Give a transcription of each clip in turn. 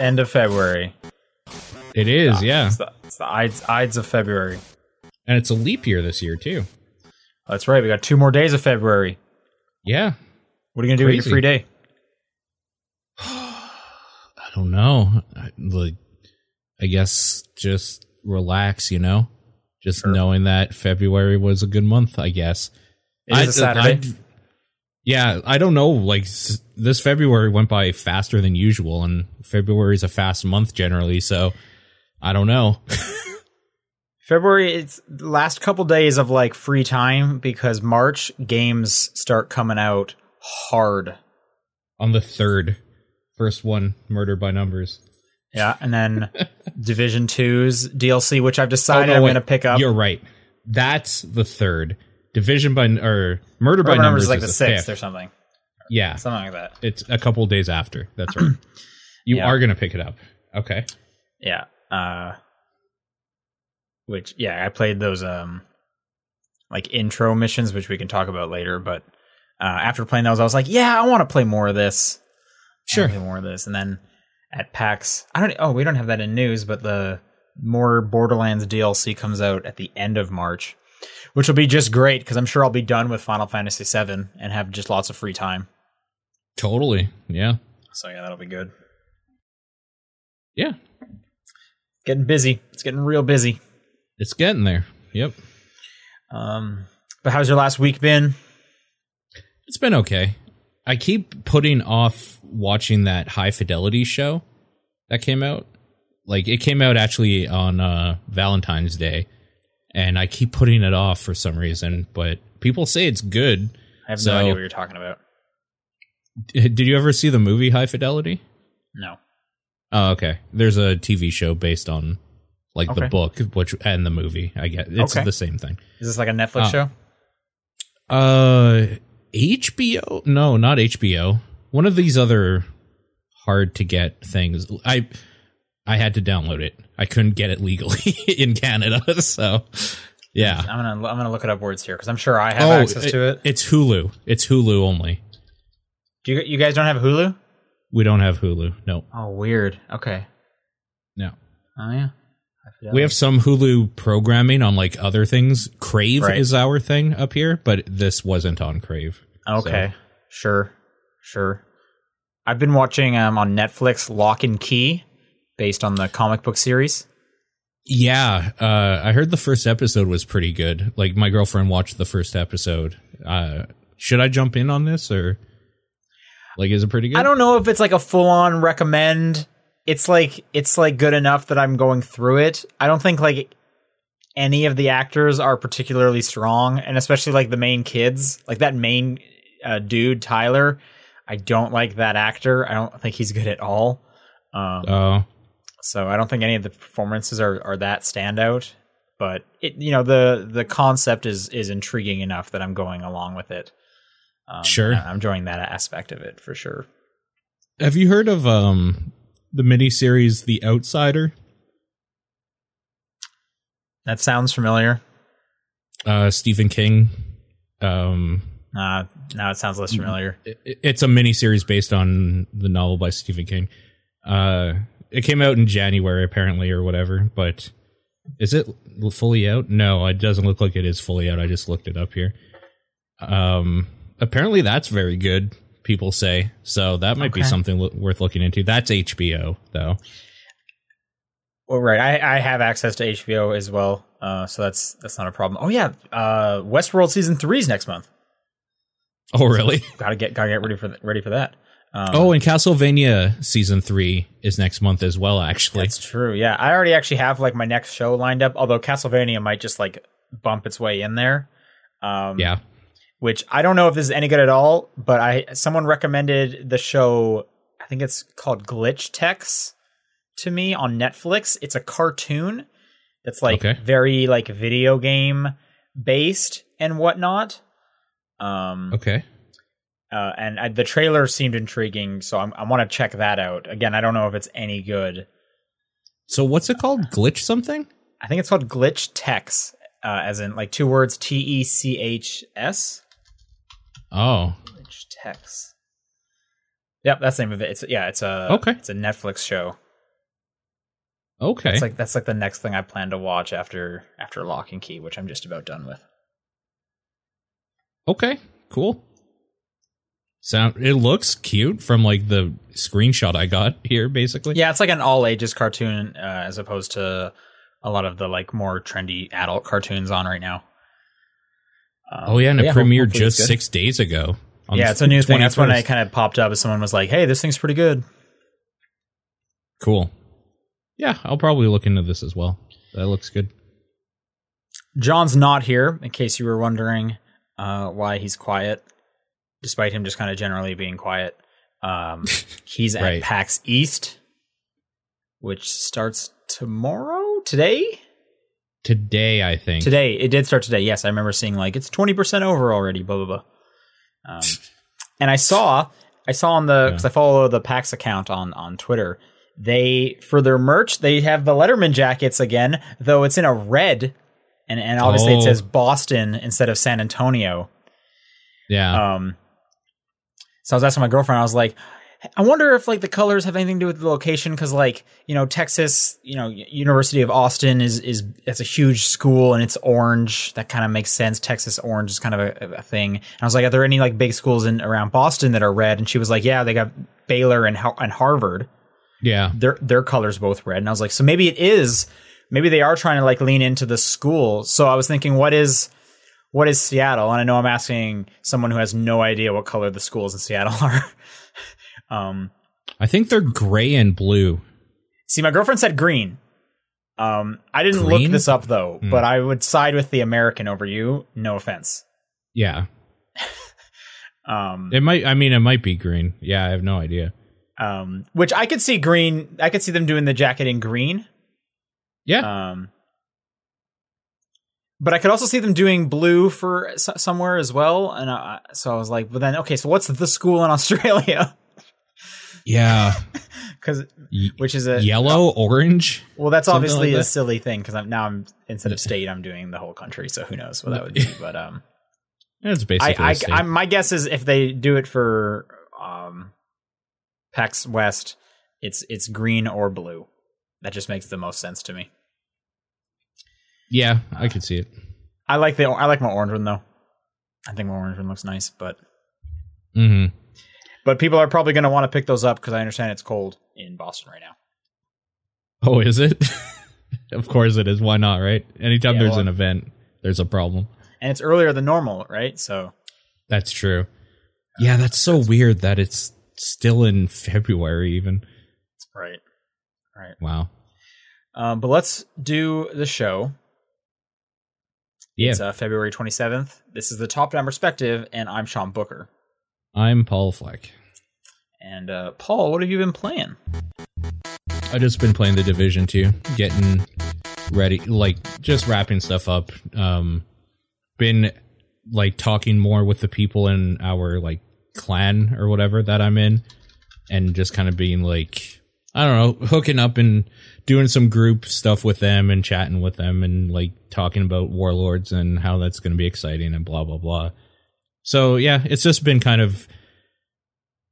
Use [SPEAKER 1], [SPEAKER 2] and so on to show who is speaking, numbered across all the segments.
[SPEAKER 1] End of February.
[SPEAKER 2] It is, ah, yeah,
[SPEAKER 1] It's the, it's the Ides, Ides of February.
[SPEAKER 2] and it's a leap year this year too.
[SPEAKER 1] That's right. We got two more days of February.
[SPEAKER 2] Yeah,
[SPEAKER 1] What are you gonna do with your free day?
[SPEAKER 2] I don't know. I, like, I guess just relax, you know, just
[SPEAKER 1] Sure.
[SPEAKER 2] knowing that February was a good month. I guess.
[SPEAKER 1] It is a
[SPEAKER 2] I-
[SPEAKER 1] Saturday.
[SPEAKER 2] I- yeah, I don't know. Like this February went by faster than usual, and February is a fast month generally. So I don't know.
[SPEAKER 1] February, it's the last couple days of like free time because March games start coming out hard.
[SPEAKER 2] On the third, first one, Murder by Numbers.
[SPEAKER 1] Yeah, and then Division 2's DLC, which I've decided
[SPEAKER 2] Oh, no,
[SPEAKER 1] I'm going to pick up.
[SPEAKER 2] You're right. That's the third. Division by or Murder by
[SPEAKER 1] Murder
[SPEAKER 2] Numbers
[SPEAKER 1] is like the
[SPEAKER 2] the
[SPEAKER 1] sixth
[SPEAKER 2] fifth.
[SPEAKER 1] or something,
[SPEAKER 2] Yeah,
[SPEAKER 1] something like that.
[SPEAKER 2] it's a couple days after. That's right. You
[SPEAKER 1] Yeah.
[SPEAKER 2] are gonna pick it up. Okay.
[SPEAKER 1] Yeah. Uh, which yeah, I played those um like intro missions, which we can talk about later. But uh, after playing those, I was like, yeah, I want to play more of this. Sure, more of this. And then at PAX, I don't. Oh, we don't have that in news, but the more Borderlands DLC comes out at the end of March, which will be just great because I'm sure I'll be done with Final Fantasy VII and have just lots of free time.
[SPEAKER 2] Totally. Yeah.
[SPEAKER 1] So yeah, that'll be good.
[SPEAKER 2] Yeah.
[SPEAKER 1] Getting busy. It's getting real busy.
[SPEAKER 2] It's getting there. Yep.
[SPEAKER 1] Um, but how's your last week been?
[SPEAKER 2] It's been okay. I keep putting off watching that high fidelity show that came out. Like it came out actually on uh Valentine's Day and I keep putting it off for some reason, but people say it's good.
[SPEAKER 1] I have
[SPEAKER 2] So-
[SPEAKER 1] no idea what you're talking about.
[SPEAKER 2] Did you ever see the movie High Fidelity?
[SPEAKER 1] No.
[SPEAKER 2] Oh, okay. There's a TV show based on like
[SPEAKER 1] Okay.
[SPEAKER 2] the book, which and the movie. I get it's
[SPEAKER 1] Okay.
[SPEAKER 2] the same thing.
[SPEAKER 1] Is this like a Netflix
[SPEAKER 2] Oh.
[SPEAKER 1] show?
[SPEAKER 2] Uh, HBO? No, not HBO. One of these other hard to get things. I I had to download it. I couldn't get it legally in Canada, so yeah.
[SPEAKER 1] I'm gonna I'm gonna look it up words here because I'm sure I have access to it.
[SPEAKER 2] It's Hulu. It's Hulu only.
[SPEAKER 1] Do you you guys don't have Hulu?
[SPEAKER 2] We don't have Hulu. No,
[SPEAKER 1] Oh, weird. Okay.
[SPEAKER 2] no.
[SPEAKER 1] Oh yeah.
[SPEAKER 2] We have some Hulu programming on like other things. Crave
[SPEAKER 1] Right.
[SPEAKER 2] is our thing up here, but this wasn't on Crave.
[SPEAKER 1] Okay. Sure. Sure. I've been watching um on Netflix Locke and Key, based on the comic book series.
[SPEAKER 2] Yeah, uh, I heard the first episode was pretty good. Like my girlfriend watched the first episode. Uh, should I jump in on this or like is it pretty good?
[SPEAKER 1] I don't know if it's like a full on recommend. It's like it's like good enough that I'm going through it. I don't think like any of the actors are particularly strong, and especially like the main kids, like that main uh, dude Tyler. I don't like that actor. I don't think he's good at all. Um,
[SPEAKER 2] Oh,
[SPEAKER 1] so I don't think any of the performances are, are that standout. But it, you know, the the concept is is intriguing enough that I'm going along with it. Um,
[SPEAKER 2] Sure.
[SPEAKER 1] I'm enjoying that aspect of it for sure.
[SPEAKER 2] have you heard of um the miniseries The Outsider?
[SPEAKER 1] That sounds familiar.
[SPEAKER 2] Uh, Stephen King. Um,
[SPEAKER 1] Uh, now it sounds less familiar.
[SPEAKER 2] it- it's a miniseries based on the novel by Stephen King. Uh, it came out in January apparently or whatever, but is it fully out? No, it doesn't look like it is fully out. I just looked it up here. Um, apparently that's very good. People say so. That might be something lo- worth looking into. That's HBO though.
[SPEAKER 1] Well, right. I, I have access to HBO as well, uh, so that's that's not a problem. Oh yeah, uh, Westworld season three is next month.
[SPEAKER 2] Oh really?
[SPEAKER 1] Gotta get gotta get ready for th- ready for that. Um,
[SPEAKER 2] oh, and Castlevania season three is next month as well. Actually,
[SPEAKER 1] That's true. Yeah, I already actually have like my next show lined up. Although Castlevania might just like bump its way in there. Um,
[SPEAKER 2] yeah.
[SPEAKER 1] Which I don't know if this is any good at all, but I someone recommended the show. I think it's called Glitch Techs to me on Netflix. It's a cartoon that's like
[SPEAKER 2] Okay.
[SPEAKER 1] very like video game based and whatnot. Um,
[SPEAKER 2] Okay.
[SPEAKER 1] Uh, and I, the trailer seemed intriguing, so I'm, I want to check that out. Again, I don't know if it's any good.
[SPEAKER 2] So what's it called? Glitch something?
[SPEAKER 1] I think it's called Glitch Techs, uh, as in like two words T E C H S.
[SPEAKER 2] Oh,
[SPEAKER 1] Glitch Techs. Yep, that's the name of it. It's yeah, it's a
[SPEAKER 2] Okay.
[SPEAKER 1] It's a Netflix show.
[SPEAKER 2] Okay.
[SPEAKER 1] It's like that's like the next thing I plan to watch after after Locke and Key, which I'm just about done with.
[SPEAKER 2] okay. Cool. Sound. It looks cute from like the screenshot I got here. Basically.
[SPEAKER 1] Yeah, it's like an all ages cartoon uh, as opposed to a lot of the like more trendy adult cartoons on right now. Um,
[SPEAKER 2] Oh yeah, and it premiered just six days ago.
[SPEAKER 1] Yeah, it's a new thing. That's when I kind of popped up as someone was like, "Hey, this thing's pretty good."
[SPEAKER 2] Cool. Yeah, I'll probably look into this as well. That looks good.
[SPEAKER 1] John's not here, in case you were wondering uh, why he's quiet, despite him just kind of generally being quiet. Um, he's at
[SPEAKER 2] Right.
[SPEAKER 1] PAX East, which starts tomorrow, today.
[SPEAKER 2] Today, I think.
[SPEAKER 1] Today, it did start today. Yes, I remember seeing like it's twenty percent over already. Blah blah blah. Um, and I saw, I saw on the because I follow the PAX account on on Twitter. They for their merch, they have the Letterman jackets again, though it's in a red, and and obviously it
[SPEAKER 2] Oh.
[SPEAKER 1] says Boston instead of San Antonio.
[SPEAKER 2] Yeah.
[SPEAKER 1] Um, so I was asking my girlfriend, I was like, I wonder if like the colors have anything to do with the location because like you know Texas, you know University of Austin is is it's a huge school and it's orange. That kind of makes sense. Texas orange is kind of a, a thing. And I was like, are there any like big schools in around Boston that are red? And she was like, yeah, they got Baylor and and Harvard.
[SPEAKER 2] yeah.
[SPEAKER 1] Their their colors both red. And I was like, so maybe it is. Maybe they are trying to like lean into the school. So I was thinking, what is what is Seattle? And I know I'm asking someone who has no idea what color the schools in Seattle are. um,
[SPEAKER 2] I think they're gray and blue.
[SPEAKER 1] see, my girlfriend said green. Um, I didn't
[SPEAKER 2] Green?
[SPEAKER 1] look this up though, but I would side with the American over you. No offense.
[SPEAKER 2] Yeah.
[SPEAKER 1] Um,
[SPEAKER 2] It might. I mean, it might be green. Yeah, I have no idea.
[SPEAKER 1] um, which I could see green. I could see them doing the jacket in green.
[SPEAKER 2] Yeah.
[SPEAKER 1] Um, but I could also see them doing blue for s- somewhere as well. And I, so I was like, but then okay, so what's the school in Australia?
[SPEAKER 2] yeah.
[SPEAKER 1] Because
[SPEAKER 2] Y-
[SPEAKER 1] which is a
[SPEAKER 2] Yellow, orange.
[SPEAKER 1] Well, that's obviously
[SPEAKER 2] like
[SPEAKER 1] a
[SPEAKER 2] that.
[SPEAKER 1] silly thing because I'm now I'm instead of state I'm doing the whole country. So who knows what that would be? But um,
[SPEAKER 2] It's
[SPEAKER 1] I,
[SPEAKER 2] basically.
[SPEAKER 1] I,
[SPEAKER 2] same.
[SPEAKER 1] I my guess is if they do it for um, PAX West, it's it's green or blue. That just makes the most sense to me.
[SPEAKER 2] Yeah, I could see it.
[SPEAKER 1] I like the I like my orange one though. I think my orange one looks nice, but
[SPEAKER 2] hmm
[SPEAKER 1] but people are probably going to want to pick those up because I understand it's cold in Boston right now.
[SPEAKER 2] Oh, is it? of course it is. Why not? Right? Anytime
[SPEAKER 1] Yeah,
[SPEAKER 2] there's
[SPEAKER 1] well-
[SPEAKER 2] an event, there's a problem.
[SPEAKER 1] And it's earlier than normal, right? So
[SPEAKER 2] That's true. Yeah, that's so weird that it's still in February. Even
[SPEAKER 1] right, right.
[SPEAKER 2] wow.
[SPEAKER 1] Um, but let's do the show.
[SPEAKER 2] Yeah,
[SPEAKER 1] It's uh, February 27th. This is the top down perspective, and I'm Sean Booker.
[SPEAKER 2] I'm Paul Fleck.
[SPEAKER 1] And uh, Paul, what have you been playing?
[SPEAKER 2] I've just been playing the Division 2, getting ready, like just wrapping stuff up. Um, been like talking more with the people in our like clan or whatever that I'm in, and just kind of being like, I don't know, hooking up and doing some group stuff with them and chatting with them and like talking about warlords and how that's going to be exciting and blah blah blah. So yeah, it's just been kind of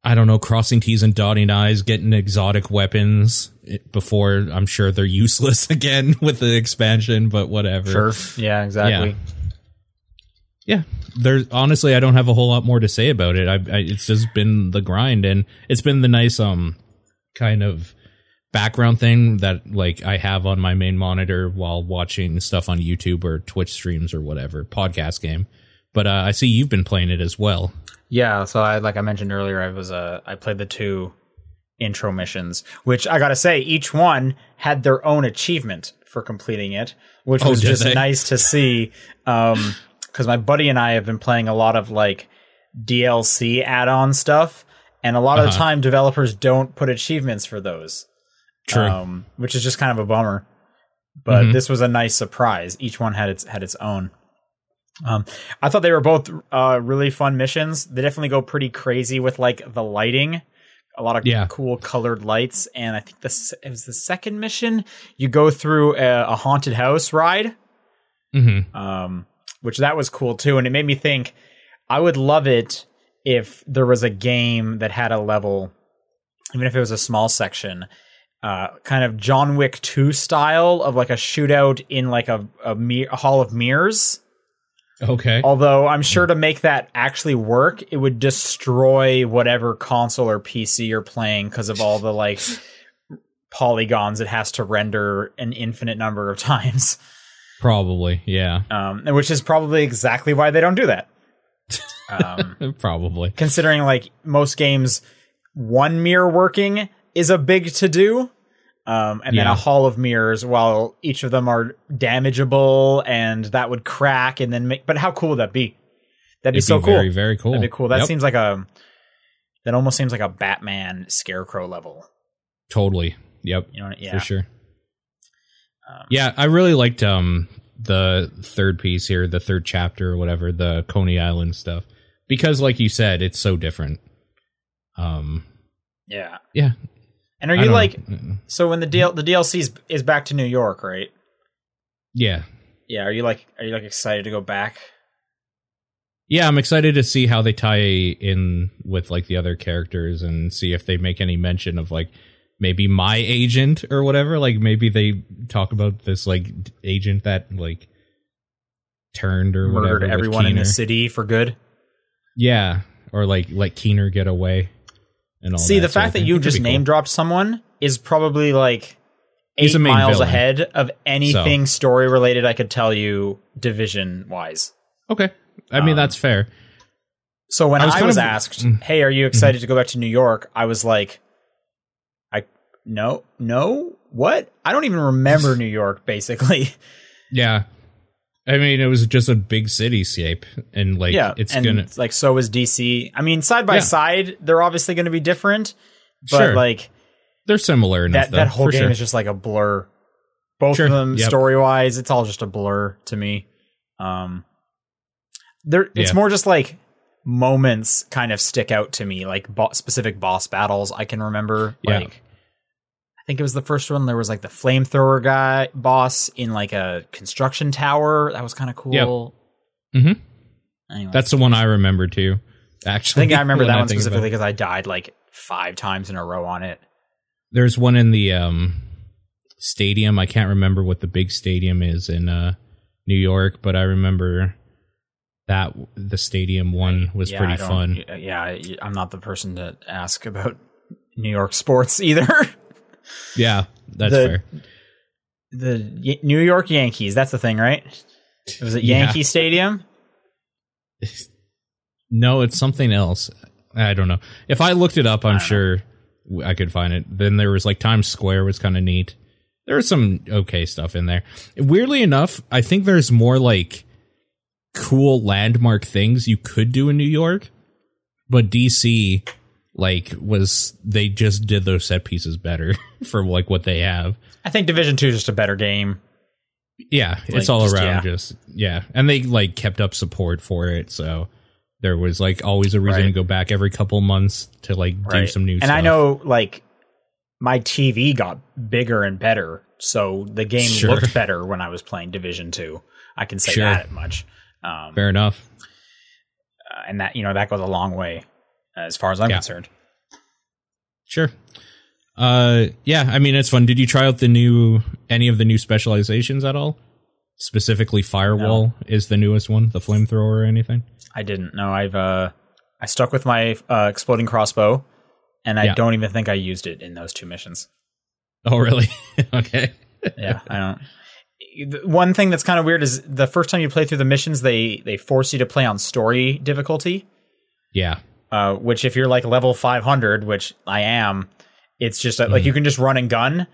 [SPEAKER 2] I don't know, crossing T's and dotting I's, getting exotic weapons before I'm sure they're useless again with the expansion, but whatever.
[SPEAKER 1] Yeah, exactly.
[SPEAKER 2] Yeah. Yeah. There's honestly, I don't have a whole lot more to say about it. I, I it's just been the grind and it's been the nice, um, kind of background thing that like I have on my main monitor while watching stuff on YouTube or Twitch streams or whatever podcast game. But uh, I see you've been playing it as well.
[SPEAKER 1] Yeah, so I like I mentioned earlier, I was uh I played the two intro missions, which I gotta say, each one had their own achievement for completing it, which
[SPEAKER 2] Oh,
[SPEAKER 1] was just
[SPEAKER 2] they?
[SPEAKER 1] nice to see. Um, because my buddy and I have been playing a lot of like DLC add-on stuff, and a lot of the
[SPEAKER 2] Uh-huh.
[SPEAKER 1] time developers don't put achievements for those.
[SPEAKER 2] True.
[SPEAKER 1] um, which is just kind of a bummer. But
[SPEAKER 2] Mhm.
[SPEAKER 1] this was a nice surprise. Each one had its had its own. Um, I thought they were both uh, really fun missions. They definitely go pretty crazy with like the lighting, a lot of
[SPEAKER 2] Yeah.
[SPEAKER 1] cool colored lights. And I think this it was the second mission. You go through a, a haunted house ride,
[SPEAKER 2] hmm
[SPEAKER 1] um, which that was cool too. And it made me think I would love it if there was a game that had a level even if it was a small section, uh, kind of John Wick 2 style of like a shootout in like a, a, mir- a hall of mirrors.
[SPEAKER 2] Okay.
[SPEAKER 1] Although I'm sure to make that actually work, it would destroy whatever console or PC you're playing because of all the like polygons it has to render an infinite number of times.
[SPEAKER 2] Probably, yeah.
[SPEAKER 1] Um, and which is probably exactly why they don't do that. Um,
[SPEAKER 2] Probably.
[SPEAKER 1] considering like most games, one mirror working is a big to do. Um, and then a hall of mirrors, while each of them are damageable, and that would crack, and then make. But how cool would that be? That'd be
[SPEAKER 2] It'd
[SPEAKER 1] so
[SPEAKER 2] be
[SPEAKER 1] cool.
[SPEAKER 2] very, very cool.
[SPEAKER 1] That'd be cool. That
[SPEAKER 2] Yep,
[SPEAKER 1] seems like a. That almost seems like a Batman Scarecrow level.
[SPEAKER 2] totally. Yep.
[SPEAKER 1] You know? Yeah.
[SPEAKER 2] For sure.
[SPEAKER 1] Um,
[SPEAKER 2] Yeah, I really liked um the third piece here, the third chapter or whatever, the Coney Island stuff. Because like you said, it's so different. Um
[SPEAKER 1] Yeah.
[SPEAKER 2] yeah.
[SPEAKER 1] And are you like so when the DL the DLC is, is back to New York, right?
[SPEAKER 2] Yeah.
[SPEAKER 1] Yeah. Are you like are you like excited to go back?
[SPEAKER 2] Yeah, I'm excited to see how they tie in with like the other characters and see if they make any mention of like maybe my agent or whatever. Like maybe they talk about this like agent that like turned or
[SPEAKER 1] Murdered everyone in the city for good.
[SPEAKER 2] Yeah, or like let Keener get away and all.
[SPEAKER 1] See,
[SPEAKER 2] that
[SPEAKER 1] the
[SPEAKER 2] sort
[SPEAKER 1] fact that you just
[SPEAKER 2] be cool.
[SPEAKER 1] name dropped someone is probably like
[SPEAKER 2] He's
[SPEAKER 1] eight miles
[SPEAKER 2] villain.
[SPEAKER 1] ahead of anything story related I could tell you division wise.
[SPEAKER 2] Okay, I mean
[SPEAKER 1] Um,
[SPEAKER 2] that's fair.
[SPEAKER 1] So when
[SPEAKER 2] I
[SPEAKER 1] I
[SPEAKER 2] was
[SPEAKER 1] was,
[SPEAKER 2] of-
[SPEAKER 1] asked,
[SPEAKER 2] Mm.
[SPEAKER 1] "Hey, are you excited to go back to New York?" I was like, "I no, no, what? I don't even remember New York. Basically,
[SPEAKER 2] Yeah, I mean it was just a big cityscape, and like
[SPEAKER 1] yeah,
[SPEAKER 2] it's
[SPEAKER 1] and
[SPEAKER 2] gonna
[SPEAKER 1] like so is DC. I mean, side by
[SPEAKER 2] Yeah.
[SPEAKER 1] side, they're obviously going to be different, but
[SPEAKER 2] Sure.
[SPEAKER 1] like
[SPEAKER 2] they're similar enough.
[SPEAKER 1] that
[SPEAKER 2] though,
[SPEAKER 1] that whole game
[SPEAKER 2] sure.
[SPEAKER 1] is just like a blur. Both
[SPEAKER 2] Sure,
[SPEAKER 1] of them,
[SPEAKER 2] yep.
[SPEAKER 1] story wise, it's all just a blur to me. Um, there, it's
[SPEAKER 2] Yeah.
[SPEAKER 1] more just like moments kind of stick out to me, like bo- specific boss battles I can remember.
[SPEAKER 2] Yeah.
[SPEAKER 1] Like, think it was the first one. There was like the flamethrower guy boss in like a construction tower. That was kind of cool.
[SPEAKER 2] Mhm.
[SPEAKER 1] Anyway,
[SPEAKER 2] That's the one I remember too. Actually, I
[SPEAKER 1] think I remember that one specifically because I died like five times in a row on it.
[SPEAKER 2] There's one in the um stadium. I can't remember what the big stadium is in uh New York, but I remember that the stadium one was
[SPEAKER 1] Yeah,
[SPEAKER 2] pretty fun.
[SPEAKER 1] Yeah, I'm not the person to ask about New York sports either.
[SPEAKER 2] Yeah, that's
[SPEAKER 1] The-
[SPEAKER 2] fair.
[SPEAKER 1] the Y- New York Yankees, that's the thing, right? Was it
[SPEAKER 2] Yeah.
[SPEAKER 1] Yankee Stadium?
[SPEAKER 2] No, it's something else. I don't know. If I looked it up, I'm
[SPEAKER 1] know.
[SPEAKER 2] sure w- I could find it. Then there was like Times Square was kind of neat. There was some okay stuff in there. Weirdly enough, I think there's more like cool landmark things you could do in New York, but DC like was they just did those set pieces better for like what they have.
[SPEAKER 1] I think Division Two is just a better game.
[SPEAKER 2] Yeah, it's all
[SPEAKER 1] just-
[SPEAKER 2] around
[SPEAKER 1] yeah.
[SPEAKER 2] just yeah, and they like kept up support for it, so there was like always a reason
[SPEAKER 1] Right.
[SPEAKER 2] to go back every couple months to like do some new stuff.
[SPEAKER 1] and
[SPEAKER 2] stuff.
[SPEAKER 1] I know like my TV got bigger and better, so the game
[SPEAKER 2] Sure.
[SPEAKER 1] looked better when I was playing Division Two. I can say
[SPEAKER 2] Sure.
[SPEAKER 1] that much. Um,
[SPEAKER 2] fair enough.
[SPEAKER 1] uh, and that you know that goes a long way as far as I'm
[SPEAKER 2] Yeah.
[SPEAKER 1] concerned.
[SPEAKER 2] Sure. Uh, yeah, I mean it's fun. Did you try out the new any of the new specializations at all? Specifically, firewall is the newest one, the flamethrower or anything.
[SPEAKER 1] I didn't know. I've uh, I stuck with my uh, exploding crossbow, and I
[SPEAKER 2] Yeah.
[SPEAKER 1] don't even think I used it in those two missions.
[SPEAKER 2] Oh, really? okay.
[SPEAKER 1] Yeah, I don't. One thing that's kind of weird is the first time you play through the missions, they they force you to play on story difficulty.
[SPEAKER 2] Yeah.
[SPEAKER 1] Uh, which if you're like level 500, which I am, it's just uh like you can just run and gun,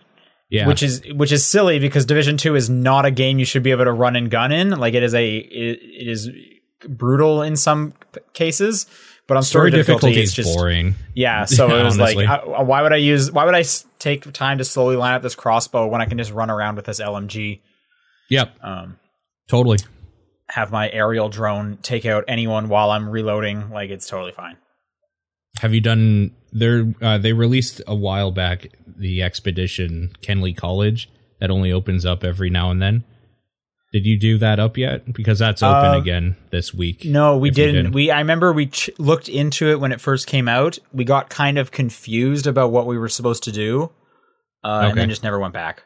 [SPEAKER 2] Yeah.
[SPEAKER 1] which is which is silly because Division Two is not a game you should be able to run and gun in. Like it is a it, it is brutal in some cases, but on story,
[SPEAKER 2] story difficulty
[SPEAKER 1] difficulty, it's just
[SPEAKER 2] boring.
[SPEAKER 1] yeah. So
[SPEAKER 2] Yeah,
[SPEAKER 1] it was
[SPEAKER 2] honestly.
[SPEAKER 1] like, I, why would I use? Why would I take time to slowly line up this crossbow when I can just run around with this LMG?
[SPEAKER 2] Yep.
[SPEAKER 1] Um,
[SPEAKER 2] Totally.
[SPEAKER 1] have my aerial drone take out anyone while I'm reloading. Like it's totally fine.
[SPEAKER 2] Have you done there uh, they released a while back the expedition Kenly College that only opens up every now and then. Did you do that up yet? Because that's open
[SPEAKER 1] Uh,
[SPEAKER 2] again this week.
[SPEAKER 1] No, we
[SPEAKER 2] you
[SPEAKER 1] didn't. We I remember we ch- looked into it when it first came out. We got kind of confused about what we were supposed to do, uh, and then just never went back.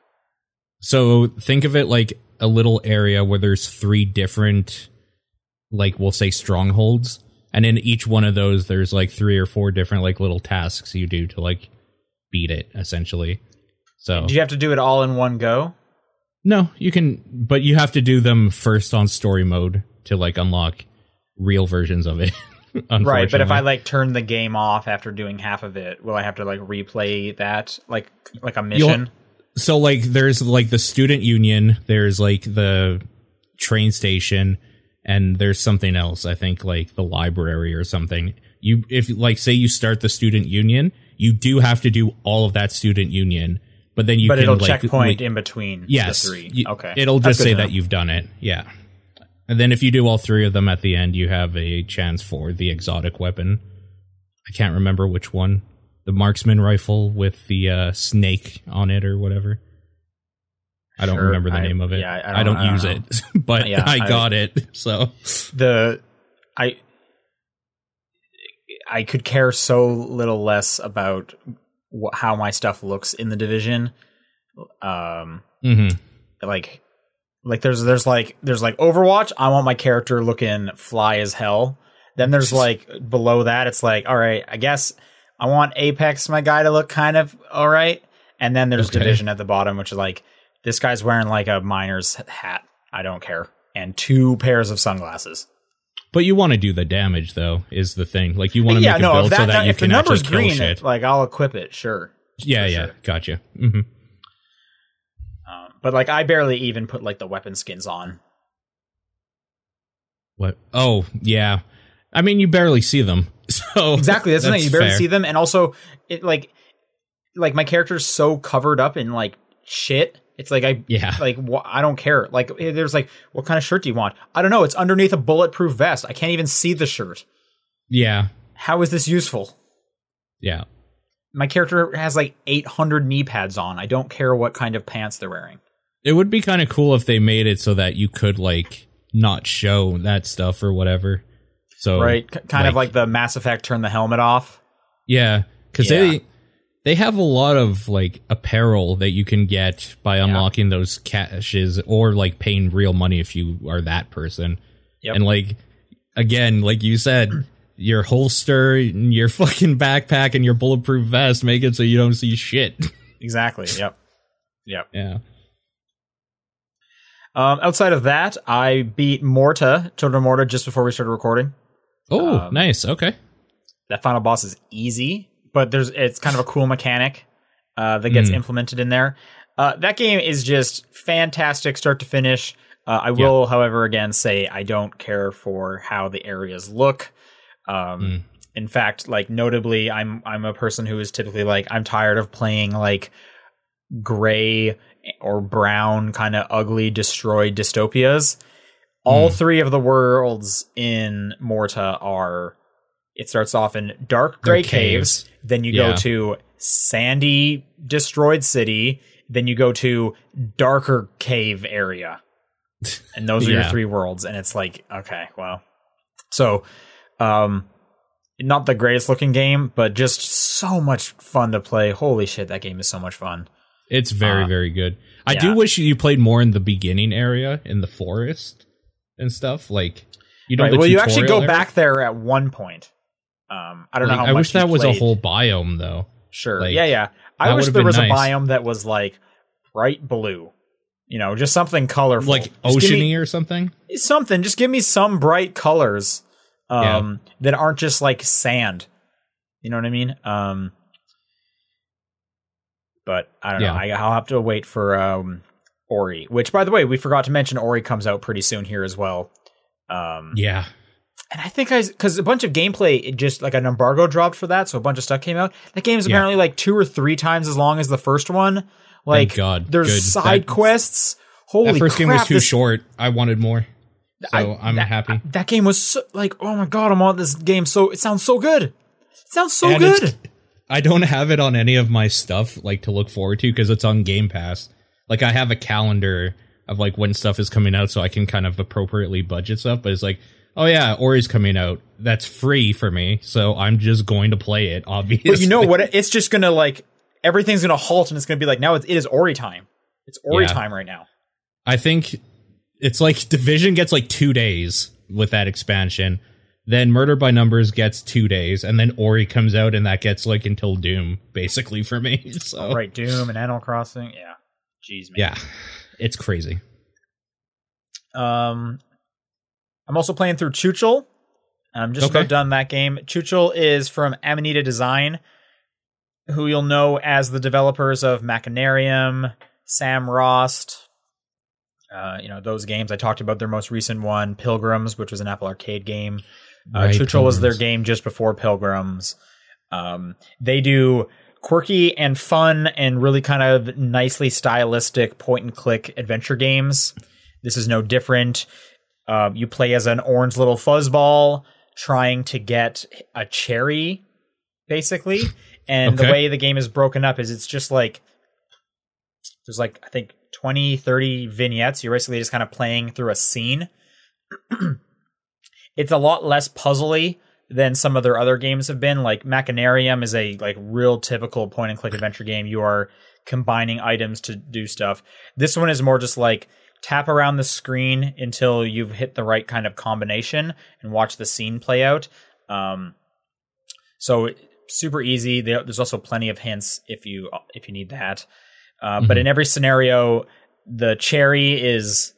[SPEAKER 2] So think of it like a little area where there's three different, like we'll say strongholds, and in each one of those there's like three or four different like little tasks you do to like beat it essentially. So
[SPEAKER 1] Do you have to do it all in one go?
[SPEAKER 2] no, you can, but you have to do them first on story mode to like unlock real versions of it.
[SPEAKER 1] Right, but if I like turn the game off after doing half of it, will I have to like replay that like like a mission?
[SPEAKER 2] so like there's like the student union there's like the train station and there's something else i think like the library or something. You if like say you start the student union you do have to do all of that student union but then you
[SPEAKER 1] but
[SPEAKER 2] can
[SPEAKER 1] it'll
[SPEAKER 2] like
[SPEAKER 1] checkpoint
[SPEAKER 2] like-
[SPEAKER 1] in between
[SPEAKER 2] yes.
[SPEAKER 1] the three.
[SPEAKER 2] you-
[SPEAKER 1] okay,
[SPEAKER 2] it'll just say that you've done it. Yeah. And then if you do all three of them at the end you have a chance for the exotic weapon. I can't remember which one. The marksman rifle with the uh, snake on it or whatever I don't
[SPEAKER 1] Sure,
[SPEAKER 2] remember the
[SPEAKER 1] I-
[SPEAKER 2] name of it.
[SPEAKER 1] yeah, I- I
[SPEAKER 2] I
[SPEAKER 1] don't-
[SPEAKER 2] don't,
[SPEAKER 1] I don't
[SPEAKER 2] use it, but
[SPEAKER 1] Yeah,
[SPEAKER 2] I got it. So
[SPEAKER 1] the I I could care so little less about wh- how my stuff looks in the division. Um,
[SPEAKER 2] mhm.
[SPEAKER 1] like like there's there's like there's like Overwatch. I want my character looking fly as hell. Then there's like below that, it's like all right. I guess I want Apex, my guy, to look kind of all right. And then there's
[SPEAKER 2] Okay.
[SPEAKER 1] Division at the bottom, which is like this guy's wearing like a miner's hat. I don't care. And two pairs of sunglasses.
[SPEAKER 2] but you want to do the damage though is the thing. Like you want to
[SPEAKER 1] yeah,
[SPEAKER 2] make a
[SPEAKER 1] no.
[SPEAKER 2] build
[SPEAKER 1] If, that,
[SPEAKER 2] so that you
[SPEAKER 1] if the
[SPEAKER 2] can actually
[SPEAKER 1] number's
[SPEAKER 2] kill
[SPEAKER 1] green,
[SPEAKER 2] shit.
[SPEAKER 1] like I'll equip it. Sure.
[SPEAKER 2] yeah, yeah,
[SPEAKER 1] sure.
[SPEAKER 2] gotcha. hmm
[SPEAKER 1] Um, but like I barely even put like the weapon skins on.
[SPEAKER 2] What? Oh, yeah. I mean, you barely see them. So
[SPEAKER 1] Exactly. That's, the thing. You barely
[SPEAKER 2] fair.
[SPEAKER 1] see them, and also it like like my character's so covered up in like shit. It's like I
[SPEAKER 2] Yeah.
[SPEAKER 1] like wh- I don't care. Like eh, there's like what kind of shirt do you want? I don't know. It's underneath a bulletproof vest. I can't even see the shirt.
[SPEAKER 2] Yeah,
[SPEAKER 1] How is this useful?
[SPEAKER 2] yeah.
[SPEAKER 1] My character has like 800 knee pads on. I don't care what kind of pants they're wearing.
[SPEAKER 2] It would be kind of cool if they made it so that you could like not show that stuff or whatever. So
[SPEAKER 1] right? K- kind of like the Mass Effect turn the helmet off.
[SPEAKER 2] Yeah, because
[SPEAKER 1] Yeah.
[SPEAKER 2] they they have a lot of like apparel that you can get by unlocking those caches or like paying real money if you are that person.
[SPEAKER 1] Yep.
[SPEAKER 2] And like again, like you said, your holster, your fucking backpack, and your bulletproof vest make it so you don't see shit.
[SPEAKER 1] Exactly. Yep. Yep.
[SPEAKER 2] yeah.
[SPEAKER 1] Um, outside of that, I beat Morta, Children of Morta, just before we started recording.
[SPEAKER 2] Oh,
[SPEAKER 1] Um,
[SPEAKER 2] nice. Okay.
[SPEAKER 1] that final boss is easy, but there's it's kind of a cool mechanic uh, that gets
[SPEAKER 2] Mm.
[SPEAKER 1] implemented in there. Uh, that game is just fantastic, start to finish. Uh, I will, however, again say I don't care for how the areas look. Um,
[SPEAKER 2] Mm.
[SPEAKER 1] In fact, like notably, I'm I'm a person who is typically like I'm tired of playing like gray or brown kind of ugly destroyed dystopias. All
[SPEAKER 2] Hmm.
[SPEAKER 1] three of the worlds in Morta are it starts off in dark gray caves.
[SPEAKER 2] caves.
[SPEAKER 1] Then you
[SPEAKER 2] Yeah.
[SPEAKER 1] go to sandy destroyed city, then you go to darker cave area. And those are your three worlds and it's like okay, well. So um not the greatest looking game, but just so much fun to play. Holy shit, that game is so much fun.
[SPEAKER 2] It's very,
[SPEAKER 1] Uh,
[SPEAKER 2] very good. I
[SPEAKER 1] yeah.
[SPEAKER 2] do wish you played more in the beginning area in the forest and stuff. Like you know,
[SPEAKER 1] Right. Well, you actually go
[SPEAKER 2] area?
[SPEAKER 1] back there at one point. Um, I don't know
[SPEAKER 2] Like,
[SPEAKER 1] how
[SPEAKER 2] I wish that was a whole biome though.
[SPEAKER 1] Sure.
[SPEAKER 2] like,
[SPEAKER 1] yeah, yeah. I wish there was
[SPEAKER 2] nice.
[SPEAKER 1] a biome that was like bright blue. You know, just something colorful.
[SPEAKER 2] Like
[SPEAKER 1] Just
[SPEAKER 2] oceany or something.
[SPEAKER 1] something. Just give me some bright colors um, that aren't just like sand. You know what I mean? Um, but I don't
[SPEAKER 2] Yeah.
[SPEAKER 1] know. I, I'll have to wait for um, Ori. Which, by the way, we forgot to mention. Ori comes out pretty soon here as well. Um,
[SPEAKER 2] Yeah.
[SPEAKER 1] And I think I because a bunch of gameplay it just like an embargo dropped for that, so a bunch of stuff came out. That game's
[SPEAKER 2] Yeah.
[SPEAKER 1] apparently like two or three times as long as the first one. Like
[SPEAKER 2] God.
[SPEAKER 1] there's
[SPEAKER 2] Good.
[SPEAKER 1] side
[SPEAKER 2] That-
[SPEAKER 1] quests. Holy crap.
[SPEAKER 2] that first
[SPEAKER 1] crap,
[SPEAKER 2] game was too
[SPEAKER 1] this-
[SPEAKER 2] short. I wanted more. So
[SPEAKER 1] I-
[SPEAKER 2] I, am happy.
[SPEAKER 1] That game was so, like, oh my god, I'm on this game. So it sounds so good. It sounds so
[SPEAKER 2] And
[SPEAKER 1] good.
[SPEAKER 2] I don't have it on any of my stuff like to look forward to because it's on Game Pass. Like I have a calendar of like when stuff is coming out so I can kind of appropriately budget stuff. But it's like, oh yeah, Ori's coming out. That's free for me, so I'm just going to play it. Obviously,
[SPEAKER 1] But you know what? It's just gonna like everything's gonna halt, and it's gonna be like now it's, it is Ori time. It's Ori
[SPEAKER 2] Yeah.
[SPEAKER 1] time right now.
[SPEAKER 2] I think it's like Division gets like two days with that expansion. Then Murder by Numbers gets two days, and then Ori comes out, and that gets like until Doom, basically for me. So
[SPEAKER 1] Right, Doom and Animal Crossing. Yeah, jeez, man.
[SPEAKER 2] yeah, it's crazy.
[SPEAKER 1] Um, I'm also playing through Chuchel. I'm just
[SPEAKER 2] Okay.
[SPEAKER 1] about done that game. Chuchel is from Amanita Design, who you'll know as the developers of Machinarium, Samorost. Uh, you know those games. I talked about their most recent one, Pilgrims, which was an Apple Arcade game. Uh,
[SPEAKER 2] Right,
[SPEAKER 1] Chuchel was their game just before Pilgrims. Um, they do quirky and fun and really kind of nicely stylistic point and click adventure games. This is no different. Uh, you play as an orange little fuzzball trying to get a cherry, basically. And the way the game is broken up is it's just like there's like I think 20, 30 vignettes. You're basically just kind of playing through a scene. it's a lot less puzzly than some of their other games have been. Like Machinarium is a like real typical point and click adventure game. You are combining items to do stuff. This one is more just like tap around the screen until you've hit the right kind of combination and watch the scene play out. Um, so super easy. There's also plenty of hints if you if you need that. Uh, But in every scenario, the cherry is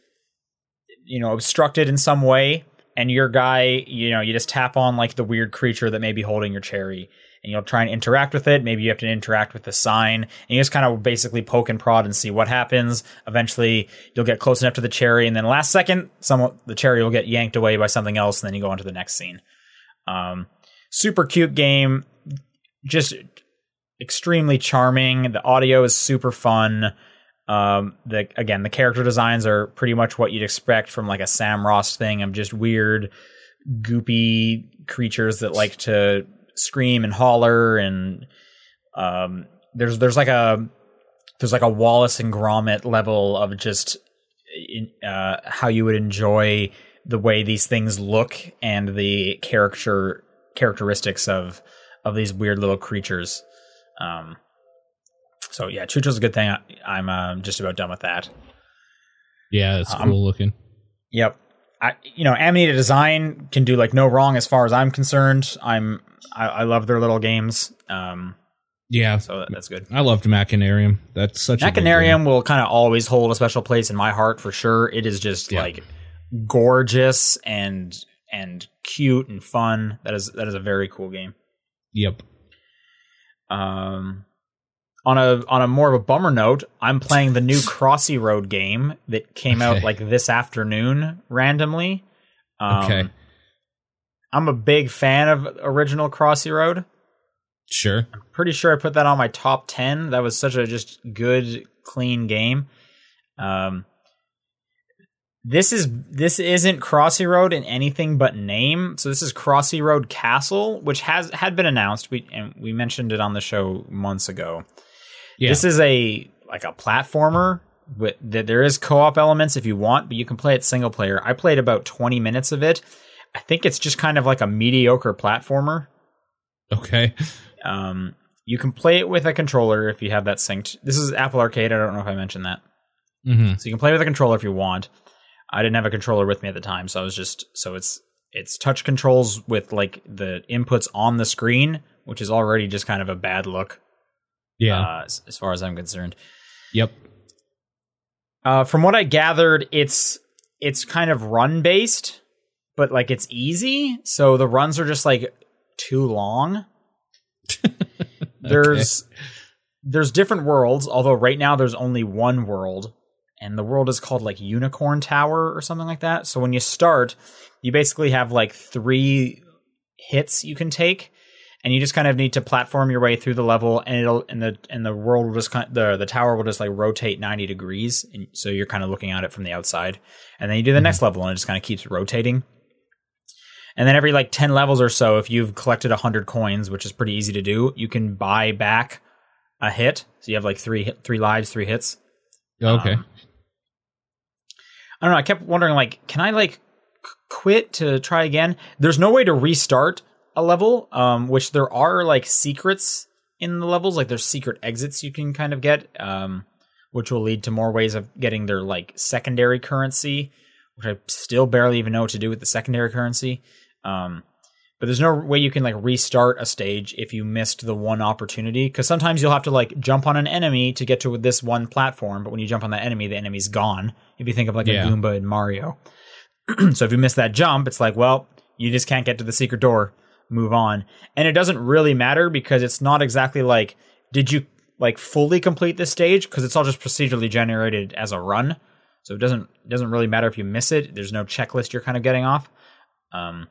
[SPEAKER 1] you know obstructed in some way, and your guy, you know, you just tap on like the weird creature that may be holding your cherry, and you'll try and interact with it. Maybe you have to interact with the sign, and you just kind of basically poke and prod and see what happens. Eventually, you'll get close enough to the cherry, and then last second, some the cherry will get yanked away by something else, and then you go on to the next scene. Um, super cute game, just extremely charming. The audio is super fun. Um, the again, the character designs are pretty much what you'd expect from like a Samorost thing of just weird, goopy creatures that like to scream and holler, and um, there's there's like a there's like a Wallace and Gromit level of just in, uh, how you would enjoy the way these things look and the character characteristics of of these weird little creatures. Um, so yeah, Chuchel's a good thing. I, I'm uh, just about done with that.
[SPEAKER 2] Yeah, it's
[SPEAKER 1] Um,
[SPEAKER 2] cool looking.
[SPEAKER 1] Yep. I you know Amanita Design can do like no wrong as far as I'm concerned. I'm I, I love their little games. Um,
[SPEAKER 2] Yeah,
[SPEAKER 1] so that's good.
[SPEAKER 2] I loved Machinarium. That's such a.
[SPEAKER 1] Machinarium will kind of always hold a special place in my heart for sure. It is just
[SPEAKER 2] Yeah.
[SPEAKER 1] like gorgeous and and cute and fun. That is that is a very cool game.
[SPEAKER 2] Yep.
[SPEAKER 1] Um, on a on a more of a bummer note, I'm playing the new Crossy Road game that came out like this afternoon randomly. Um,
[SPEAKER 2] Okay.
[SPEAKER 1] I'm a big fan of original Crossy Road.
[SPEAKER 2] Sure.
[SPEAKER 1] Pretty sure I put that on my top ten. That was such a just good, clean game. Um, this is this isn't Crossy Road in anything but name. So this is Crossy Road Castle, which has had been announced. We and we mentioned it on the show months ago.
[SPEAKER 2] Yeah.
[SPEAKER 1] This is a like a platformer. With that there is co-op elements if you want, but you can play it single player. I played about 20 minutes of it. I think it's just kind of like a mediocre platformer.
[SPEAKER 2] okay.
[SPEAKER 1] Um, you can play it with a controller if you have that synced. This is Apple Arcade. I don't know if I mentioned that.
[SPEAKER 2] hmm
[SPEAKER 1] So you can play with a controller if you want. I didn't have a controller with me at the time, so I was just so it's it's touch controls with like the inputs on the screen, which is already just kind of a bad look
[SPEAKER 2] Yeah.
[SPEAKER 1] uh, as, as far as I'm concerned.
[SPEAKER 2] yep.
[SPEAKER 1] Uh, from what I gathered, it's it's kind of run based, but like it's easy. So the runs are just like too long. there's there's different worlds, although right now there's only one world, and the world is called like Unicorn Tower or something like that. So when you start, you basically have like three hits you can take and you just kind of need to platform your way through the level and it'll and the and the world will just kind the the tower will just like rotate 90 degrees and so you're kind of looking at it from the outside and then you do the mm-hmm. next level and it just kind of keeps rotating and then every like 10 levels or so if you've collected 100 coins which is pretty easy to do you can buy back a hit so you have like three hit- three lives three hits
[SPEAKER 2] Okay.
[SPEAKER 1] Um, I don't know. I kept wondering, like, can I like quit to try again? There's no way to restart a level, um, which there are like secrets in the levels. Like, there's secret exits you can kind of get, um, which will lead to more ways of getting their like secondary currency, which I still barely even know what to do with the secondary currency. Um, but there's no way you can like restart a stage if you missed the one opportunity because sometimes you'll have to like jump on an enemy to get to this one platform but when you jump on that enemy the enemy's gone. If you think of like
[SPEAKER 2] Yeah.
[SPEAKER 1] a goomba in mario. So if you miss that jump it's like well you just can't get to the secret door. Move on. And it doesn't really matter because it's not exactly like did you like fully complete this stage? Because it's all just procedurally generated as a run so it doesn't it doesn't really matter if you miss it there's no checklist you're kind of getting off um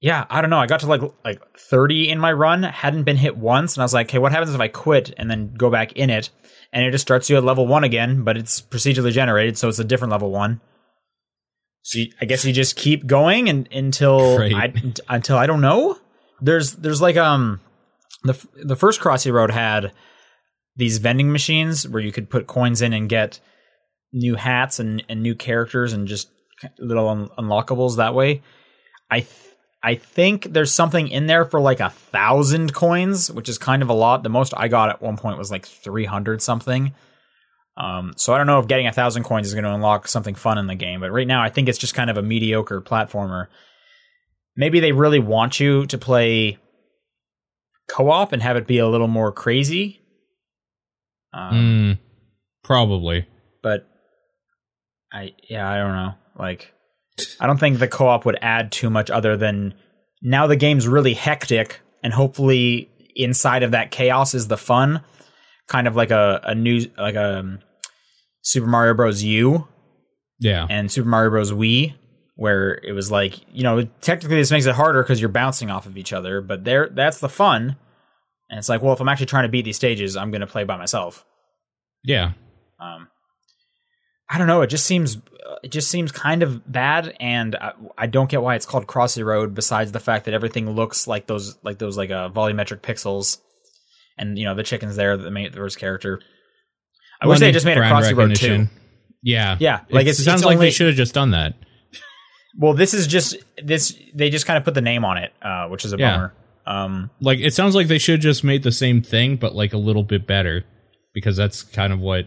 [SPEAKER 1] yeah, I don't know. I got to like like 30 in my run, hadn't been hit once, and I was like, "Okay, what happens if I quit and then go back in it?" And it just starts you at level 1 again, but it's procedurally generated, so it's a different level 1. So you, I guess you just keep going and until
[SPEAKER 2] Great.
[SPEAKER 1] I until I don't know. There's there's like um the the first Crossy Road had these vending machines where you could put coins in and get new hats and, and new characters and just little un- unlockables that way. I th- I think there's something in there for like a thousand coins, which is kind of a lot. The most I got at one point was like 300 something. Um, so I don't know if getting a thousand coins is going to unlock something fun in the game, but right now I think it's just kind of a mediocre platformer. Maybe they really want you to play co-op and have it be a little more crazy. Um,
[SPEAKER 2] Mm, probably.
[SPEAKER 1] but I yeah, I don't know. Like I don't think the co-op would add too much other than now the game's really hectic and hopefully inside of that chaos is the fun. Kind of like a a new like a um, Super Mario Bros. U
[SPEAKER 2] Yeah.
[SPEAKER 1] and Super Mario Bros. Wii where it was like, you know, technically this makes it harder cuz you're bouncing off of each other, but there that's the fun. And it's like, well, if I'm actually trying to beat these stages, I'm going to play by myself.
[SPEAKER 2] yeah.
[SPEAKER 1] Um, I don't know. It just seems it just seems kind of bad, and I, I don't get why it's called Crossy Road. Besides the fact that everything looks like those like those like uh, volumetric pixels, and you know the chicken's there, the main the first character. I wish they just made a Crossy Road too.
[SPEAKER 2] Yeah.
[SPEAKER 1] Yeah, like
[SPEAKER 2] it
[SPEAKER 1] it's-
[SPEAKER 2] sounds like
[SPEAKER 1] only-
[SPEAKER 2] they should have just done that.
[SPEAKER 1] Well, this is just this. They just kind of put the name on it, uh, which is a
[SPEAKER 2] Yeah.
[SPEAKER 1] bummer. Um,
[SPEAKER 2] Like it sounds like they should just made the same thing, but like a little bit better, because that's kind of what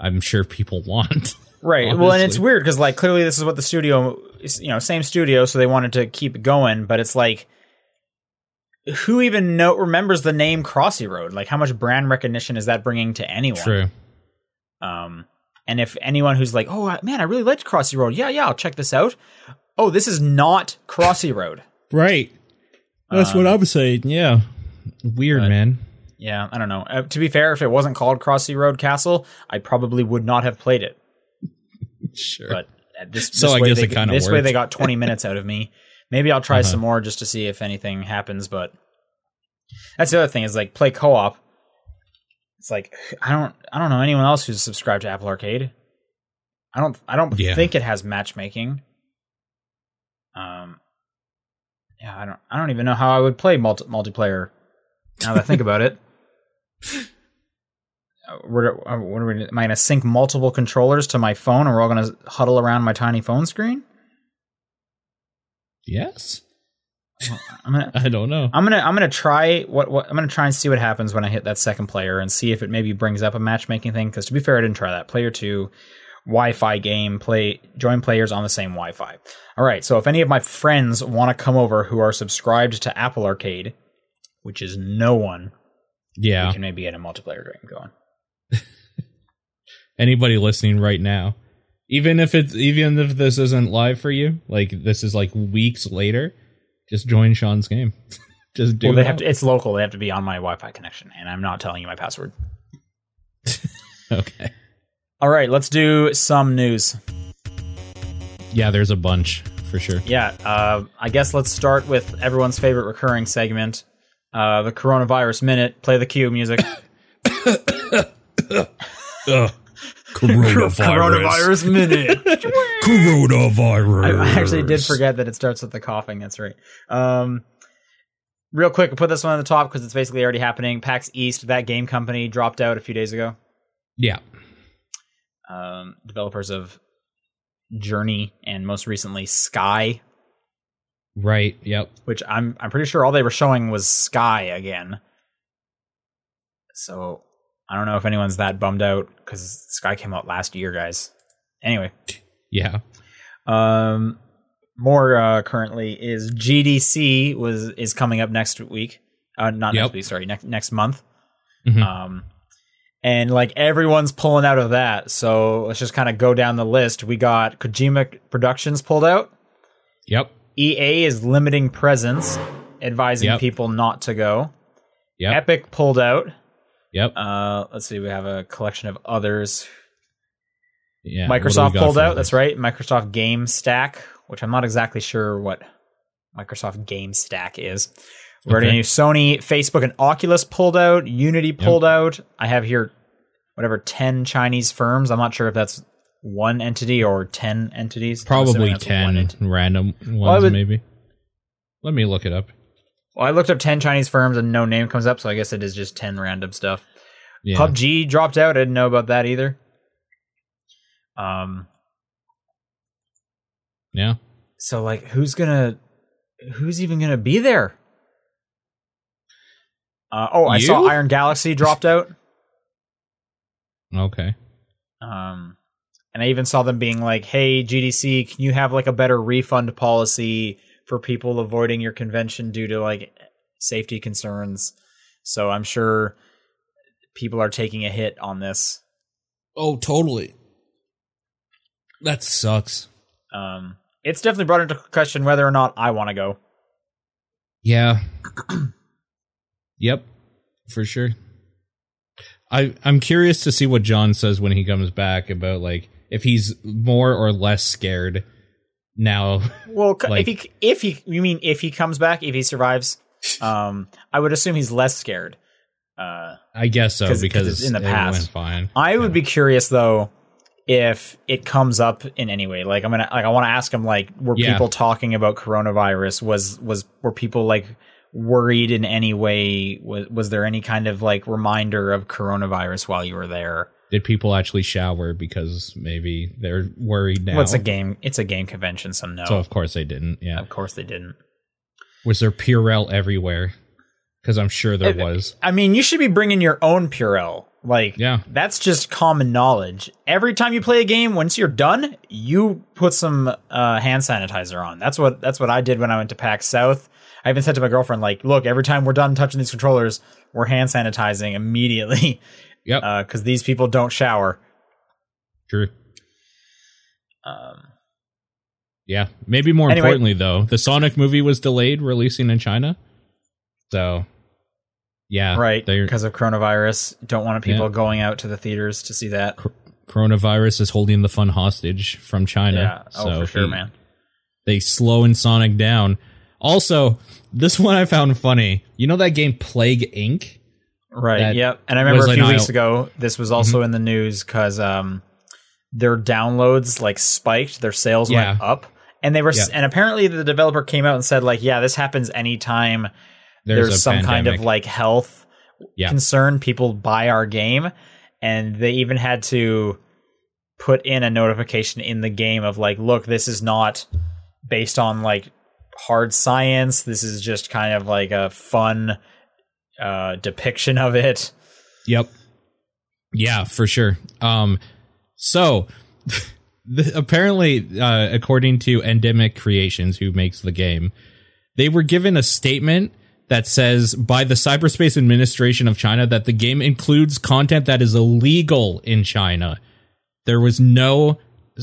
[SPEAKER 2] I'm sure people want.
[SPEAKER 1] Right. Well, and it's weird because like clearly this is what the studio, is, you know, same studio, so they wanted to keep it going. But it's like, who even know remembers the name Crossy Road? Like, how much brand recognition is that bringing to anyone?
[SPEAKER 2] True.
[SPEAKER 1] Um, and if anyone who's like, oh man, I really liked Crossy Road, yeah, yeah, I'll check this out. Oh, this is not Crossy Road.
[SPEAKER 2] Right. That's what I'm saying. Yeah. Weird,
[SPEAKER 1] but-
[SPEAKER 2] man.
[SPEAKER 1] Yeah, I don't know. Uh, to be fair, if it wasn't called Crossy Road Castle, I probably would not have played it.
[SPEAKER 2] Sure.
[SPEAKER 1] but at this,
[SPEAKER 2] So
[SPEAKER 1] this
[SPEAKER 2] I
[SPEAKER 1] way
[SPEAKER 2] guess
[SPEAKER 1] they,
[SPEAKER 2] it kinda
[SPEAKER 1] this way they got 20 minutes out of me maybe i'll try
[SPEAKER 2] Uh-huh.
[SPEAKER 1] some more just to see if anything happens but that's the other thing is like play co-op it's like i don't i don't know anyone else who's subscribed to apple arcade i don't i don't
[SPEAKER 2] Yeah.
[SPEAKER 1] think it has matchmaking um yeah i don't i don't even know how i would play multi- multiplayer now that i think about it Uh, are, uh, we, am I going to sync multiple controllers to my phone, and we're all going to huddle around my tiny phone screen?
[SPEAKER 2] yes.
[SPEAKER 1] I'm gonna,
[SPEAKER 2] I don't know.
[SPEAKER 1] I'm gonna, I'm gonna try what, what, I'm gonna try and see what happens when I hit that second player, and see if it maybe brings up a matchmaking thing. Because to be fair, I didn't try that. Player two, Wi-Fi game, play, join players on the same Wi-Fi. All right. So if any of my friends want to come over who are subscribed to Apple Arcade, which is no one,
[SPEAKER 2] Yeah.
[SPEAKER 1] we can maybe get a multiplayer game going.
[SPEAKER 2] Anybody listening right now, even if it's even if this isn't live for you, like this is like weeks later, just join Sean's game. just do
[SPEAKER 1] well, they
[SPEAKER 2] it
[SPEAKER 1] have to, it's local. They have to be on my Wi-Fi connection, and I'm not telling you my password.
[SPEAKER 2] Okay.
[SPEAKER 1] All right, let's do some news.
[SPEAKER 2] Yeah, there's a bunch for sure.
[SPEAKER 1] Yeah, uh, I guess let's start with everyone's favorite recurring segment, uh, the coronavirus minute. Play the cue music.
[SPEAKER 2] Ugh. Coronavirus.
[SPEAKER 1] minute.
[SPEAKER 2] Coronavirus.
[SPEAKER 1] I actually did forget that it starts with the coughing. That's right. Um, real quick, I'll put this one on the top because it's basically already happening. PAX East, that game company, dropped out a few days ago.
[SPEAKER 2] Yeah.
[SPEAKER 1] Um, developers of Journey and most recently Sky,
[SPEAKER 2] Right. Yep.
[SPEAKER 1] which I'm I'm pretty sure all they were showing was Sky again. So I don't know if anyone's that bummed out because Sky came out last year, guys. Anyway,
[SPEAKER 2] Yeah.
[SPEAKER 1] um, more uh, currently is GDC was is coming up next week. Uh, not
[SPEAKER 2] Yep.
[SPEAKER 1] next week, sorry, next next month.
[SPEAKER 2] Mhm.
[SPEAKER 1] Um, and like everyone's pulling out of that. So let's just kind of go down the list. We got Kojima Productions pulled out.
[SPEAKER 2] Yep.
[SPEAKER 1] EA is limiting presence, advising
[SPEAKER 2] Yep.
[SPEAKER 1] people not to go.
[SPEAKER 2] Yep.
[SPEAKER 1] Epic pulled out.
[SPEAKER 2] Yep.
[SPEAKER 1] Uh, let's see, we have a collection of others.
[SPEAKER 2] yeah. what do we
[SPEAKER 1] Microsoft pulled out. That's right. Microsoft Game Stack, which I'm not exactly sure what Microsoft Game Stack is. We already
[SPEAKER 2] Okay.
[SPEAKER 1] Sony, Facebook, and Oculus pulled out. Unity pulled out. I have here whatever ten Chinese firms. I'm not sure if that's one entity or ten entities.
[SPEAKER 2] Probably
[SPEAKER 1] one
[SPEAKER 2] ten
[SPEAKER 1] enti-
[SPEAKER 2] random ones,
[SPEAKER 1] I would-
[SPEAKER 2] maybe. Let me look it up.
[SPEAKER 1] Well, I looked up ten Chinese firms and no name comes up, so I guess it is just ten random stuff.
[SPEAKER 2] Yeah.
[SPEAKER 1] PUBG dropped out. I didn't know about that either. Um,
[SPEAKER 2] yeah.
[SPEAKER 1] so like, who's gonna, who's even gonna be there? Uh, oh, I saw Iron Galaxy dropped out.
[SPEAKER 2] Okay.
[SPEAKER 1] Um, and I even saw them being like, "Hey, GDC, can you have like a better refund policy for people avoiding your convention due to like safety concerns?" So I'm sure people are taking a hit on this.
[SPEAKER 2] Oh, totally. That sucks.
[SPEAKER 1] Um, it's definitely brought into question whether or not I want to go.
[SPEAKER 2] Yeah. yep. For sure. I I'm curious to see what John says when he comes back about like if he's more or less scared now.
[SPEAKER 1] Well,
[SPEAKER 2] Like-
[SPEAKER 1] if he if he you mean if he comes back, if he survives, um, I would assume he's less scared. Uh,
[SPEAKER 2] I guess so
[SPEAKER 1] 'cause
[SPEAKER 2] because
[SPEAKER 1] it's in the past.
[SPEAKER 2] fine.
[SPEAKER 1] I would be curious though if it comes up in any way. Like I'm gonna like I want to ask him like were
[SPEAKER 2] Yeah.
[SPEAKER 1] people talking about coronavirus? Was was were people like worried in any way? Was was there any kind of like reminder of coronavirus while you were there?
[SPEAKER 2] Did people actually shower because maybe they're worried now?
[SPEAKER 1] Well, it's a game. It's a game convention, so no.
[SPEAKER 2] So of course they didn't. Yeah.
[SPEAKER 1] of course they didn't.
[SPEAKER 2] Was there Purell everywhere? Because I'm sure there was.
[SPEAKER 1] I mean, you should be bringing your own Purell. Like,
[SPEAKER 2] Yeah.
[SPEAKER 1] that's just common knowledge. Every time you play a game, once you're done, you put some uh, hand sanitizer on. That's what that's what I did when I went to PAX South. I even said to my girlfriend, like, look, every time we're done touching these controllers, we're hand sanitizing immediately
[SPEAKER 2] Yep.
[SPEAKER 1] because these people don't shower.
[SPEAKER 2] True.
[SPEAKER 1] Um,
[SPEAKER 2] Yeah. Maybe more
[SPEAKER 1] Anyway.
[SPEAKER 2] importantly, though, the Sonic movie was delayed releasing in China. So, yeah.
[SPEAKER 1] right, because of coronavirus, don't want people
[SPEAKER 2] Yeah.
[SPEAKER 1] going out to the theaters to see that.
[SPEAKER 2] coronavirus is holding the fun hostage from China.
[SPEAKER 1] Yeah, oh
[SPEAKER 2] so
[SPEAKER 1] for sure,
[SPEAKER 2] he-
[SPEAKER 1] man.
[SPEAKER 2] They slowing Sonic down. Also, this one I found funny. You know that game Plague Inc.
[SPEAKER 1] Right.
[SPEAKER 2] that
[SPEAKER 1] Yep. And I remember a few weeks ago, this was also in the news because um, their downloads like spiked, their sales
[SPEAKER 2] Yeah.
[SPEAKER 1] went up, and they were,
[SPEAKER 2] Yeah.
[SPEAKER 1] and apparently the developer came out and said like, yeah, this happens anytime there's,
[SPEAKER 2] a
[SPEAKER 1] some kind of like health
[SPEAKER 2] Yeah.
[SPEAKER 1] concern, people buy our game, and they even had to put in a notification in the game of like, look, this is not based on like hard science. This is just kind of like a fun uh, depiction of it.
[SPEAKER 2] Yep. Yeah, for sure. Um, so the, apparently, uh, according to Ndemic Creations, who makes the game, they were given a statement that says by the Cyberspace Administration of China that the game includes content that is illegal in China. There was no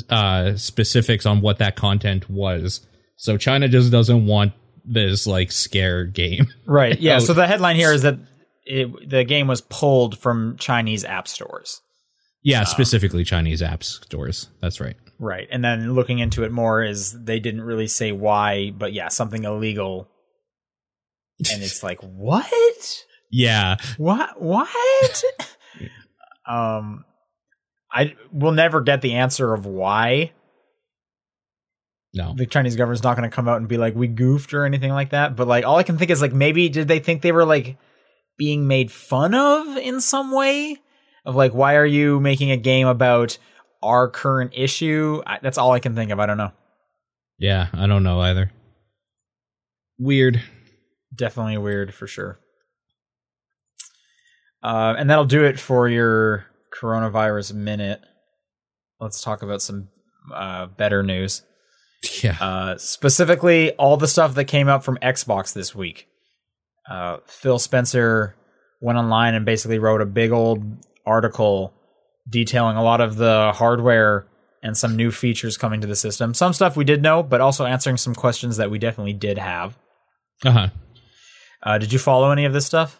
[SPEAKER 2] uh, specifics on what that content was. So China just doesn't want this like scare game.
[SPEAKER 1] Right. Yeah. So the headline here is that it, the game was pulled from Chinese app stores.
[SPEAKER 2] yeah, specifically Chinese app stores. That's right.
[SPEAKER 1] Right. And then looking into it more is they didn't really say why, but yeah, something illegal. And it's like, what?
[SPEAKER 2] Yeah.
[SPEAKER 1] What? What? um, I will never get the answer of why
[SPEAKER 2] No.
[SPEAKER 1] the Chinese government's not going to come out and be like, we goofed or anything like that. But like, all I can think is like, maybe did they think they were like being made fun of in some way? Of like, why are you making a game about our current issue. I, that's all I can think of. I don't know.
[SPEAKER 2] Yeah, I don't know either. Weird.
[SPEAKER 1] Definitely weird for sure. Uh, and that'll do it for your coronavirus minute. Let's talk about some uh, better news.
[SPEAKER 2] Yeah.
[SPEAKER 1] Uh, specifically, all the stuff that came out from Xbox this week. Uh, Phil Spencer went online and basically wrote a big old article detailing a lot of the hardware and some new features coming to the system. Some stuff we did know, but also answering some questions that we definitely did have.
[SPEAKER 2] Uh-huh.
[SPEAKER 1] Uh, did you follow any of this stuff?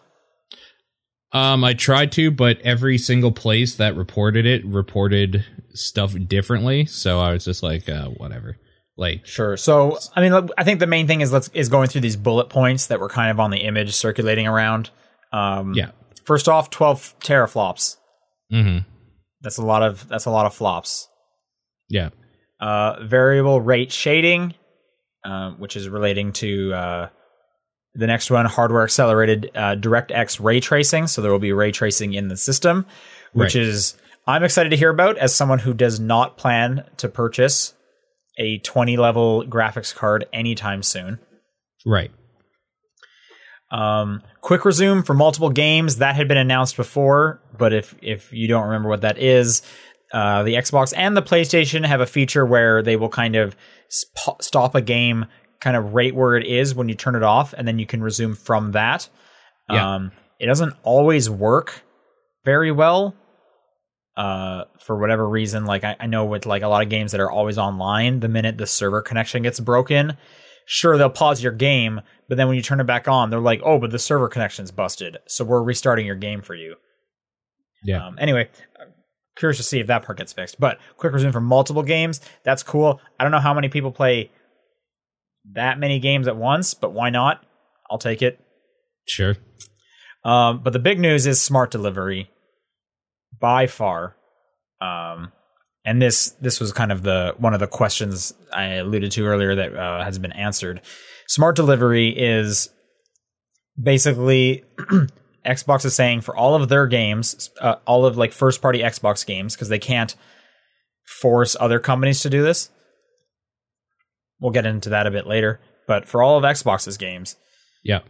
[SPEAKER 2] Um, I tried to, but every single place that reported it reported stuff differently. So I was just like, uh, whatever. Like,
[SPEAKER 1] Sure. So, I mean, I think the main thing is let's is going through these bullet points that were kind of on the image circulating around. Um,
[SPEAKER 2] yeah.
[SPEAKER 1] First off, twelve teraflops.
[SPEAKER 2] Mm-hmm.
[SPEAKER 1] That's a lot of that's a lot of flops.
[SPEAKER 2] Yeah.
[SPEAKER 1] Uh, variable rate shading, uh, which is relating to uh, the next one, hardware accelerated uh, DirectX ray tracing. So there will be ray tracing in the system, which
[SPEAKER 2] Right.
[SPEAKER 1] is I'm excited to hear about as someone who does not plan to purchase a 20 level graphics card anytime soon.
[SPEAKER 2] Right.
[SPEAKER 1] Um, quick resume for multiple games that had been announced before, but if if you don't remember what that is, uh, the Xbox and the PlayStation have a feature where they will kind of sp- stop a game kind of right where it is when you turn it off, and then you can resume from that.
[SPEAKER 2] Yeah.
[SPEAKER 1] Um, it doesn't always work very well. Uh, for whatever reason, like I, I know with like a lot of games that are always online, the minute the server connection gets broken, sure they'll pause your game, but then when you turn it back on, they're like, "Oh, but the server connection's busted, so we're restarting your game for you."
[SPEAKER 2] Yeah.
[SPEAKER 1] Um, anyway, I'm curious to see if that part gets fixed. But quick resume for multiple games, that's cool. I don't know how many people play that many games at once, but why not? I'll take it.
[SPEAKER 2] Sure.
[SPEAKER 1] Um, but the big news is smart delivery by far. Um, and this this was kind of the one of the questions I alluded to earlier that uh, has been answered. Smart delivery is basically Xbox is saying for all of their games, uh, all of like first party Xbox games, because they can't force other companies to do this. We'll get into that a bit later. But for all of Xbox's games,
[SPEAKER 2] Yeah.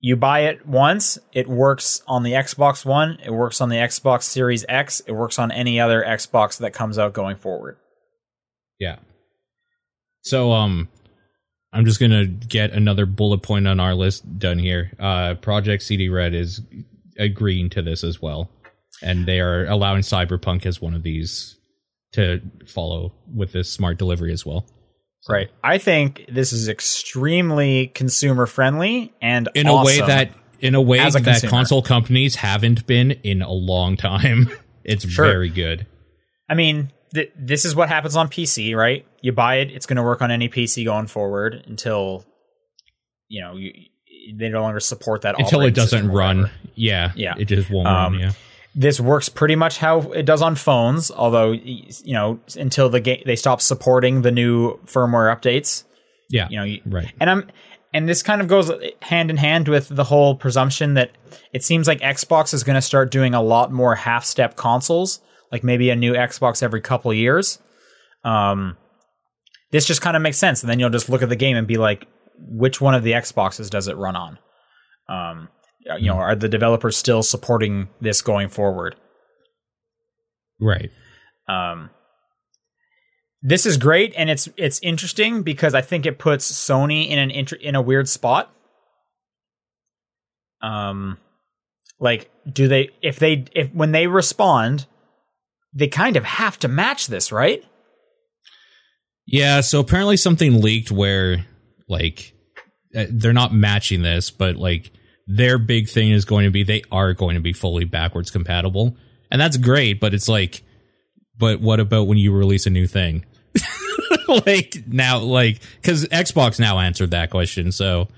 [SPEAKER 1] You buy it once, it works on the Xbox One, it works on the Xbox Series X, it works on any other Xbox that comes out going forward.
[SPEAKER 2] Yeah. So um I'm just gonna get another bullet point on our list done here. Uh Project CD Red is agreeing to this as well. And they are allowing Cyberpunk as one of these to follow with this smart delivery as well. So-
[SPEAKER 1] Right. I think this is extremely consumer friendly and
[SPEAKER 2] In a way that in a way
[SPEAKER 1] a
[SPEAKER 2] that
[SPEAKER 1] consumer.
[SPEAKER 2] console companies haven't been in a long time. It's
[SPEAKER 1] Sure.
[SPEAKER 2] very good.
[SPEAKER 1] I mean, th- this is what happens on PC, right? You buy it, it's going to work on any PC going forward until you know, you, they no longer support that
[SPEAKER 2] Until it doesn't run. Yeah.
[SPEAKER 1] Yeah.
[SPEAKER 2] It just won't
[SPEAKER 1] Um,
[SPEAKER 2] run, yeah.
[SPEAKER 1] This works pretty much how it does on phones although you know until the game they stop supporting the new firmware updates
[SPEAKER 2] Yeah.
[SPEAKER 1] you know you,
[SPEAKER 2] right.
[SPEAKER 1] and i'm and this kind of goes hand in hand with the whole presumption that it seems like xbox is going to start doing a lot more half step consoles like maybe a new xbox every couple years um this just kind of makes sense and then you'll just look at the game and be like which one of the xboxes does it run on um you know are the developers still supporting this going forward
[SPEAKER 2] Right.
[SPEAKER 1] um, this is great, and it's it's interesting because I think it puts Sony in an inter- in a weird spot. Um, like, do they if they if when they respond, they kind of have to match this, right?
[SPEAKER 2] Yeah, so apparently something leaked where like uh, they're not matching this, but like their big thing is going to be they are going to be fully backwards compatible. And that's great, but it's like but what about when you release a new thing? like now like cuz Xbox now answered that question, so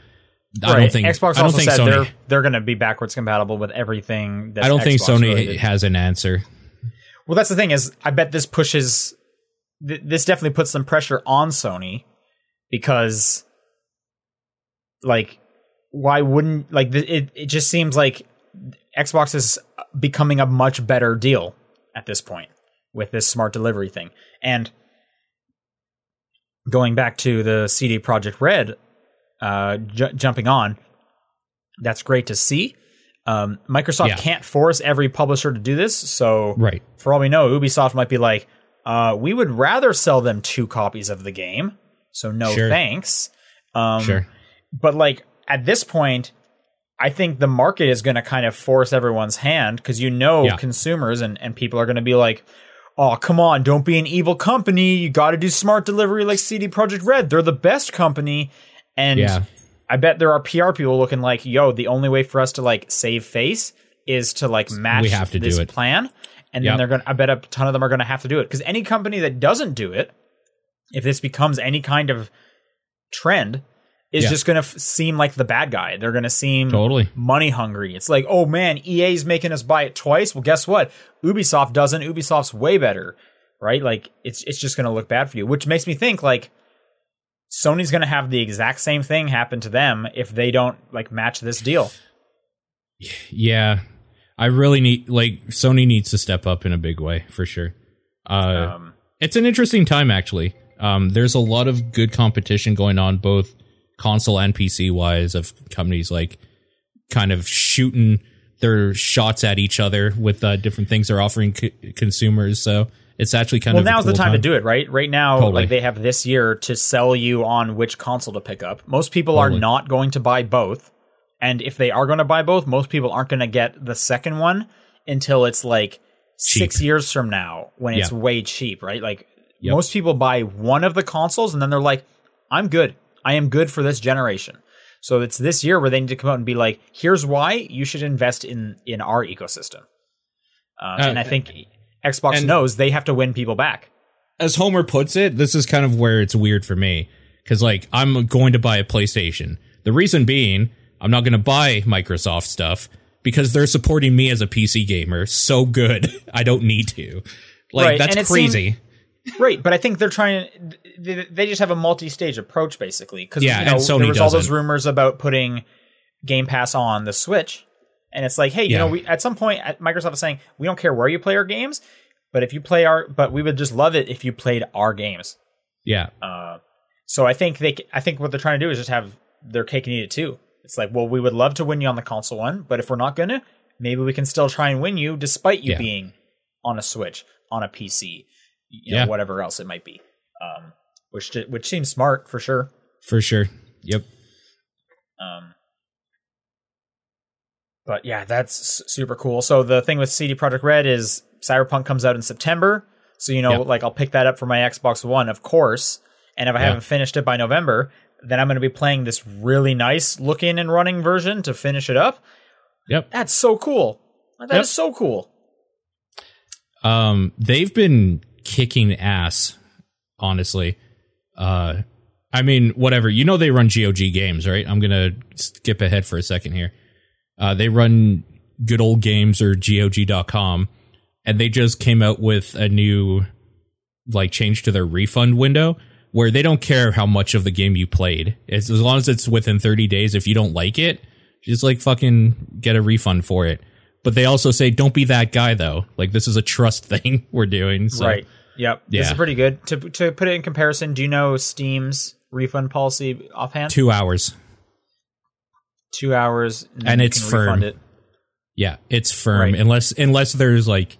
[SPEAKER 2] I don't think
[SPEAKER 1] Xbox
[SPEAKER 2] I don't
[SPEAKER 1] also
[SPEAKER 2] think
[SPEAKER 1] said
[SPEAKER 2] Sony
[SPEAKER 1] they're they're going to be backwards compatible with everything.
[SPEAKER 2] I don't think Sony
[SPEAKER 1] related.
[SPEAKER 2] has an answer.
[SPEAKER 1] Well, that's the thing is, I bet this pushes. Th- this definitely puts some pressure on Sony because, like, why wouldn't like it? It just seems like Xbox is becoming a much better deal at this point. with this smart delivery thing. And going back to the CD Projekt Red, uh, j- jumping on, that's great to see. Um, Microsoft
[SPEAKER 2] Yeah.
[SPEAKER 1] can't force every publisher to do this, so
[SPEAKER 2] Right.
[SPEAKER 1] for all we know, Ubisoft might be like, uh, we would rather sell them two copies of the game, so no
[SPEAKER 2] Sure.
[SPEAKER 1] thanks. Um,
[SPEAKER 2] Sure.
[SPEAKER 1] but like at this point, I think the market is going to kind of force everyone's hand because you know
[SPEAKER 2] Yeah.
[SPEAKER 1] consumers and, and people are going to be like, oh, come on, don't be an evil company. You got to do smart delivery like CD Projekt Red. They're the best company. And
[SPEAKER 2] Yeah.
[SPEAKER 1] I bet there are PR people looking like, yo, the only way for us to like save face is to like match
[SPEAKER 2] We have to do
[SPEAKER 1] this
[SPEAKER 2] it.
[SPEAKER 1] plan. And
[SPEAKER 2] Yep.
[SPEAKER 1] then they're going to, I bet a ton of them are going to have to do it. Because any company that doesn't do it, if this becomes any kind of trend, is
[SPEAKER 2] Yeah.
[SPEAKER 1] just going to f- seem like the bad guy. They're going to seem
[SPEAKER 2] Totally.
[SPEAKER 1] money hungry. It's like, oh man, EA's making us buy it twice. Well, guess what? Ubisoft doesn't. Ubisoft's way better, right? Like it's it's just going to look bad for you, which makes me think like Sony's going to have the exact same thing happen to them if they don't like match this deal.
[SPEAKER 2] Yeah. I really need like Sony needs to step up in a big way for sure. Uh
[SPEAKER 1] Um,
[SPEAKER 2] it's an interesting time actually. Um there's a lot of good competition going on both console and PC wise of companies like kind of shooting their shots at each other with uh, different things they're offering co- consumers. So it's actually kind
[SPEAKER 1] well,
[SPEAKER 2] of a
[SPEAKER 1] now's the
[SPEAKER 2] cool
[SPEAKER 1] time, to do it, right? Right now,
[SPEAKER 2] Totally.
[SPEAKER 1] like they have this year to sell you on which console to pick up. Most people are not going to buy both, and if they are going to buy both, most people aren't going to get the second one until it's like six years from now when it's
[SPEAKER 2] Yeah.
[SPEAKER 1] way cheap, right? Like
[SPEAKER 2] Yep.
[SPEAKER 1] most people buy one of the consoles and then they're like, "I'm good. I am good for this generation." So it's this year where they need to come out and be like, "Here's why you should invest in in our ecosystem." Uh,
[SPEAKER 2] Uh,
[SPEAKER 1] and I think Xbox knows they have to win people back.
[SPEAKER 2] as Homer puts it, this is kind of where it's weird for me because like I'm going to buy a PlayStation. The reason being, I'm not going to buy Microsoft stuff because they're supporting me as a PC gamer so good. I don't need to. Like
[SPEAKER 1] Right,
[SPEAKER 2] that's crazy.
[SPEAKER 1] Right, but I think they're trying. They, they just have a multi-stage approach, basically. Because
[SPEAKER 2] Yeah,
[SPEAKER 1] you know,
[SPEAKER 2] and Sony
[SPEAKER 1] there was all those rumors about putting Game Pass on the Switch, and it's like, hey, you
[SPEAKER 2] Yeah.
[SPEAKER 1] know, we at some point Microsoft is saying we don't care where you play our games, but if you play our, but we would just love it if you played our games.
[SPEAKER 2] yeah,
[SPEAKER 1] Uh, so I think they, I think what they're trying to do is just have their cake and eat it too. It's like, well, we would love to win you on the console one, but if we're not gonna, maybe we can still try and win you despite you
[SPEAKER 2] Yeah.
[SPEAKER 1] being on a Switch, on a PC, you know,
[SPEAKER 2] Yeah.
[SPEAKER 1] whatever else it might be. Um, which which seems smart for sure.
[SPEAKER 2] for sure. Yep.
[SPEAKER 1] Um, but yeah, that's super cool. So the thing with CD Projekt Red is Cyberpunk comes out in September. So you know,
[SPEAKER 2] Yep.
[SPEAKER 1] like I'll pick that up for my Xbox One, of course. And if I
[SPEAKER 2] Yeah.
[SPEAKER 1] haven't finished it by November, then I'm going to be playing this really nice looking and running version to finish it up.
[SPEAKER 2] Yep.
[SPEAKER 1] That's so cool. That is
[SPEAKER 2] Yep.
[SPEAKER 1] so cool.
[SPEAKER 2] Um, they've been kicking ass, honestly. Uh, I mean, whatever. You know they run GOG games, right? I'm gonna skip ahead for a second here. Uh, they run good old games or GOG.com, and they just came out with a new like change to their refund window where they don't care how much of the game you played. It's, as long as it's within 30 days, if you don't like it, just like fucking get a refund for it. But they also say, don't be that guy though. Like this is a trust thing we're doing. So.
[SPEAKER 1] right. Yep. This is pretty good. To to put it in comparison, do you know Steam's refund policy offhand?
[SPEAKER 2] Two hours.
[SPEAKER 1] Two hours, then
[SPEAKER 2] And it's firm.
[SPEAKER 1] it.
[SPEAKER 2] Yeah, it's firm
[SPEAKER 1] Right.
[SPEAKER 2] unless unless there's like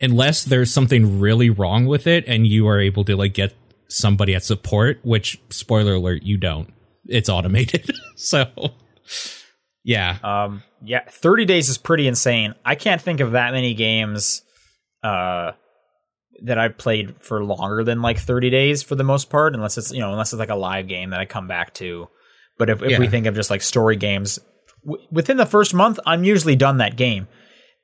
[SPEAKER 2] unless there's something really wrong with it and you are able to like get somebody at support, which spoiler alert, you don't. It's automated. so yeah.
[SPEAKER 1] Um, yeah, 30 days is pretty insane. I can't think of that many games uh, that I've played for longer than like 30 days for the most part, unless it's, you know, unless it's like a live game that I come back to. But if, if we think of just like story games, w- within the first month, I'm usually done that game.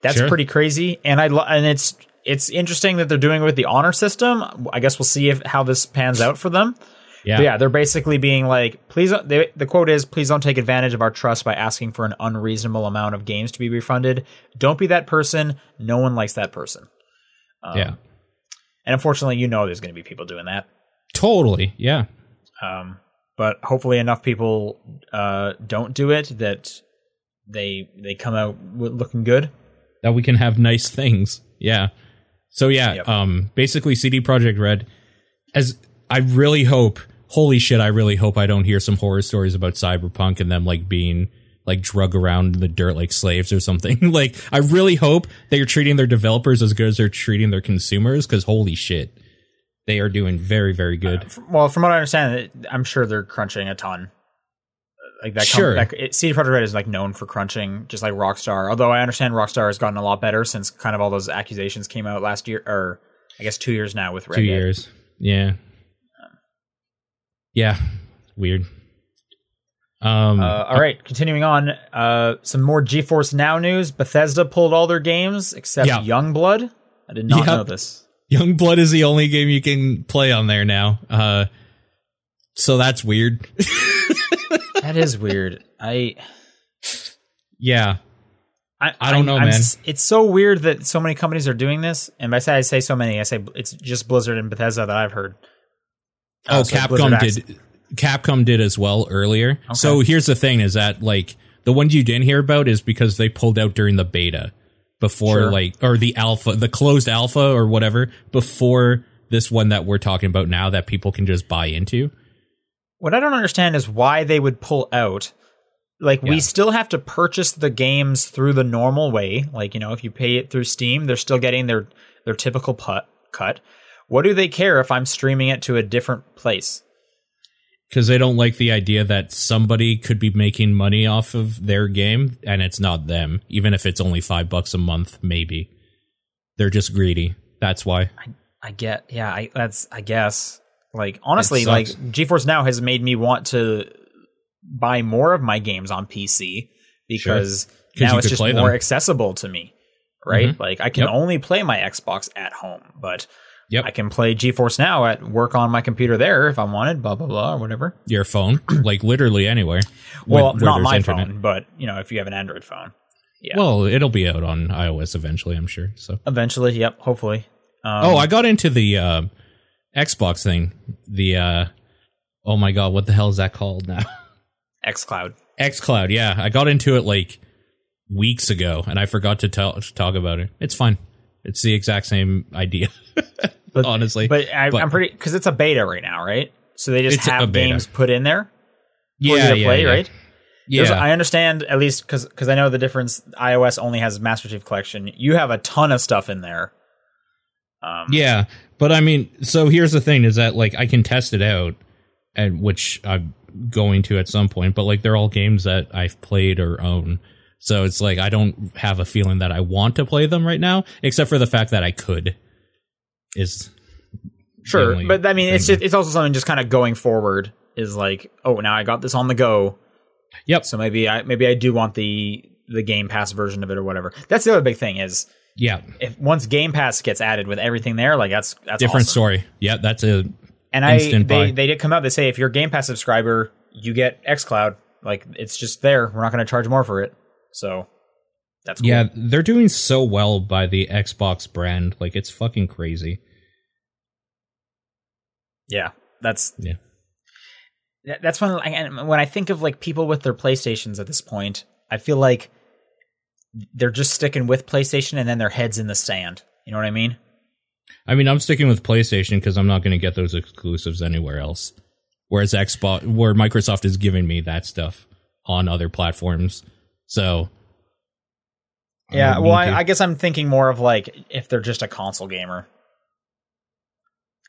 [SPEAKER 1] That's
[SPEAKER 2] Sure.
[SPEAKER 1] pretty crazy. And I, lo- and it's, it's interesting that they're doing it with the honor system. I guess we'll see if how this pans out for them.
[SPEAKER 2] Yeah.
[SPEAKER 1] But yeah, they're basically being like, please. They, the quote is, "Please don't take advantage of our trust by asking for an unreasonable amount of games to be refunded. Don't be that person. No one likes that person." Um,
[SPEAKER 2] yeah.
[SPEAKER 1] And unfortunately, you know, there's going to be people doing that.
[SPEAKER 2] Totally. Yeah.
[SPEAKER 1] Um, but hopefully, enough people uh, don't do it that they they come out looking good.
[SPEAKER 2] That we can have nice things. Yeah. So yeah,
[SPEAKER 1] Yep.
[SPEAKER 2] um, basically CD Projekt Red. As I really hope, holy shit, I really hope I don't hear some horror stories about Cyberpunk and them like being like drug around in the dirt like slaves or something. like I really hope they are treating their developers as good as they're treating their consumers. Because holy shit, they are doing very very good.
[SPEAKER 1] Uh, well, from what I understand, I'm sure they're crunching a ton. Like that,
[SPEAKER 2] Sure.
[SPEAKER 1] Com- that it, CD Projekt Red is like known for crunching, just like Rockstar. Although I understand Rockstar has gotten a lot better since kind of all those accusations came out last year, or I guess two years now with Red
[SPEAKER 2] Two
[SPEAKER 1] Dead.
[SPEAKER 2] years, yeah, yeah, weird. Um,
[SPEAKER 1] Uh, all right, continuing on. Uh, some more GeForce Now news. Bethesda pulled all their games except
[SPEAKER 2] Yeah.
[SPEAKER 1] Youngblood. I did not know this.
[SPEAKER 2] Youngblood is the only game you can play on there now. Uh, so that's weird.
[SPEAKER 1] That is weird. I
[SPEAKER 2] yeah,
[SPEAKER 1] I,
[SPEAKER 2] I don't know,
[SPEAKER 1] I'm
[SPEAKER 2] man.
[SPEAKER 1] It's so weird that so many companies are doing this, and by say I say so many, I say it's just Blizzard and Bethesda that I've heard.
[SPEAKER 2] Oh,
[SPEAKER 1] Uh, so
[SPEAKER 2] Capcom did. Capcom did as well earlier. So here's the thing: is that like the ones you didn't hear about is because they pulled out during the beta before
[SPEAKER 1] Sure.
[SPEAKER 2] like or the alpha, the closed alpha or whatever before this one that we're talking about now that people can just buy into.
[SPEAKER 1] What I don't understand is why they would pull out. Like
[SPEAKER 2] Yeah.
[SPEAKER 1] we still have to purchase the games through the normal way. Like you know, if you pay it through Steam, they're still getting their their typical put, cut. What do they care if I'm streaming it to a different place?
[SPEAKER 2] Because they don't like the idea that somebody could be making money off of their game and it's not them, even if it's only five bucks a month, maybe. They're just greedy. That's why.
[SPEAKER 1] I get, yeah, I that's I guess. Like honestly, like. GeForce Now has made me want to buy more of my games on PC because
[SPEAKER 2] 'Cause
[SPEAKER 1] now it's just more
[SPEAKER 2] them.
[SPEAKER 1] accessible to me. Right?
[SPEAKER 2] Mhm.
[SPEAKER 1] Like I can
[SPEAKER 2] Yep.
[SPEAKER 1] only play my Xbox at home, but
[SPEAKER 2] Yep.
[SPEAKER 1] I can play GeForce Now at work on my computer there if I wanted, blah blah blah or whatever.
[SPEAKER 2] Your phone, like literally anywhere.
[SPEAKER 1] Well,
[SPEAKER 2] where-
[SPEAKER 1] not my
[SPEAKER 2] internet.
[SPEAKER 1] phone, but you know, if you have an Android phone. Yeah.
[SPEAKER 2] Well, it'll be out on iOS eventually, I'm sure. So.
[SPEAKER 1] Eventually, yep, hopefully. Um,
[SPEAKER 2] oh, I got into the uh, Xbox thing. The uh, oh my god, what the hell is that called now?
[SPEAKER 1] xCloud.
[SPEAKER 2] XCloud. Yeah, I got into it like weeks ago, and I forgot to, tell, to talk about it. It's fine. It's the exact same idea,
[SPEAKER 1] But-
[SPEAKER 2] honestly.
[SPEAKER 1] But, I, I'm pretty because it's a beta right now, right? So they just have games put in there for
[SPEAKER 2] yeah,
[SPEAKER 1] you to
[SPEAKER 2] yeah,
[SPEAKER 1] play,
[SPEAKER 2] yeah.
[SPEAKER 1] right? There's-
[SPEAKER 2] Yeah,
[SPEAKER 1] I understand at least because I know the difference. iOS only has Master Chief Collection. You have a ton of stuff in there. Um,
[SPEAKER 2] yeah. But I mean, so here's the thing: is that like I can test it out, and which I'm going to at some point. But like they're all games that I've played or own. So it's like I don't have a feeling that I want to play them right now, except for the fact that I could. Is
[SPEAKER 1] sure, but I mean, it's just, it's also something just kind of going forward is like, oh, now I got this on the go,
[SPEAKER 2] yep,
[SPEAKER 1] so maybe I maybe I do want the the Game Pass version of it or whatever. That's the other big thing is
[SPEAKER 2] yeah,
[SPEAKER 1] if once Game Pass gets added with everything there, like that's that's
[SPEAKER 2] different
[SPEAKER 1] awesome.
[SPEAKER 2] story. Yeah, that's a
[SPEAKER 1] And I they
[SPEAKER 2] buy.
[SPEAKER 1] they did come out. They say if you're a Game Pass subscriber, you get XCloud. Like it's just there. We're not going to charge more for it. So that's cool.
[SPEAKER 2] yeah. They're doing so well by the Xbox brand, like it's fucking crazy.
[SPEAKER 1] yeah. That's
[SPEAKER 2] Yeah.
[SPEAKER 1] that's when I, when I think of like people with their PlayStations at this point, I feel like they're just sticking with PlayStation and then their heads in the sand. You know what I mean?
[SPEAKER 2] I mean, I'm sticking with PlayStation because I'm not going to get those exclusives anywhere else. Whereas Xbox, where Microsoft is giving me that stuff on other platforms, so
[SPEAKER 1] Yeah. Well. I, I guess I'm thinking more of like if they're just a console gamer.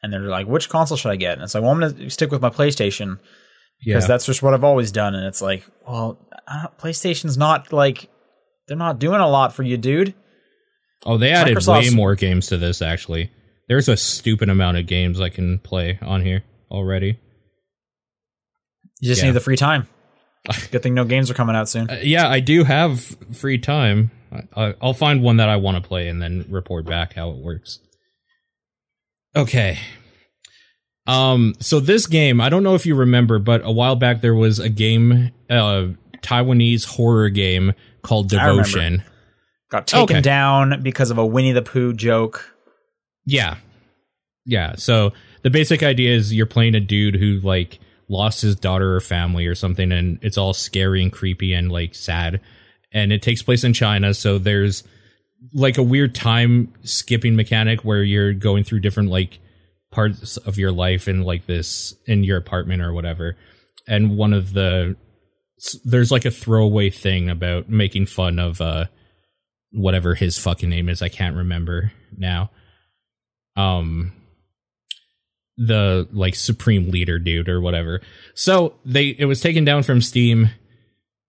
[SPEAKER 1] And they're like, which console should I get? And it's like, well, I'm to stick with my PlayStation.
[SPEAKER 2] yeah,
[SPEAKER 1] because that's just what I've always done. And it's like, well, PlayStation's not like they're not doing a lot for you, dude.
[SPEAKER 2] oh, they added way more games to this. Actually, there's a stupid amount of games I can play on here already.
[SPEAKER 1] You just
[SPEAKER 2] Yeah.
[SPEAKER 1] need the free time. Good thing no games are coming out soon.
[SPEAKER 2] Uh, yeah, I do have free time. I, I- I'll find one that I want to play and then report back how it works. Okay. Um. So this game, I don't know if you remember, but a while back there was a game, uh, Taiwanese horror game called Devotion.
[SPEAKER 1] Got taken
[SPEAKER 2] okay.
[SPEAKER 1] down because of a Winnie the Pooh joke.
[SPEAKER 2] Yeah. Yeah. So the basic idea is you're playing a dude who like lost his daughter or family or something and it's all scary and creepy and like sad. And it takes place in China, so there's like a weird time skipping mechanic where you're going through different like parts of your life in like this in your apartment or whatever. And one of the there's like a throwaway thing about making fun of uh whatever his fucking name is. I can't remember now. Um the like supreme leader dude or whatever. So they it was taken down from Steam,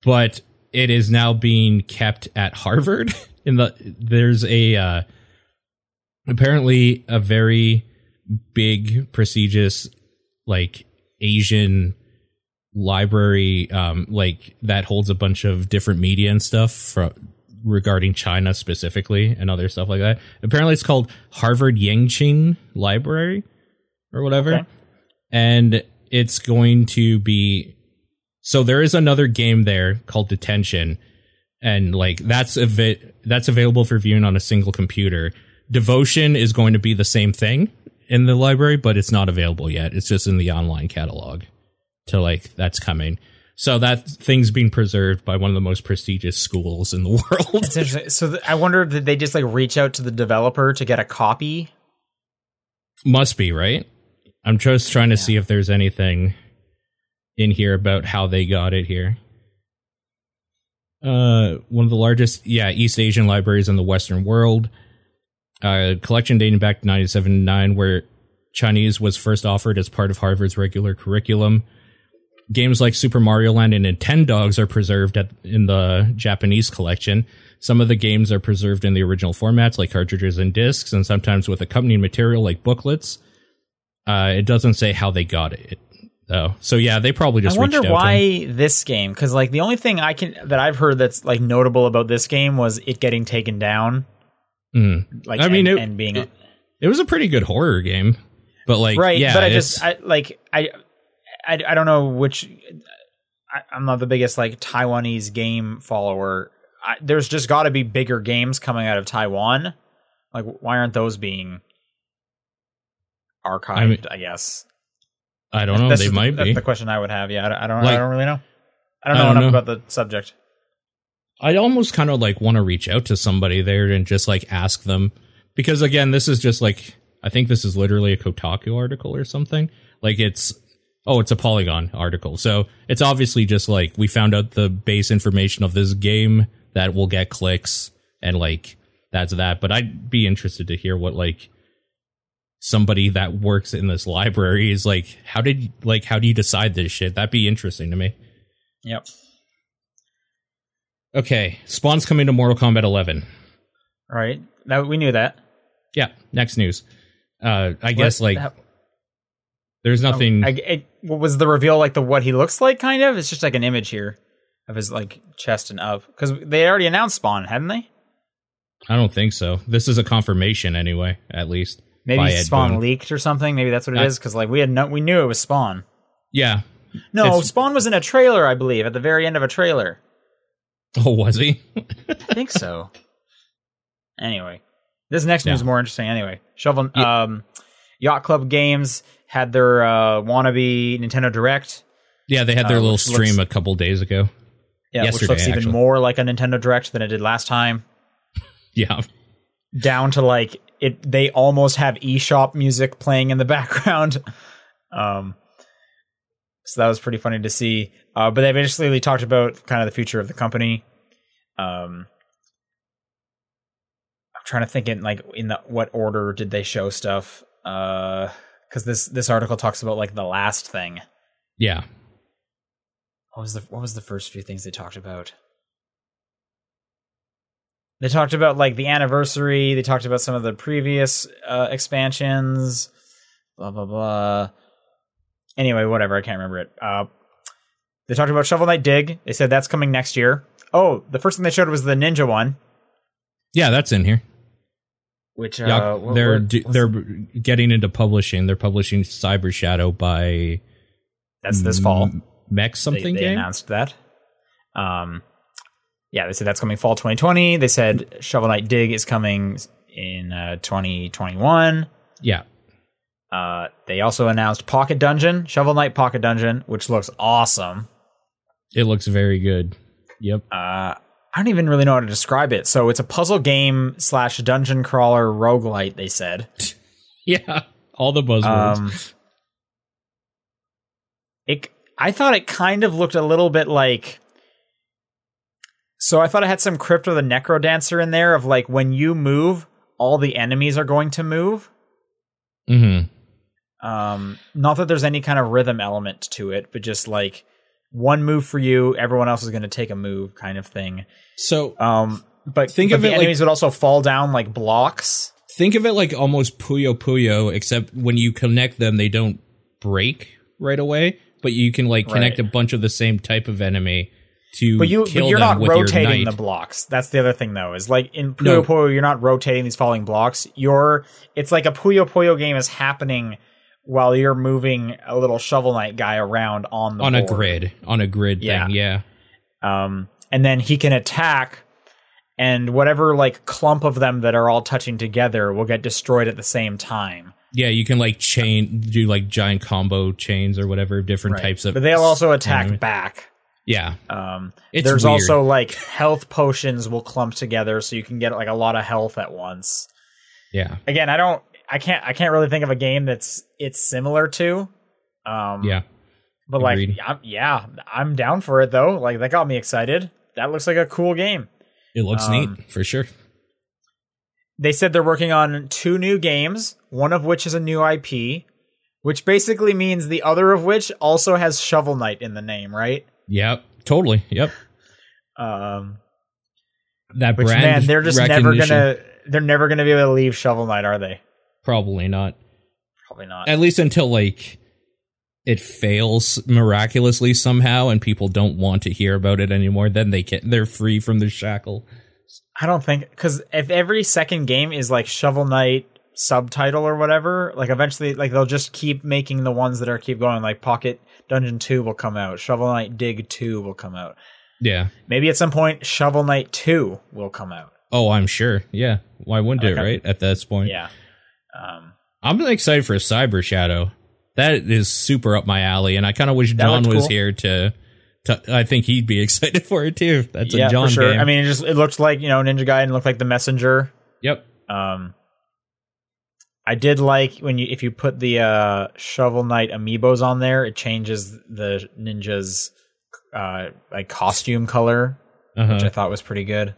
[SPEAKER 2] but it is now being kept at Harvard. In the there's a uh, apparently a very big prestigious like Asian library um like that holds a bunch of different media and stuff from regarding China specifically and other stuff like that. Apparently it's called Harvard Yenching Library or whatever.
[SPEAKER 1] Okay.
[SPEAKER 2] And it's going to be so there is another game there called Detention and like that's av- that's available for viewing on a single computer. Devotion is going to be the same thing in the library, but it's not available yet. It's just in the online catalog. To like that's coming. So that thing's being preserved by one of the most prestigious schools in the world.
[SPEAKER 1] It's interesting. So th- I wonder did they just like reach out to the developer to get a copy?
[SPEAKER 2] Must be, right? I'm just trying to see if there's anything in here about how they got it here. Uh, one of the largest, yeah, East Asian libraries in the Western world. Collection dating back to 1979, where Chinese was first offered as part of Harvard's regular curriculum. Games like Super Mario Land and Nintendogs are preserved at, in the Japanese collection. Some of the games are preserved in the original formats, like cartridges and discs, and sometimes with accompanying material like booklets. Uh, it doesn't say how they got it, though. So yeah, they probably just.
[SPEAKER 1] I wonder
[SPEAKER 2] reached out to
[SPEAKER 1] why this game because like the only thing I can that I've heard that's like notable about this game was it getting taken down.
[SPEAKER 2] Mm.
[SPEAKER 1] Like
[SPEAKER 2] I mean,
[SPEAKER 1] and,
[SPEAKER 2] it-
[SPEAKER 1] and being
[SPEAKER 2] it- It was a pretty good horror game, but like,
[SPEAKER 1] right,
[SPEAKER 2] yeah,
[SPEAKER 1] but I just I like I I, I don't know which I, I'm not the biggest like Taiwanese game follower. I, there's just got to be bigger games coming out of Taiwan. Like, why aren't those being archived? I,
[SPEAKER 2] I
[SPEAKER 1] guess
[SPEAKER 2] I don't know.
[SPEAKER 1] That's
[SPEAKER 2] They
[SPEAKER 1] just-
[SPEAKER 2] might
[SPEAKER 1] that's
[SPEAKER 2] be.
[SPEAKER 1] the question I would have. Yeah, I don't. I don't, I don't really know. I don't
[SPEAKER 2] I
[SPEAKER 1] know
[SPEAKER 2] don't
[SPEAKER 1] enough
[SPEAKER 2] know.
[SPEAKER 1] about the subject.
[SPEAKER 2] I almost kind of like want to reach out to somebody there and just like ask them because again, this is just like I think this is literally a Kotaku article or something. Like it's oh, it's a Polygon article. So it's obviously just like we found out the base information of this game that will get clicks and like that's that. But I'd be interested to hear what like somebody that works in this library is like how did like how do you decide this shit? That'd be interesting to me.
[SPEAKER 1] Yep.
[SPEAKER 2] Okay, Spawn's coming to Mortal Kombat 11.
[SPEAKER 1] Right. That we knew that.
[SPEAKER 2] Yeah, next news. Uh, I guess like
[SPEAKER 1] how-
[SPEAKER 2] there's nothing.
[SPEAKER 1] I, it, was the reveal like the what he looks like? Kind of. It's just like an image here of his like chest and up because they already announced Spawn, hadn't they?
[SPEAKER 2] I don't think so. This is a confirmation anyway, at least.
[SPEAKER 1] Maybe Spawn
[SPEAKER 2] Boon.
[SPEAKER 1] leaked or something. Maybe that's what it
[SPEAKER 2] I-
[SPEAKER 1] is. Because like we had no, we knew it was Spawn.
[SPEAKER 2] Yeah.
[SPEAKER 1] No, Spawn was in a trailer, I believe, at the very end of a trailer.
[SPEAKER 2] Oh, was he?
[SPEAKER 1] I think so. anyway, this next news is more interesting. Anyway, Shovel,
[SPEAKER 2] Yeah.
[SPEAKER 1] um, Yacht Club Games had their uh, wannabe Nintendo Direct.
[SPEAKER 2] yeah, they had their
[SPEAKER 1] Uh,
[SPEAKER 2] little stream
[SPEAKER 1] looks-
[SPEAKER 2] a couple days ago.
[SPEAKER 1] Yeah, which looks even
[SPEAKER 2] actually.
[SPEAKER 1] more like a Nintendo Direct than it did last time.
[SPEAKER 2] Yeah.
[SPEAKER 1] Down to like it, they almost have eShop music playing in the background. Um, so that was pretty funny to see. Uh, but they basically talked about kind of the future of the company. Um, I'm trying to think in like in the what order did they show stuff? Uh, because this this article talks about like the last thing.
[SPEAKER 2] Yeah.
[SPEAKER 1] What was the what was the first few things they talked about? They talked about like the anniversary. They talked about some of the previous uh, expansions. Blah blah blah. Anyway, whatever. I can't remember it. Uh, they talked about Shovel Knight Dig. They said that's coming next year. Oh, the first thing they showed was the Ninja one,
[SPEAKER 2] Yeah, that's in here.
[SPEAKER 1] which uh,
[SPEAKER 2] Yeah,
[SPEAKER 1] what-
[SPEAKER 2] they're
[SPEAKER 1] what-
[SPEAKER 2] they're getting into publishing. They're publishing Cyber Shadow by
[SPEAKER 1] that's this fall.
[SPEAKER 2] M- Mech
[SPEAKER 1] they,
[SPEAKER 2] something
[SPEAKER 1] they
[SPEAKER 2] game.
[SPEAKER 1] announced that. Um, yeah, they said that's coming fall 2020. They said Shovel Knight Dig is coming in uh, 2021.
[SPEAKER 2] Yeah.
[SPEAKER 1] Uh, they also announced Pocket Dungeon, Shovel Knight Pocket Dungeon, which looks awesome.
[SPEAKER 2] It looks very good. Yep.
[SPEAKER 1] Uh, I don't even really know how to describe it. So it's a puzzle game slash dungeon crawler roguelite, they said.
[SPEAKER 2] Yeah, all the buzzwords.
[SPEAKER 1] Um, it, I thought it kind of looked a little bit like. So I thought I had some Crypt of the NecroDancer in there of like when you move, all the enemies are going to move.
[SPEAKER 2] hmm
[SPEAKER 1] Um, not that there's any kind of rhythm element to it, but just like one move for you, everyone else is going to take a move, kind of thing.
[SPEAKER 2] So
[SPEAKER 1] Um, but
[SPEAKER 2] Think
[SPEAKER 1] but
[SPEAKER 2] of
[SPEAKER 1] the
[SPEAKER 2] it like-
[SPEAKER 1] enemies would also fall down like blocks.
[SPEAKER 2] think of it like almost Puyo Puyo, except when you connect them, they don't break right away, but you can like connect
[SPEAKER 1] Right.
[SPEAKER 2] a bunch of the same type of enemy to
[SPEAKER 1] But you, but you're not
[SPEAKER 2] your
[SPEAKER 1] rotating the blocks. That's the other thing, though. Is like in Puyo
[SPEAKER 2] No.
[SPEAKER 1] Puyo, you're not rotating these falling blocks. You're it's like a Puyo Puyo game is happening while you're moving a little shovel knight guy around on the
[SPEAKER 2] on a grid, on a grid
[SPEAKER 1] Yeah.
[SPEAKER 2] thing. Yeah,
[SPEAKER 1] Um, and then he can attack, and whatever like clump of them that are all touching together will get destroyed at the same time.
[SPEAKER 2] yeah. You can like chain, do like giant combo chains or whatever, different
[SPEAKER 1] Right.
[SPEAKER 2] types of.
[SPEAKER 1] But they'll also attack back.
[SPEAKER 2] Yeah,
[SPEAKER 1] Um,
[SPEAKER 2] It's
[SPEAKER 1] there's
[SPEAKER 2] weird.
[SPEAKER 1] also like health potions will clump together, so you can get like a lot of health at once.
[SPEAKER 2] yeah,
[SPEAKER 1] Again, I don't, I can't, I can't really think of a game that's it's similar to. Um,
[SPEAKER 2] yeah.
[SPEAKER 1] but like. I'm, yeah, I'm down for it though. Like that got me excited. That looks like a cool game.
[SPEAKER 2] It looks
[SPEAKER 1] Um,
[SPEAKER 2] neat for sure.
[SPEAKER 1] They said they're working on two new games, one of which is a new IP, which basically means the other of which also has Shovel Knight in the name, right?
[SPEAKER 2] Yep, totally. Yep.
[SPEAKER 1] Um,
[SPEAKER 2] That
[SPEAKER 1] which
[SPEAKER 2] brand
[SPEAKER 1] man, they're just never gonna, they're never gonna be able to leave Shovel Knight, are they?
[SPEAKER 2] probably not.
[SPEAKER 1] Probably not.
[SPEAKER 2] At least until like it fails miraculously somehow and people don't want to hear about it anymore, then they can they're free from the shackle.
[SPEAKER 1] I don't think because if every second game is like Shovel Knight subtitle or whatever, like eventually, like they'll just keep making the ones that are keep going. Like Pocket Dungeon Two will come out, Shovel Knight Dig Two will come out.
[SPEAKER 2] Yeah.
[SPEAKER 1] Maybe at some point Shovel Knight Two will come out.
[SPEAKER 2] Oh, I'm sure. Yeah. Why wouldn't it, right? At this point.
[SPEAKER 1] Yeah. Um,
[SPEAKER 2] I'm excited for Cyber Shadow. That is super up my alley, and I kind of wish John was
[SPEAKER 1] cool.
[SPEAKER 2] here to, to. I think he'd be excited for it too. That's
[SPEAKER 1] yeah,
[SPEAKER 2] a John
[SPEAKER 1] for sure.
[SPEAKER 2] game.
[SPEAKER 1] I mean, it just it looked like you know Ninja Gaiden looked like the messenger.
[SPEAKER 2] yep.
[SPEAKER 1] Um, I did like when you if you put the uh, Shovel Knight amiibos on there, it changes the ninja's uh, like costume color, which I
[SPEAKER 2] Uh-huh.
[SPEAKER 1] thought was pretty good.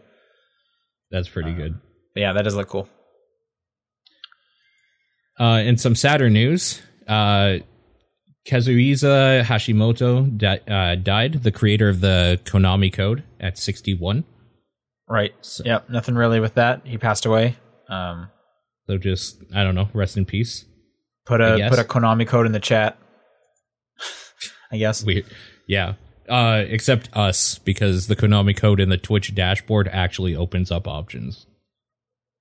[SPEAKER 2] That's pretty good.
[SPEAKER 1] But yeah, that does look cool.
[SPEAKER 2] Uh, in some sadder news, uh, Kazuhisa Hashimoto di- uh, died, the creator of the Konami Code at 61.
[SPEAKER 1] Right.
[SPEAKER 2] So-
[SPEAKER 1] Yep. Nothing really with that. He passed away. Um,
[SPEAKER 2] So just, I don't know, rest in peace.
[SPEAKER 1] put a put a Konami code in the chat. I guess.
[SPEAKER 2] Weird. Yeah. Uh, except us, because the Konami Code in the Twitch dashboard actually opens up options.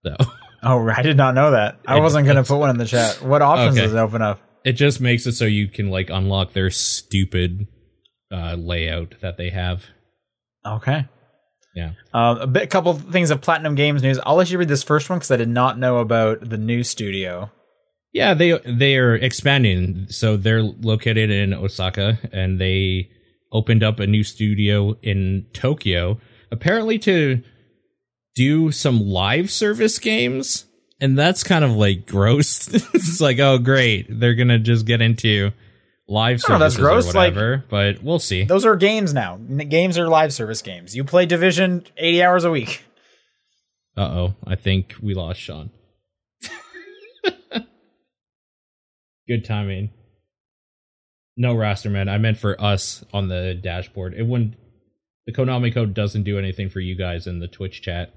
[SPEAKER 2] So
[SPEAKER 1] Oh, I did not know that. I
[SPEAKER 2] It-
[SPEAKER 1] wasn't gonna put one in the chat. What options
[SPEAKER 2] Okay.
[SPEAKER 1] does it open up?
[SPEAKER 2] it just makes it so you can like unlock their stupid uh, layout that they have.
[SPEAKER 1] Okay.
[SPEAKER 2] Yeah.
[SPEAKER 1] Um, a bit, couple things of Platinum Games news. I'll let you read this first one because I did not know about the new studio.
[SPEAKER 2] Yeah, they they are expanding. So they're located in Osaka and they opened up a new studio in Tokyo apparently to do some live service games. And that's kind of like gross. it's like, oh great, they're going to just get into live
[SPEAKER 1] Oh, that's gross,
[SPEAKER 2] or
[SPEAKER 1] like-
[SPEAKER 2] whatever, but we'll see.
[SPEAKER 1] Those are games now. Games are live service games. You play Division eighty hours a week.
[SPEAKER 2] Uh-oh, I think we lost Sean. Good timing. No Rasterman. I meant for us on the dashboard. It wouldn't. The Konami code doesn't do anything for you guys in the Twitch chat.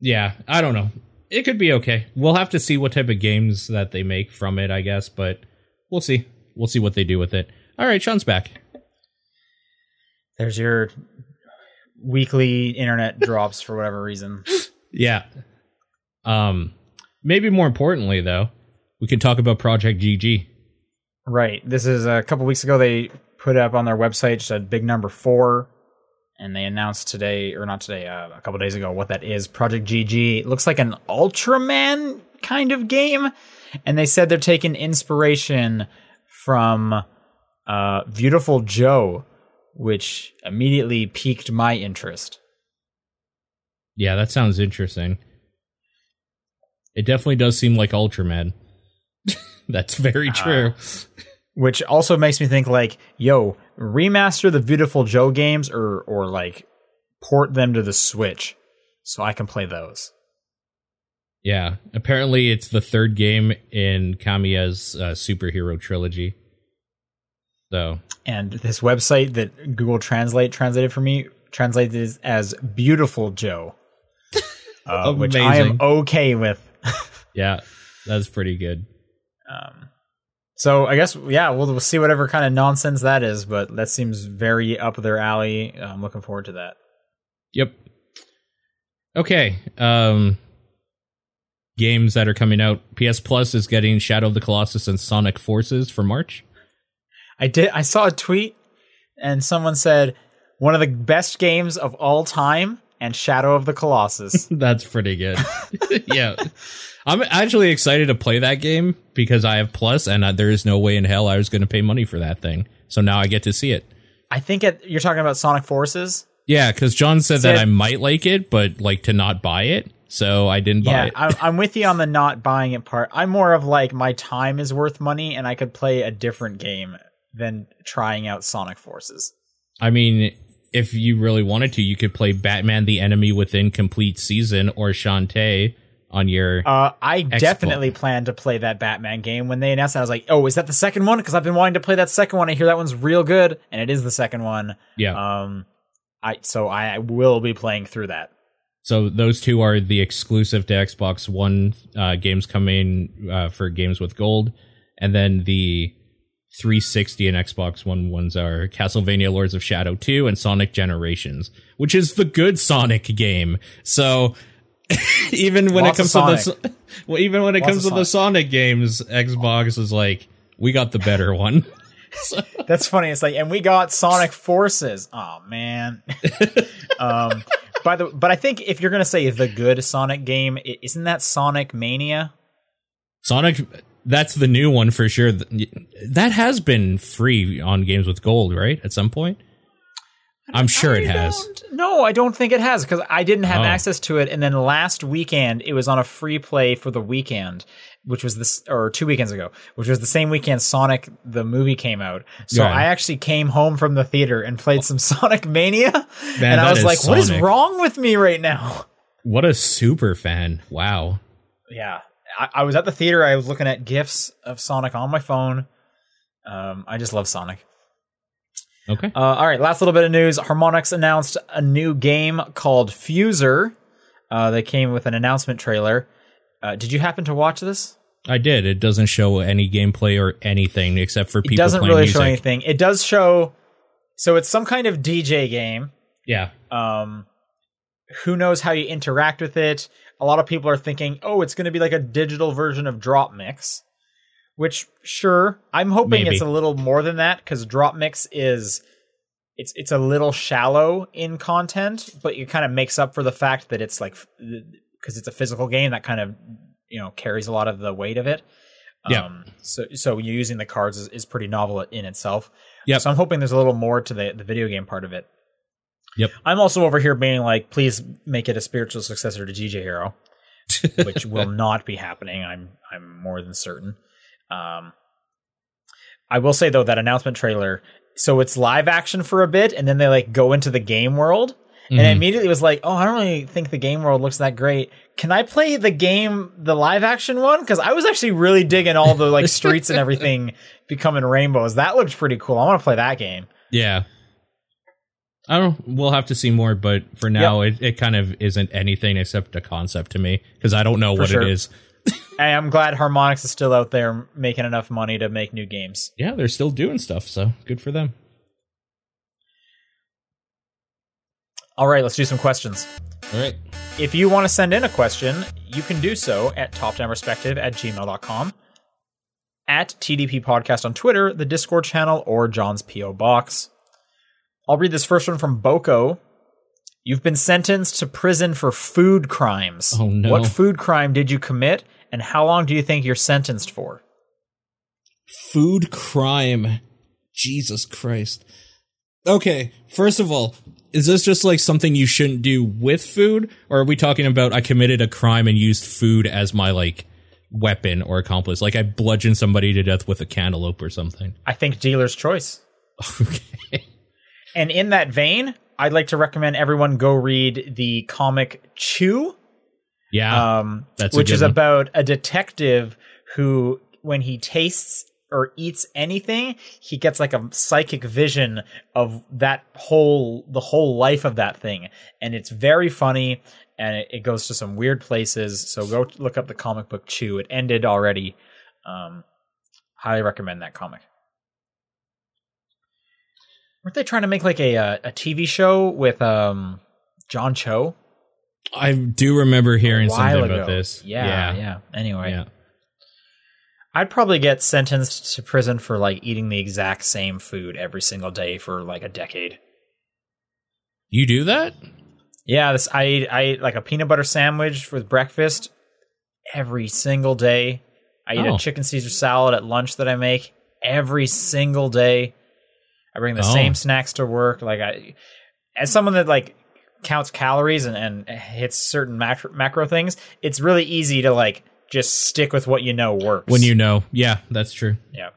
[SPEAKER 2] Yeah, I don't know. It could be okay. We'll have to see what type of games that they make from it, I guess, but we'll see. We'll see what they do with it. All right, Sean's back.
[SPEAKER 1] There's your weekly internet drops for whatever reason.
[SPEAKER 2] Yeah. Um maybe more importantly though, we can talk about Project GG.
[SPEAKER 1] Right. This is a couple weeks ago. They put up on their website just a big number four, and they announced today, or not today, uh, a couple days ago, what that is. Project GG. It looks like an Ultraman kind of game, and they said they're taking inspiration from uh, Viewtiful Joe, which immediately piqued my interest.
[SPEAKER 2] Yeah, that sounds interesting. It definitely does seem like Ultraman. That's very true.
[SPEAKER 1] Which also makes me think like, yo, remaster the Viewtiful Joe games or or like port them to the Switch so I can play those.
[SPEAKER 2] yeah, apparently it's the third game in Kamiya's uh, superhero trilogy. So,
[SPEAKER 1] And this website that Google Translate translated for me translated it as Beautiful Joe. Uh, which I am okay with.
[SPEAKER 2] yeah, that's pretty good.
[SPEAKER 1] Um, so I guess yeah, we'll, we'll see whatever kind of nonsense that is, but that seems very up their alley. I'm looking forward to that.
[SPEAKER 2] Yep. Okay. Um games that are coming out. PS Plus is getting Shadow of the Colossus and Sonic Forces for March.
[SPEAKER 1] I did. I saw a tweet, and someone said one of the best games of all time, and Shadow of the Colossus.
[SPEAKER 2] That's pretty good. yeah. I'm actually excited to play that game because I have Plus and uh, there is no way in hell I was going to pay money for that thing. So now I get to see it.
[SPEAKER 1] I think it, you're talking about Sonic Forces.
[SPEAKER 2] Yeah, because John said that
[SPEAKER 1] I-
[SPEAKER 2] I might like it, but like to not buy it. So I didn't buy
[SPEAKER 1] Yeah,
[SPEAKER 2] it.
[SPEAKER 1] I'm, I'm with you on the not buying it part. I'm more of like my time is worth money, and I could play a different game than trying out Sonic Forces.
[SPEAKER 2] I mean, if you really wanted to, you could play Batman the Enemy Within Complete Season or Shantae on your.
[SPEAKER 1] Uh, I definitely plan to play that Batman game. When they announced that, I was like, "Oh, is that the second one?" Because I've been wanting to play that second one. I hear that one's real good, and it is the second one.
[SPEAKER 2] yeah.
[SPEAKER 1] Um, I so I will be playing through that.
[SPEAKER 2] so those two are the exclusive to Xbox One uh, games coming uh, for games with gold. And then the 360 and Xbox One ones are Castlevania Lords of Shadow 2 and Sonic Generations, which is the good Sonic game. So even when
[SPEAKER 1] Lots
[SPEAKER 2] it comes to the well, even when it
[SPEAKER 1] Lots
[SPEAKER 2] comes to the Sonic games, Xbox is like, we got the better one.
[SPEAKER 1] That's funny. It's like, and we got Sonic Forces. Oh man. um, by the but I think if you're gonna say the good Sonic game, isn't that Sonic Mania?
[SPEAKER 2] Sonic, that's the new one for sure. That has been free on games with gold, right? At some point, I'm sure it has.
[SPEAKER 1] No, I don't think it has because I didn't have
[SPEAKER 2] Oh.
[SPEAKER 1] access to it. And then last weekend, it was on a free play for the weekend, which was this, or two weekends ago, which was the same weekend Sonic the movie came out. So
[SPEAKER 2] Yeah.
[SPEAKER 1] I actually came home from the theater and played some Sonic Mania,
[SPEAKER 2] Man,
[SPEAKER 1] and I was like, "What is wrong with me right now?"
[SPEAKER 2] What a super fan! Wow.
[SPEAKER 1] Yeah, I, I was at the theater. I was looking at gifs of Sonic on my phone. Um, I just love Sonic.
[SPEAKER 2] Okay.
[SPEAKER 1] Uh, all right, last little bit of news. Harmonix announced a new game called Fuser. Uh, they came with an announcement trailer. Uh, did you happen to watch this?
[SPEAKER 2] I did. It doesn't show any gameplay or anything except for people
[SPEAKER 1] It doesn't
[SPEAKER 2] playing
[SPEAKER 1] really
[SPEAKER 2] music.
[SPEAKER 1] show anything. It does show. So it's some kind of DJ game.
[SPEAKER 2] Yeah.
[SPEAKER 1] Um, who knows how you interact with it? A lot of people are thinking, oh, it's going to be like a digital version of DropMix. Which, sure, I'm hoping
[SPEAKER 2] Maybe.
[SPEAKER 1] it's a little more than that because DropMix is it's it's a little shallow in content, but it kind of makes up for the fact that it's like because it's a physical game that kind of you know carries a lot of the weight of it.
[SPEAKER 2] Yeah.
[SPEAKER 1] Um, so so using the cards is, is pretty novel in itself.
[SPEAKER 2] Yeah.
[SPEAKER 1] So I'm hoping there's a little more to the the video game part of it.
[SPEAKER 2] Yep.
[SPEAKER 1] I'm also over here being like, please make it a spiritual successor to DJ Hero, which will not be happening. I'm I'm more than certain. Um, I will say though that announcement trailer, so it's live action for a bit, and then they like go into the game world, and I immediately was like, oh, I don't really think the game world looks that great. Can I play the game, the live action one? Because I was actually really digging all the like streets and everything becoming rainbows. That looked pretty cool. I want to play that game.
[SPEAKER 2] Yeah. I don't. We'll have to see more, but for now, it, it kind of isn't anything except a concept to me because I don't know what
[SPEAKER 1] sure.
[SPEAKER 2] it is.
[SPEAKER 1] And I'm glad Harmonix is still out there making enough money to make new games.
[SPEAKER 2] Yeah, they're still doing stuff, so good for them.
[SPEAKER 1] All right, let's do some questions.
[SPEAKER 2] All right.
[SPEAKER 1] If you want to send in a question, you can do so at topdownperspective at gmail.com, at TDP Podcast on Twitter, the Discord channel, or John's P.O. Box. I'll read this first one from Boko. You've been sentenced to prison for food crimes.
[SPEAKER 2] Oh, no.
[SPEAKER 1] What food crime did you commit, and how long do you think you're sentenced for?
[SPEAKER 2] Food crime. Jesus Christ. Okay, first of all, is this just like something you shouldn't do with food, or are we talking about I committed a crime and used food as my like weapon or accomplice? Like I bludgeoned somebody to death with a cantaloupe or something.
[SPEAKER 1] I think dealer's choice.
[SPEAKER 2] okay.
[SPEAKER 1] And in that vein, I'd like to recommend everyone go read the comic Chew,
[SPEAKER 2] Yeah.
[SPEAKER 1] um, which is
[SPEAKER 2] one.
[SPEAKER 1] about a detective who, when he tastes or eats anything, he gets like a psychic vision of that whole the whole life of that thing, and it's very funny. And it, it goes to some weird places. So go look up the comic book Chew. It ended already. Um, highly recommend that comic. Weren't they trying to make like a uh, a TV show with um John Cho?
[SPEAKER 2] I do remember hearing something
[SPEAKER 1] ago.
[SPEAKER 2] about this.
[SPEAKER 1] Yeah,
[SPEAKER 2] yeah,
[SPEAKER 1] yeah. Anyway,
[SPEAKER 2] yeah.
[SPEAKER 1] I'd probably get sentenced to prison for like eating the exact same food every single day for like a decade.
[SPEAKER 2] You do that?
[SPEAKER 1] Yeah, this I eat I eat like a peanut butter sandwich for breakfast every single day. I eat
[SPEAKER 2] Oh.
[SPEAKER 1] a chicken Caesar salad at lunch that I make every single day. I bring the
[SPEAKER 2] Oh.
[SPEAKER 1] same snacks to work. Like I, as someone that like counts calories and, and hits certain macro, macro things, it's really easy to like just stick with what you know works.
[SPEAKER 2] When you know. Yeah, that's true.
[SPEAKER 1] yeah,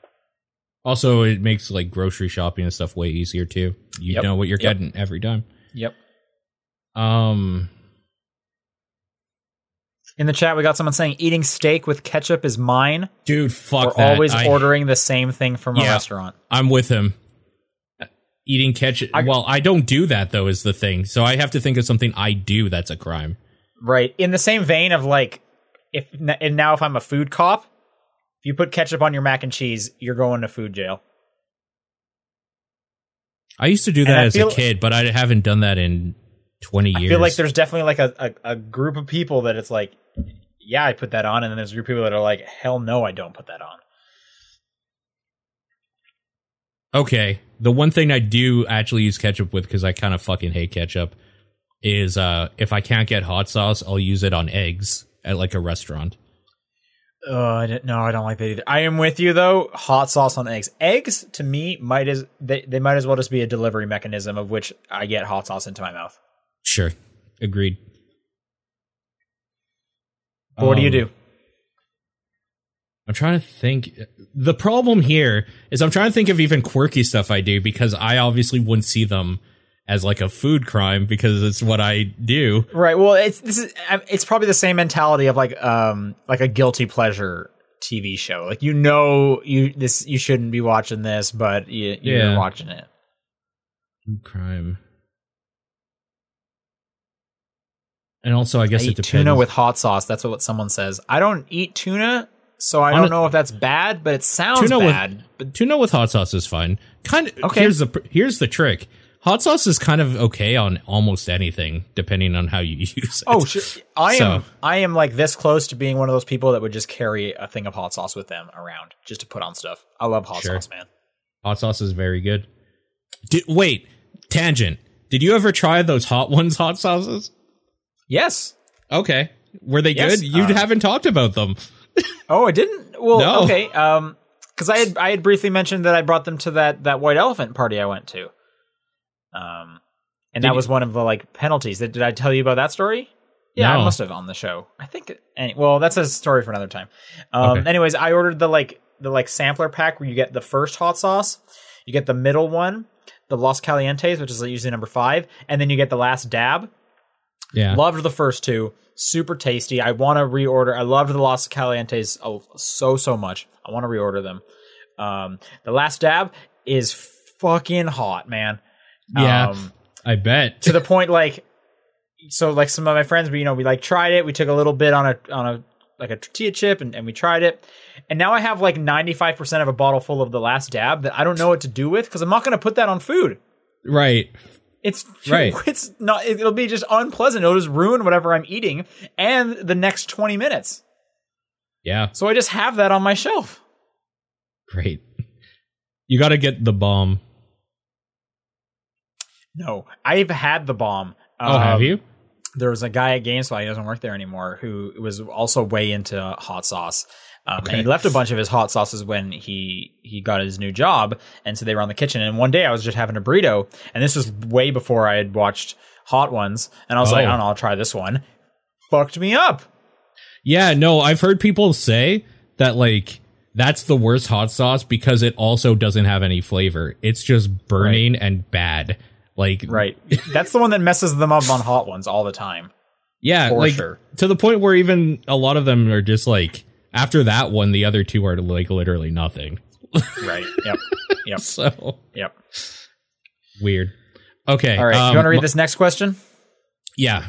[SPEAKER 2] Also, it makes like grocery shopping and stuff way easier too. You
[SPEAKER 1] Yep.
[SPEAKER 2] know what you're
[SPEAKER 1] Yep.
[SPEAKER 2] getting every time.
[SPEAKER 1] yep.
[SPEAKER 2] Um,
[SPEAKER 1] In the chat, we got someone saying eating steak with ketchup is mine.
[SPEAKER 2] dude, fuck
[SPEAKER 1] We're
[SPEAKER 2] that.
[SPEAKER 1] always
[SPEAKER 2] I-
[SPEAKER 1] ordering the same thing from a
[SPEAKER 2] Yeah.
[SPEAKER 1] restaurant.
[SPEAKER 2] I'm with him. Eating ketchup.
[SPEAKER 1] I-
[SPEAKER 2] well, I don't do that though. Is the thing. So I have to think of something I do that's a crime.
[SPEAKER 1] Right. In the same vein of like, if and now if I'm a food cop, if you put ketchup on your mac and cheese, you're going to food jail.
[SPEAKER 2] I used to do that as
[SPEAKER 1] feel-
[SPEAKER 2] a kid, but I haven't done that in 20 years.
[SPEAKER 1] I feel like there's definitely like a, a, a group of people that it's like, yeah, I put that on, and then there's a group of people that are like, hell no, I don't put that on.
[SPEAKER 2] Okay. The one thing I do actually use ketchup with because I kind of fucking hate ketchup is uh if I can't get hot sauce, I'll use it on eggs at like a restaurant.
[SPEAKER 1] Oh, I didn't, no, I don't like that either. I am with you though. Hot sauce on eggs. Eggs to me might as they, they might as well just be a delivery mechanism of which I get hot sauce into my mouth.
[SPEAKER 2] Sure. Agreed.
[SPEAKER 1] But what do you
[SPEAKER 2] Um,
[SPEAKER 1] do?
[SPEAKER 2] I'm trying to think. The problem here is I'm trying to think of even quirky stuff I do because I obviously wouldn't see them as like a food crime because it's what I do.
[SPEAKER 1] Right. Well, it's this is it's probably the same mentality of like um like a guilty pleasure TV show. Like you know you this you shouldn't be watching this, but you, you're
[SPEAKER 2] Yeah.
[SPEAKER 1] watching it.
[SPEAKER 2] Food crime. And also, I guess
[SPEAKER 1] I
[SPEAKER 2] it depends.
[SPEAKER 1] tuna with hot sauce. That's what someone says. I don't eat tuna, so I
[SPEAKER 2] On
[SPEAKER 1] don't
[SPEAKER 2] a-
[SPEAKER 1] know if that's bad, but it sounds
[SPEAKER 2] Tuna with-
[SPEAKER 1] bad. but
[SPEAKER 2] tuna with hot sauce is fine. Kind of.
[SPEAKER 1] Okay.
[SPEAKER 2] Here's the here's the trick. Hot sauce is kind of okay on almost anything, depending on how you use it.
[SPEAKER 1] oh, sure. I am I am like this close to being one of those people that would just carry a thing of hot sauce with them around just to put on stuff. I love hot
[SPEAKER 2] Sure.
[SPEAKER 1] sauce, man.
[SPEAKER 2] Hot sauce is very good. Did, wait, tangent. Did you ever try those hot ones hot sauces?
[SPEAKER 1] Yes.
[SPEAKER 2] Okay. Were they
[SPEAKER 1] Yes,
[SPEAKER 2] good? You
[SPEAKER 1] uh,
[SPEAKER 2] haven't talked about them.
[SPEAKER 1] Oh, I didn't. Well,
[SPEAKER 2] No.
[SPEAKER 1] okay. Um, because I had I had briefly mentioned that I brought them to that that white elephant party I went to. Um, and
[SPEAKER 2] Did
[SPEAKER 1] that was one of the like penalties. Did, did I tell you about that story? Yeah,
[SPEAKER 2] No.
[SPEAKER 1] I must have on the show. I think. Any, well, that's a story for another time. Um,
[SPEAKER 2] Okay.
[SPEAKER 1] anyways, I ordered the like the like sampler pack where you get the first hot sauce, you get the middle one, the Los Calientes, which is usually number five, and then you get the last dab.
[SPEAKER 2] Yeah.
[SPEAKER 1] Loved the first two. Super tasty. I want to reorder. I loved the Los Calientes oh, so, so much. I want to reorder them. Um, the last dab is fucking hot, man.
[SPEAKER 2] Yeah.
[SPEAKER 1] Um,
[SPEAKER 2] I bet.
[SPEAKER 1] to the point like, so like some of my friends, we, you know, we like tried it. We took a little bit on a, on a, like a tortilla chip and, and we tried it. And now I have like 95% of a bottle full of the last dab that I don't know what to do with because I'm not going to put that on food.
[SPEAKER 2] right.
[SPEAKER 1] It's
[SPEAKER 2] Right.
[SPEAKER 1] It's not. It'll be just unpleasant. It'll just ruin whatever I'm eating and the next 20 minutes.
[SPEAKER 2] Yeah.
[SPEAKER 1] So I just have that on my shelf.
[SPEAKER 2] Great. You got to get the bomb.
[SPEAKER 1] No, I've had the bomb.
[SPEAKER 2] Oh, have
[SPEAKER 1] Um,
[SPEAKER 2] you?
[SPEAKER 1] there was a guy at GameSpot, he doesn't work there anymore, who was also way into hot sauce. Um,
[SPEAKER 2] Okay.
[SPEAKER 1] And he left a bunch of his hot sauces when he he got his new job, and so they were on the kitchen. And one day I was just having a burrito, and this was way before I had watched Hot Ones, and I was like,
[SPEAKER 2] Oh.
[SPEAKER 1] I don't know, I'll try this one. Fucked me up.
[SPEAKER 2] Yeah, no, I've heard people say that like that's the worst hot sauce because it also doesn't have any flavor. It's just burning and bad. Like
[SPEAKER 1] Right. That's the one that messes them up on Hot Ones all the time.
[SPEAKER 2] yeah,
[SPEAKER 1] For
[SPEAKER 2] like
[SPEAKER 1] sure.
[SPEAKER 2] to the point where even a lot of them are just like after that one, the other two are like literally nothing.
[SPEAKER 1] Right. Yep. Yep.
[SPEAKER 2] So
[SPEAKER 1] Yep.
[SPEAKER 2] weird. Okay,
[SPEAKER 1] All right.
[SPEAKER 2] um,
[SPEAKER 1] you want to read this next question?
[SPEAKER 2] Yeah.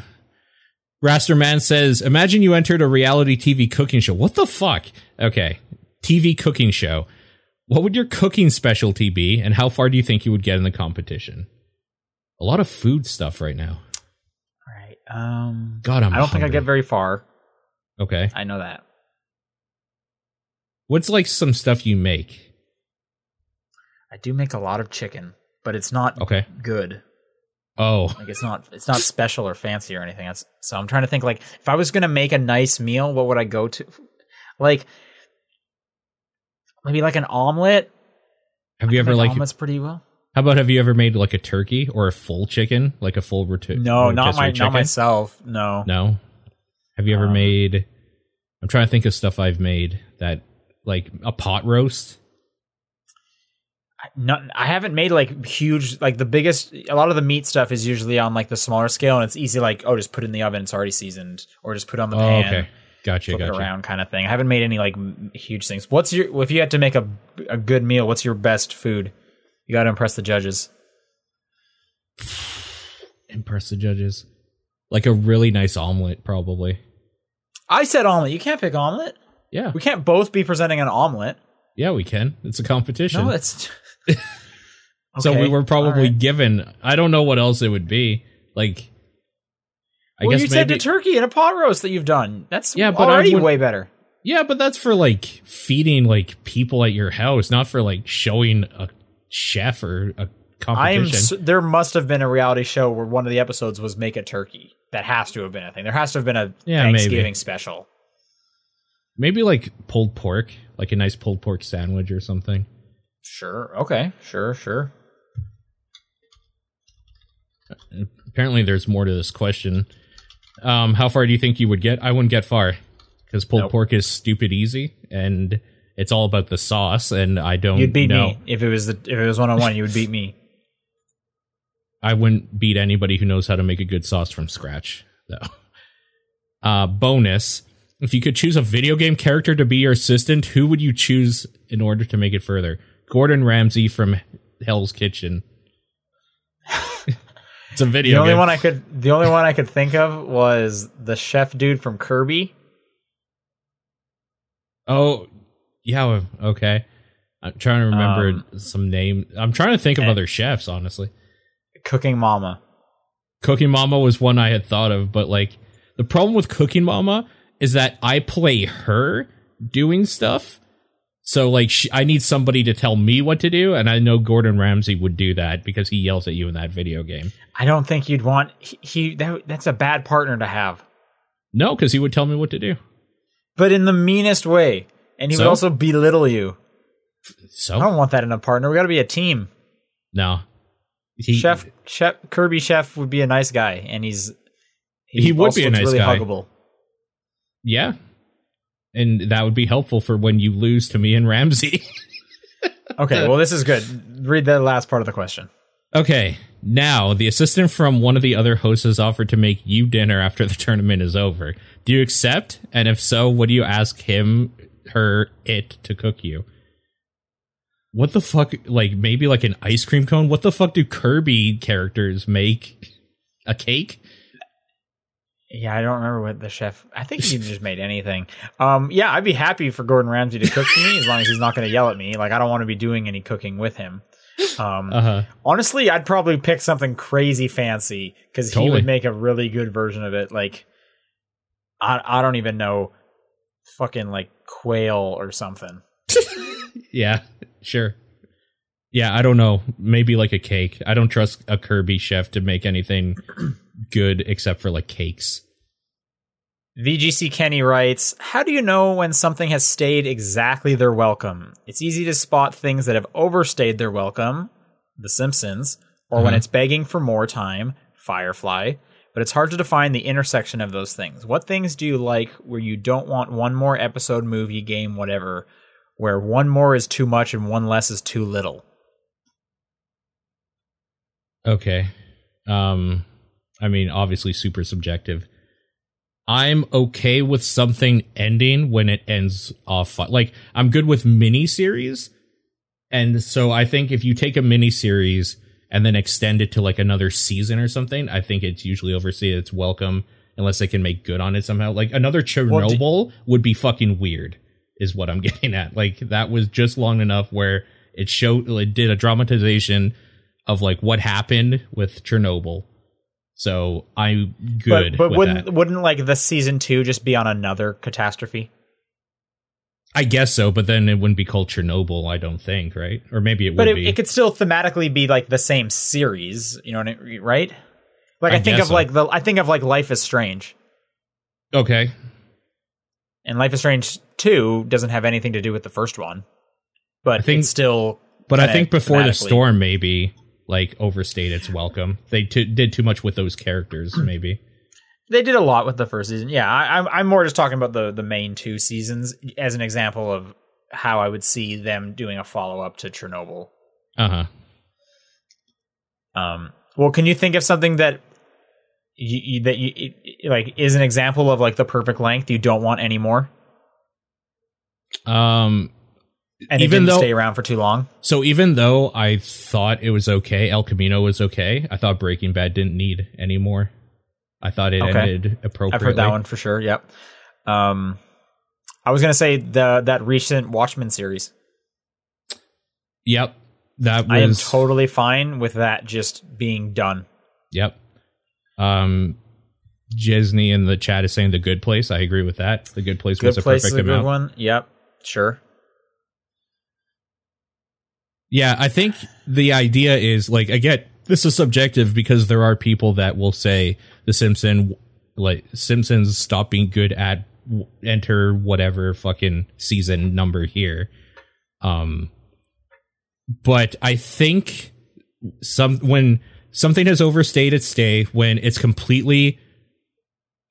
[SPEAKER 2] Rasterman says, imagine you entered a reality TV cooking show. What the fuck? Okay. TV cooking show. What would your cooking specialty be, and how far do you think you would get in the competition? A lot of food stuff right now.
[SPEAKER 1] All right. Um,
[SPEAKER 2] God, I'm
[SPEAKER 1] I don't think I get very far.
[SPEAKER 2] Okay.
[SPEAKER 1] I know that.
[SPEAKER 2] What's like some stuff you make?
[SPEAKER 1] I do make a lot of chicken, but it's not
[SPEAKER 2] Okay.
[SPEAKER 1] good.
[SPEAKER 2] Oh,
[SPEAKER 1] Like it's not it's not special or fancy or anything. That's so I'm trying to think like if I was gonna make a nice meal, what would I go to? Like maybe like an omelet.
[SPEAKER 2] have you ever like?
[SPEAKER 1] omelets pretty well?
[SPEAKER 2] How about have you ever made like a turkey or a full chicken, like a full roti-
[SPEAKER 1] No, not my
[SPEAKER 2] chicken?
[SPEAKER 1] not myself. No.
[SPEAKER 2] No. Have you ever
[SPEAKER 1] Um,
[SPEAKER 2] made? I'm trying to think of stuff I've made that like a pot roast.
[SPEAKER 1] Not, I haven't made like huge like the biggest a lot of the meat stuff is usually on like the smaller scale and it's easy like oh just put it in the oven it's already seasoned or just put it on the
[SPEAKER 2] Oh,
[SPEAKER 1] pan
[SPEAKER 2] okay. Gotcha,
[SPEAKER 1] flip it
[SPEAKER 2] gotcha.
[SPEAKER 1] around kind of thing. I haven't made any like huge things. What's your if you had to make a a good meal? What's your best food? You got to impress the judges.
[SPEAKER 2] Impress the judges. Like a really nice omelet, probably.
[SPEAKER 1] I said omelet. You can't pick omelet.
[SPEAKER 2] Yeah.
[SPEAKER 1] We can't both be presenting an omelet.
[SPEAKER 2] Yeah, we can. It's a competition.
[SPEAKER 1] No, it's
[SPEAKER 2] so we were probably
[SPEAKER 1] right.
[SPEAKER 2] given I don't know what else it would be. Like I
[SPEAKER 1] well,
[SPEAKER 2] guess
[SPEAKER 1] you said
[SPEAKER 2] maybe
[SPEAKER 1] the turkey and a pot roast that you've done. That's
[SPEAKER 2] Yeah, but
[SPEAKER 1] already
[SPEAKER 2] would-
[SPEAKER 1] way better.
[SPEAKER 2] Yeah, but that's for like feeding like people at your house, not for like showing a chef or a competition.
[SPEAKER 1] s there must have been a reality show where one of the episodes was make a turkey. That has to have been a thing. There has to have been a
[SPEAKER 2] Yeah, maybe.
[SPEAKER 1] Thanksgiving special.
[SPEAKER 2] Maybe like pulled pork, like a nice pulled pork sandwich or something.
[SPEAKER 1] Sure. Okay. Sure. Sure.
[SPEAKER 2] Apparently, there's more to this question. Um, how far do you think you would get? I wouldn't get far because pulled
[SPEAKER 1] Nope.
[SPEAKER 2] pork is stupid easy, and it's all about the sauce. And I don't.
[SPEAKER 1] You'd beat
[SPEAKER 2] know.
[SPEAKER 1] me if it was the if it was one on one. You would beat me.
[SPEAKER 2] I wouldn't beat anybody who knows how to make a good sauce from scratch, though. Uh, bonus: If you could choose a video game character to be your assistant, who would you choose in order to make it further? Gordon Ramsay from Hell's Kitchen. it's a video
[SPEAKER 1] The only
[SPEAKER 2] game.
[SPEAKER 1] one I could the only one I could think of was the chef dude from Kirby.
[SPEAKER 2] Oh, yeah. Okay. I'm trying to remember
[SPEAKER 1] Um,
[SPEAKER 2] some name. I'm trying to think of
[SPEAKER 1] eh.
[SPEAKER 2] other chefs. Honestly,
[SPEAKER 1] Cooking Mama.
[SPEAKER 2] Cooking Mama was one I had thought of, but like the problem with Cooking Mama is that I play her doing stuff. So like sh I need somebody to tell me what to do, and I know Gordon Ramsay would do that because he yells at you in that video game.
[SPEAKER 1] I don't think you'd want he, he that, that's a bad partner to have.
[SPEAKER 2] No, because he would tell me what to do.
[SPEAKER 1] But in the meanest way. And he would also belittle you.
[SPEAKER 2] So I
[SPEAKER 1] don't want that in a partner. We got to be a team.
[SPEAKER 2] no, he,
[SPEAKER 1] chef chef Kirby chef would be a nice guy and he's
[SPEAKER 2] He would
[SPEAKER 1] also
[SPEAKER 2] be a nice
[SPEAKER 1] really
[SPEAKER 2] guy.
[SPEAKER 1] huggable.
[SPEAKER 2] Yeah, and that would be helpful for when you lose to me and Ramsay.
[SPEAKER 1] Okay, well this is good. Read the last part of the question.
[SPEAKER 2] Okay, now the assistant from one of the other hosts has offered to make you dinner after the tournament is over. Do you accept? And if so, what do you ask him, her, it to cook you? What the fuck? Like maybe like an ice cream cone? What the fuck do Kirby characters make? A cake?
[SPEAKER 1] Yeah, I don't remember what the chef. I think he just made anything. Um, yeah, I'd be happy for Gordon Ramsay to cook for me as long as he's not going to yell at me. Like I don't want to be doing any cooking with him. Um,
[SPEAKER 2] Uh huh.
[SPEAKER 1] honestly, I'd probably pick something crazy fancy because he would make a really good version of it. Like I, I don't even know, fucking like quail or something.
[SPEAKER 2] Yeah, sure. Yeah, I don't know. Maybe like a cake. I don't trust a Kirby chef to make anything good except for like cakes.
[SPEAKER 1] VGC Kenny writes, How do you know when something has stayed exactly their welcome? It's easy to spot things that have overstayed their welcome, The Simpsons, or when
[SPEAKER 2] Mhm.
[SPEAKER 1] it's begging for more time, Firefly, but it's hard to define the intersection of those things. What things do you like where you don't want one more episode, movie, game, whatever, where one more is too much and one less is too little?
[SPEAKER 2] Okay. Um I mean obviously super subjective. I'm okay with something ending when it ends off like I'm good with mini series. And so I think if you take a mini series and then extend it to like another season or something, I think it's usually overstated. It's welcome unless they can make good on it somehow. Like another Chernobyl would be fucking weird, is what I'm getting at. Like that was just long enough where it showed it did a dramatization of like what happened with Chernobyl. So I'm good.
[SPEAKER 1] But, but
[SPEAKER 2] with
[SPEAKER 1] wouldn't
[SPEAKER 2] that.
[SPEAKER 1] wouldn't like the season two just be on another catastrophe?
[SPEAKER 2] I guess so, but then it wouldn't be called Chernobyl, I don't think, right? Or maybe it would
[SPEAKER 1] But it,
[SPEAKER 2] be.
[SPEAKER 1] it could still thematically be like the same series, you know, what I mean, right? Like I,
[SPEAKER 2] I
[SPEAKER 1] think of
[SPEAKER 2] so.
[SPEAKER 1] like the I think of like Life is Strange,
[SPEAKER 2] okay.
[SPEAKER 1] and Life is Strange two doesn't have anything to do with the first one, but
[SPEAKER 2] I think-
[SPEAKER 1] it's still.
[SPEAKER 2] But I think before the storm, maybe like overstayed its welcome. They t- did too much with those characters, maybe.
[SPEAKER 1] they did a lot with the first season. Yeah, I, I'm I'm more just talking about the the main two seasons as an example of how I would see them doing a follow up to Chernobyl.
[SPEAKER 2] Uh huh.
[SPEAKER 1] Um, well, can you think of something that you, you that you it- like is an example of like the perfect length you don't want anymore,
[SPEAKER 2] Um.
[SPEAKER 1] And
[SPEAKER 2] Even though-
[SPEAKER 1] stay around for too long?
[SPEAKER 2] So even though I thought it was okay, El Camino was okay. I thought Breaking Bad didn't need any more. I thought it
[SPEAKER 1] Okay.
[SPEAKER 2] ended appropriately.
[SPEAKER 1] I've heard that one for sure. Yep. Um, I was gonna say the that recent Watchmen series.
[SPEAKER 2] Yep. That was.
[SPEAKER 1] I am totally fine with that just being done.
[SPEAKER 2] Yep. Um, Jesney in the chat is saying the good place. I agree with that. The good place
[SPEAKER 1] Good
[SPEAKER 2] was a
[SPEAKER 1] place
[SPEAKER 2] perfect
[SPEAKER 1] is a good
[SPEAKER 2] amount.
[SPEAKER 1] one. Yep. Sure.
[SPEAKER 2] Yeah, I think the idea is like get this is subjective because there are people that will say the Simpson like Simpsons stop being good at enter whatever fucking season number here. Um but I think some when something has overstayed its stay when it's completely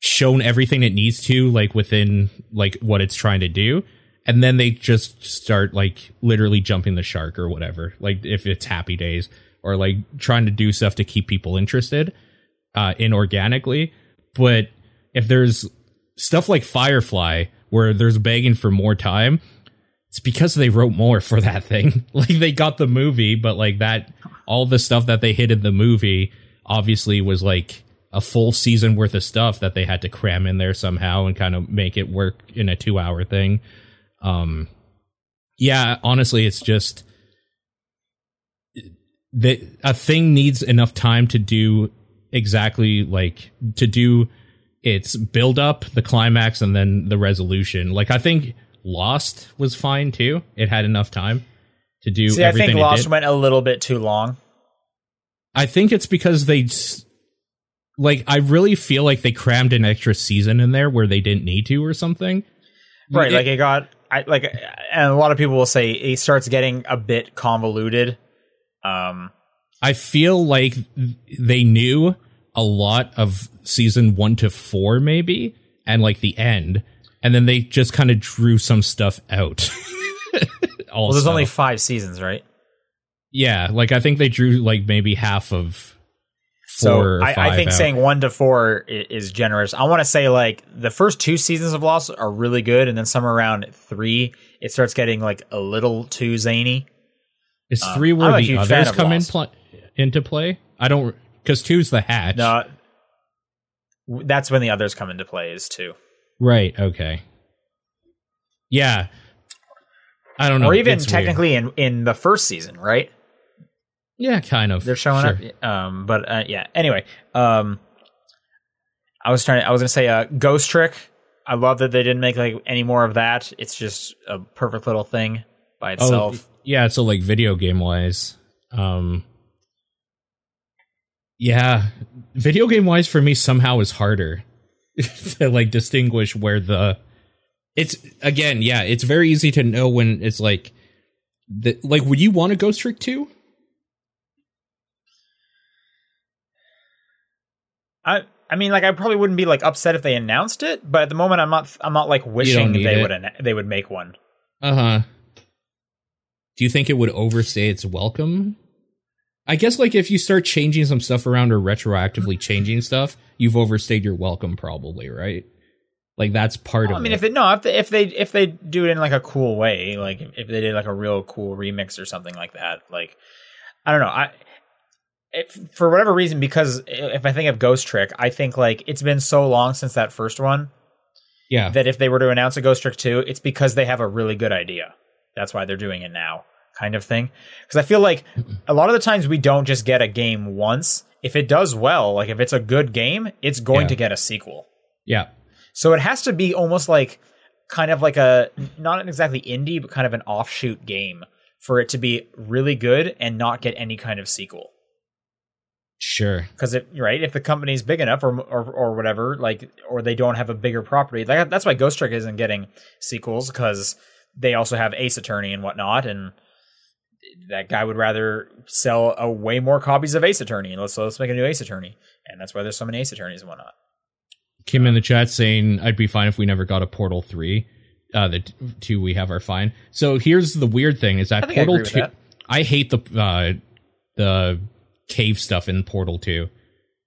[SPEAKER 2] shown everything it needs to like within like what it's trying to do and then they just start like literally jumping the shark or whatever like if it's happy days or like trying to do stuff to keep people interested uh inorganically. But if there's stuff like firefly where there's begging for more time it's because they wrote more for that thing. Like they got the movie but like that all the stuff that they hit in the movie obviously was like a full season worth of stuff that they had to cram in there somehow and kind of make it work in a two hour thing um yeah honestly it's just that a thing needs enough time to do exactly like to do its build up the climax and then the resolution like i think lost was fine too it had enough time to do
[SPEAKER 1] See, I
[SPEAKER 2] everything
[SPEAKER 1] think Lost
[SPEAKER 2] did.
[SPEAKER 1] went a little bit too long.
[SPEAKER 2] I think it's because they like I really feel like they crammed an extra season in there where they didn't need to or something.
[SPEAKER 1] Right.
[SPEAKER 2] It-
[SPEAKER 1] like it got. I like, and a lot of people will say it starts getting a bit convoluted. Um.
[SPEAKER 2] I feel like they knew a lot of season 1 to 4 maybe and like the end and then they just kind of drew some stuff out.
[SPEAKER 1] Well, there's only five seasons, right?
[SPEAKER 2] yeah, like I think they drew like maybe half of four
[SPEAKER 1] So I, I think
[SPEAKER 2] out.
[SPEAKER 1] saying one to four is generous. I want to say like the first two seasons of Lost are really good, and then somewhere around three, it starts getting like a little too zany.
[SPEAKER 2] is
[SPEAKER 1] uh,
[SPEAKER 2] 3
[SPEAKER 1] I'm
[SPEAKER 2] where the others come in pl- into play? I don't cuz 2's the hatch.
[SPEAKER 1] No, that's when the others come into play is two,
[SPEAKER 2] Right. Okay. Yeah. I don't know.
[SPEAKER 1] or even
[SPEAKER 2] It's weird.
[SPEAKER 1] technically in in the first season, right?
[SPEAKER 2] Yeah, kind of.
[SPEAKER 1] They're showing
[SPEAKER 2] Sure.
[SPEAKER 1] up. Um, but uh, yeah. Anyway, um, I was trying. To, I was gonna say uh, Ghost Trick. I love that they didn't make like any more of that. It's just a perfect little thing by
[SPEAKER 2] Oh,
[SPEAKER 1] itself.
[SPEAKER 2] yeah. So like video game wise, um, Yeah, video game wise for me somehow is harder to like distinguish where the it's again, yeah, it's very easy to know when it's like the like would you want a Ghost Trick 2?
[SPEAKER 1] I I mean, like I probably wouldn't be like upset if they announced it, but at the moment, I'm not. I'm not like wishing they
[SPEAKER 2] it.
[SPEAKER 1] would anna- they would make one.
[SPEAKER 2] Uh huh. Do you think it would overstay its welcome? I guess like if you start changing some stuff around or retroactively changing stuff, you've overstayed your welcome, probably, right? Like that's part
[SPEAKER 1] Well, I mean,
[SPEAKER 2] it.
[SPEAKER 1] if they no, if they, if they if they do it in like a cool way, like if they did like a real cool remix or something like that, like I don't know, I. If, for whatever reason, because if I think of Ghost Trick, I think like it's been so long since that first one
[SPEAKER 2] yeah,
[SPEAKER 1] that if they were to announce a Ghost Trick 2, it's because they have a really good idea. That's why they're doing it now, kind of thing. Because I feel like a lot of the times we don't just get a game once. If it does well, like if it's a good game, it's going
[SPEAKER 2] Yeah.
[SPEAKER 1] to get a sequel.
[SPEAKER 2] yeah,
[SPEAKER 1] So it has to be almost like kind of like a not exactly indie, but kind of an offshoot game for it to be really good and not get any kind of sequel.
[SPEAKER 2] Sure.
[SPEAKER 1] Because it right, if the company's big enough or, or or whatever, like or they don't have a bigger property, like that's why Ghost Trick isn't getting sequels because they also have Ace Attorney and whatnot, and that guy would rather sell a way more copies of Ace Attorney, and let's let's make a new Ace Attorney, and that's why there's so many Ace Attorneys and whatnot.
[SPEAKER 2] Kim in the chat saying I'd be fine if we never got a Portal three. Uh, the t- two we have are fine. So here's the weird thing: is that Portal two?
[SPEAKER 1] that.
[SPEAKER 2] I hate the uh, the cave stuff in Portal two,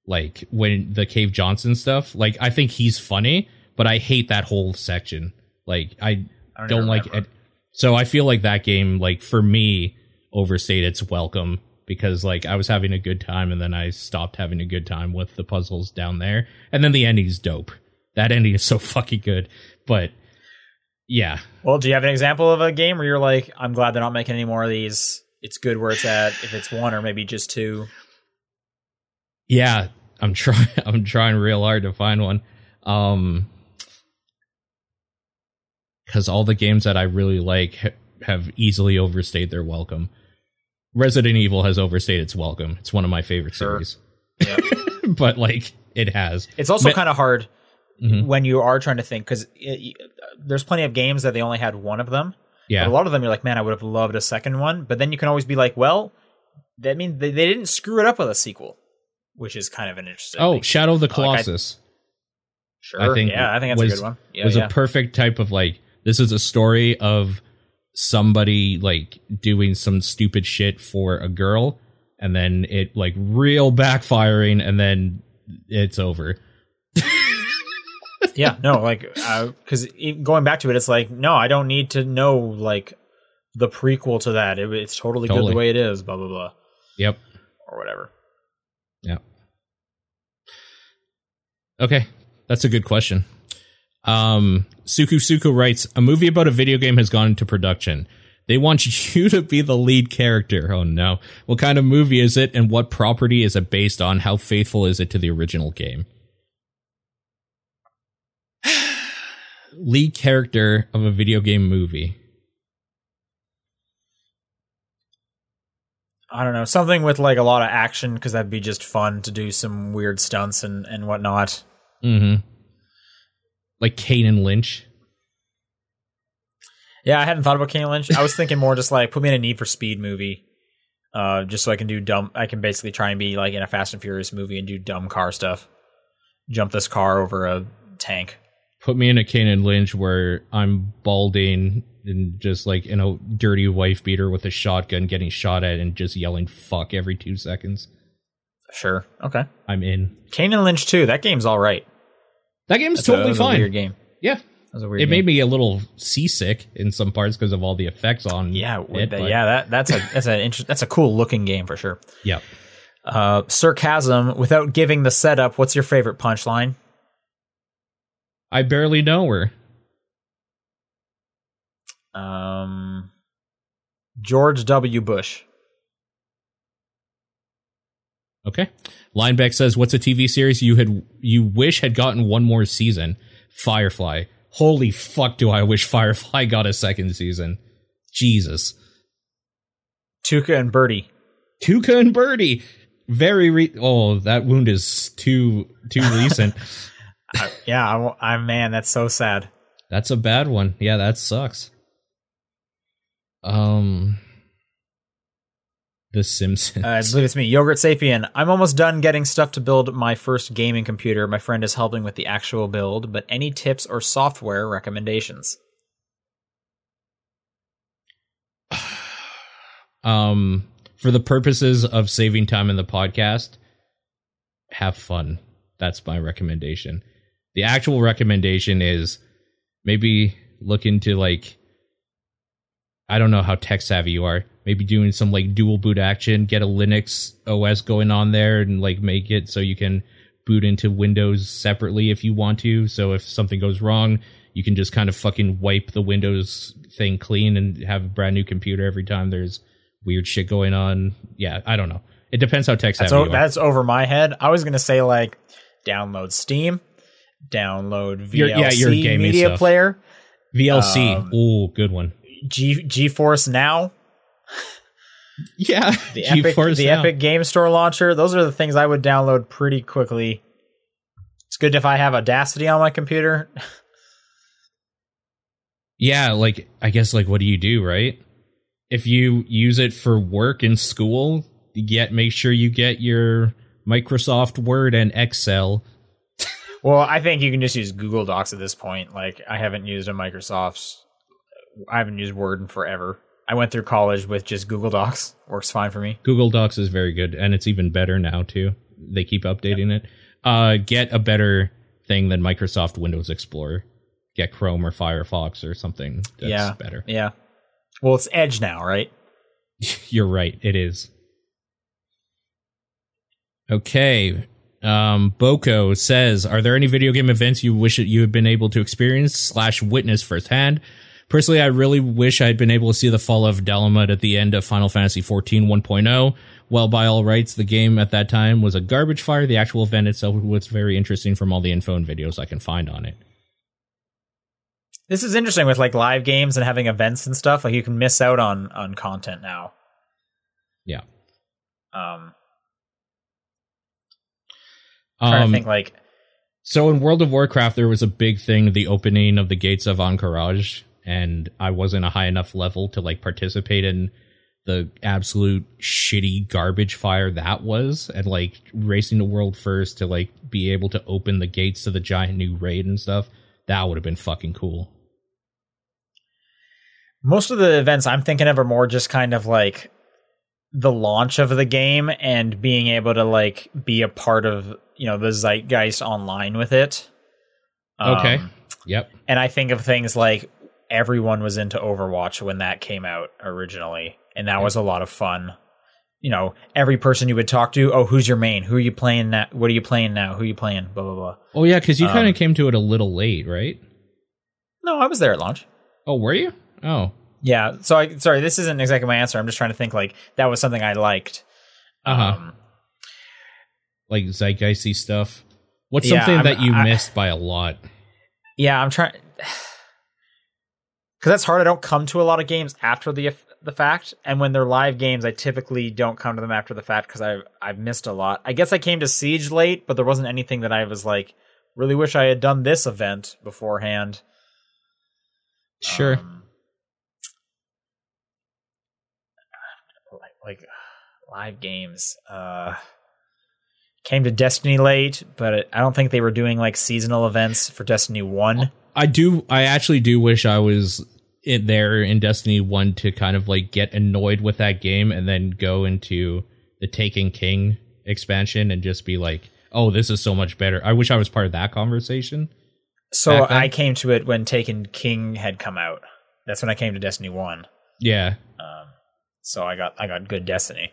[SPEAKER 2] like when the Cave Johnson stuff. Like I think he's funny, but I hate that whole section. Like I
[SPEAKER 1] I
[SPEAKER 2] don't like it. So I feel like that game, like for me, overstayed its welcome because like I was having a good time and then I stopped having a good time with the puzzles down there. And then the ending's dope. That ending is so fucking good. But yeah.
[SPEAKER 1] Well, do you have an example of a game where you're like, I'm glad they're not making any more of these? It's good where it's at. If it's one or maybe just two.
[SPEAKER 2] Yeah. I'm trying I'm trying real hard to find one. Um because all the games that I really like ha- have easily overstayed their welcome. Resident Evil has overstayed its welcome. It's one of my favorite
[SPEAKER 1] Sure.
[SPEAKER 2] series.
[SPEAKER 1] Yeah.
[SPEAKER 2] but like it has.
[SPEAKER 1] It's also
[SPEAKER 2] Ma-
[SPEAKER 1] kind of hard
[SPEAKER 2] Mhm.
[SPEAKER 1] when you are trying to think because there's plenty of games that they only had one of them.
[SPEAKER 2] Yeah.
[SPEAKER 1] But a lot of them, you're like, man, I would have loved a second one. But then you can always be like, well, that means they, they didn't screw it up with a sequel, which is kind of an interesting.
[SPEAKER 2] Oh,
[SPEAKER 1] thing.
[SPEAKER 2] Shadow of the
[SPEAKER 1] Like, I-
[SPEAKER 2] Colossus
[SPEAKER 1] sure.
[SPEAKER 2] I think
[SPEAKER 1] yeah, I think that's
[SPEAKER 2] was,
[SPEAKER 1] a good one. Yeah,
[SPEAKER 2] was
[SPEAKER 1] yeah.
[SPEAKER 2] a perfect type of like this is a story of somebody like doing some stupid shit for a girl and then it like real backfiring and then it's over.
[SPEAKER 1] yeah, no, like because going back to it, it's like, no, I don't need to know like the prequel to that. It, it's totally, good the way it is. Blah blah blah,
[SPEAKER 2] Yep.
[SPEAKER 1] or whatever.
[SPEAKER 2] Yeah. Okay, that's a good question. Um, Suku Suku writes, a movie about a video game has gone into production. They want you to be the lead character. Oh no. What kind of movie is it and what property is it based on? How faithful is it to the original game? Lead character of a video game movie.
[SPEAKER 1] I don't know something with like a lot of action because that'd be just fun to do some weird stunts and and whatnot.
[SPEAKER 2] Mm-hmm. Like Kane and Lynch.
[SPEAKER 1] Yeah, I hadn't thought about Kane Lynch. I was thinking more just like put me in a Need for Speed movie, uh, just so I can do dumb. I can basically try and be like in a Fast and Furious movie and do dumb car stuff. Jump this car over a tank.
[SPEAKER 2] Put me in a Kane and Lynch where I'm balding and just like in a dirty wife beater with a shotgun getting shot at and just yelling fuck every two seconds.
[SPEAKER 1] Sure. Okay.
[SPEAKER 2] I'm in.
[SPEAKER 1] Kane and Lynch too. That game's all right.
[SPEAKER 2] That game's
[SPEAKER 1] That's
[SPEAKER 2] totally
[SPEAKER 1] a
[SPEAKER 2] fine.
[SPEAKER 1] weird game.
[SPEAKER 2] Yeah.
[SPEAKER 1] That was a weird
[SPEAKER 2] It
[SPEAKER 1] game.
[SPEAKER 2] made me a little seasick in some parts because of all the effects on
[SPEAKER 1] Yeah,
[SPEAKER 2] it,
[SPEAKER 1] with that-
[SPEAKER 2] but-
[SPEAKER 1] yeah. That that's a that's an interest. That's a cool looking game for sure.
[SPEAKER 2] yeah.
[SPEAKER 1] Uh, sarcasm without giving the setup. What's your favorite punchline?
[SPEAKER 2] I barely know her.
[SPEAKER 1] Um, George W. Bush.
[SPEAKER 2] Okay. Lineback says, "What's a TV series you had you wish had gotten one more season?" Firefly. Holy fuck, do I wish Firefly got a second season? Jesus.
[SPEAKER 1] Tuca and Birdie.
[SPEAKER 2] Tuca and Birdie. very re- oh that wound is too too recent.
[SPEAKER 1] I, yeah, I, I man, that's so sad.
[SPEAKER 2] That's a bad one. Yeah, that sucks. Um, The Simpsons.
[SPEAKER 1] Uh, I believe it's me, Yogurt Sapien. I'm almost done getting stuff to build my first gaming computer. My friend is helping with the actual build, but any tips or software recommendations?
[SPEAKER 2] um, for the purposes of saving time in the podcast, have fun. That's my recommendation. The actual recommendation is maybe look into like I don't know how tech savvy you are. Maybe doing some like dual boot action, get a Linux OS going on there and like make it so you can boot into Windows separately if you want to. So if something goes wrong, you can just kind of fucking wipe the Windows thing clean and have a brand new computer every time there's weird shit going on. Yeah, I don't know. It depends how tech savvy
[SPEAKER 1] That's, o- that's over my head. I was gonna say like download Steam, download VLC
[SPEAKER 2] Your- yeah, your gaming
[SPEAKER 1] media
[SPEAKER 2] stuff.
[SPEAKER 1] player,
[SPEAKER 2] VLC.
[SPEAKER 1] um,
[SPEAKER 2] oh, good one.
[SPEAKER 1] G GeForce Now,
[SPEAKER 2] Yeah,
[SPEAKER 1] the Epic the
[SPEAKER 2] Now.
[SPEAKER 1] Epic Game Store launcher. Those are the things I would download pretty quickly. It's good if I have Audacity on my computer.
[SPEAKER 2] Yeah, like I guess like what do you do, right? If you use it for work in school, you get make sure you get your Microsoft Word and Excel.
[SPEAKER 1] Well, I think you can just use Google Docs at this point. Like I haven't used a Microsoft's I haven't used Word in forever. I went through college with just Google Docs. Works fine for me.
[SPEAKER 2] Google Docs is very good and it's even better now too. They keep updating it. Uh get a better thing than Microsoft Windows Explorer. Get Chrome or Firefox or something that's
[SPEAKER 1] yeah.
[SPEAKER 2] better.
[SPEAKER 1] Yeah. Well, it's Edge now, right?
[SPEAKER 2] You're right, it is. Okay. Um, Boko says, "Are there any video game events you wish that you had been able to experience slash witness firsthand? Personally, I really wish I had been able to see the fall of Dalamud at the end of Final Fantasy XIV 1.0. Well, by all rights, the game at that time was a garbage fire. The actual event itself was very interesting from all the info and videos I can find on it.
[SPEAKER 1] This is interesting with like live games and having events and stuff. Like you can miss out on on content now.
[SPEAKER 2] Yeah.
[SPEAKER 1] Um, trying
[SPEAKER 2] Um,
[SPEAKER 1] to think like
[SPEAKER 2] So in World of Warcraft, there was a big thing, the opening of the gates of Ahn'Qiraj, and I wasn't a high enough level to like participate in the absolute shitty garbage fire that was, and like racing the world first to like be able to open the gates to the giant new raid and stuff. That would have been fucking cool.
[SPEAKER 1] most of the events I'm thinking of are more just kind of like the launch of the game and being able to like be a part of you know the zeitgeist online with it.
[SPEAKER 2] Okay.
[SPEAKER 1] Um,
[SPEAKER 2] Yep.
[SPEAKER 1] and I think of things like everyone was into Overwatch when that came out originally, and that was a lot of fun. You know, every person you would talk to, oh, who's your main? Who are you playing now? What are you playing now? Who are you playing? Blah blah blah.
[SPEAKER 2] Oh yeah, because you kind
[SPEAKER 1] Um,
[SPEAKER 2] of came to it a little late, right?
[SPEAKER 1] No, I was there at launch.
[SPEAKER 2] Oh, were you? Oh,
[SPEAKER 1] Yeah. So I sorry, this isn't exactly my answer. I'm just trying to think like that was something I liked.
[SPEAKER 2] uh huh.
[SPEAKER 1] Um,
[SPEAKER 2] like zeitgeisty stuff. What's
[SPEAKER 1] Yeah,
[SPEAKER 2] something
[SPEAKER 1] I'm-
[SPEAKER 2] that you
[SPEAKER 1] I-
[SPEAKER 2] missed by a lot?
[SPEAKER 1] yeah, I'm trying because that's hard. I don't come to a lot of games after the the fact, and when they're live games, I typically don't come to them after the fact because I've I've missed a lot. I guess I came to Siege late, but there wasn't anything that I was like really wish I had done this event beforehand.
[SPEAKER 2] Sure.
[SPEAKER 1] Um, like, like live games. Uh, came to Destiny late, but I don't think they were doing like seasonal events for Destiny One.
[SPEAKER 2] I do. I actually do wish I was in there in Destiny One to kind of like get annoyed with that game and then go into the Taken King expansion and just be like, "Oh, this is so much better." I wish I was part of that conversation.
[SPEAKER 1] So I came to it when Taken King had come out. That's when I came to Destiny One.
[SPEAKER 2] Yeah,
[SPEAKER 1] Um, so I got I got good Destiny.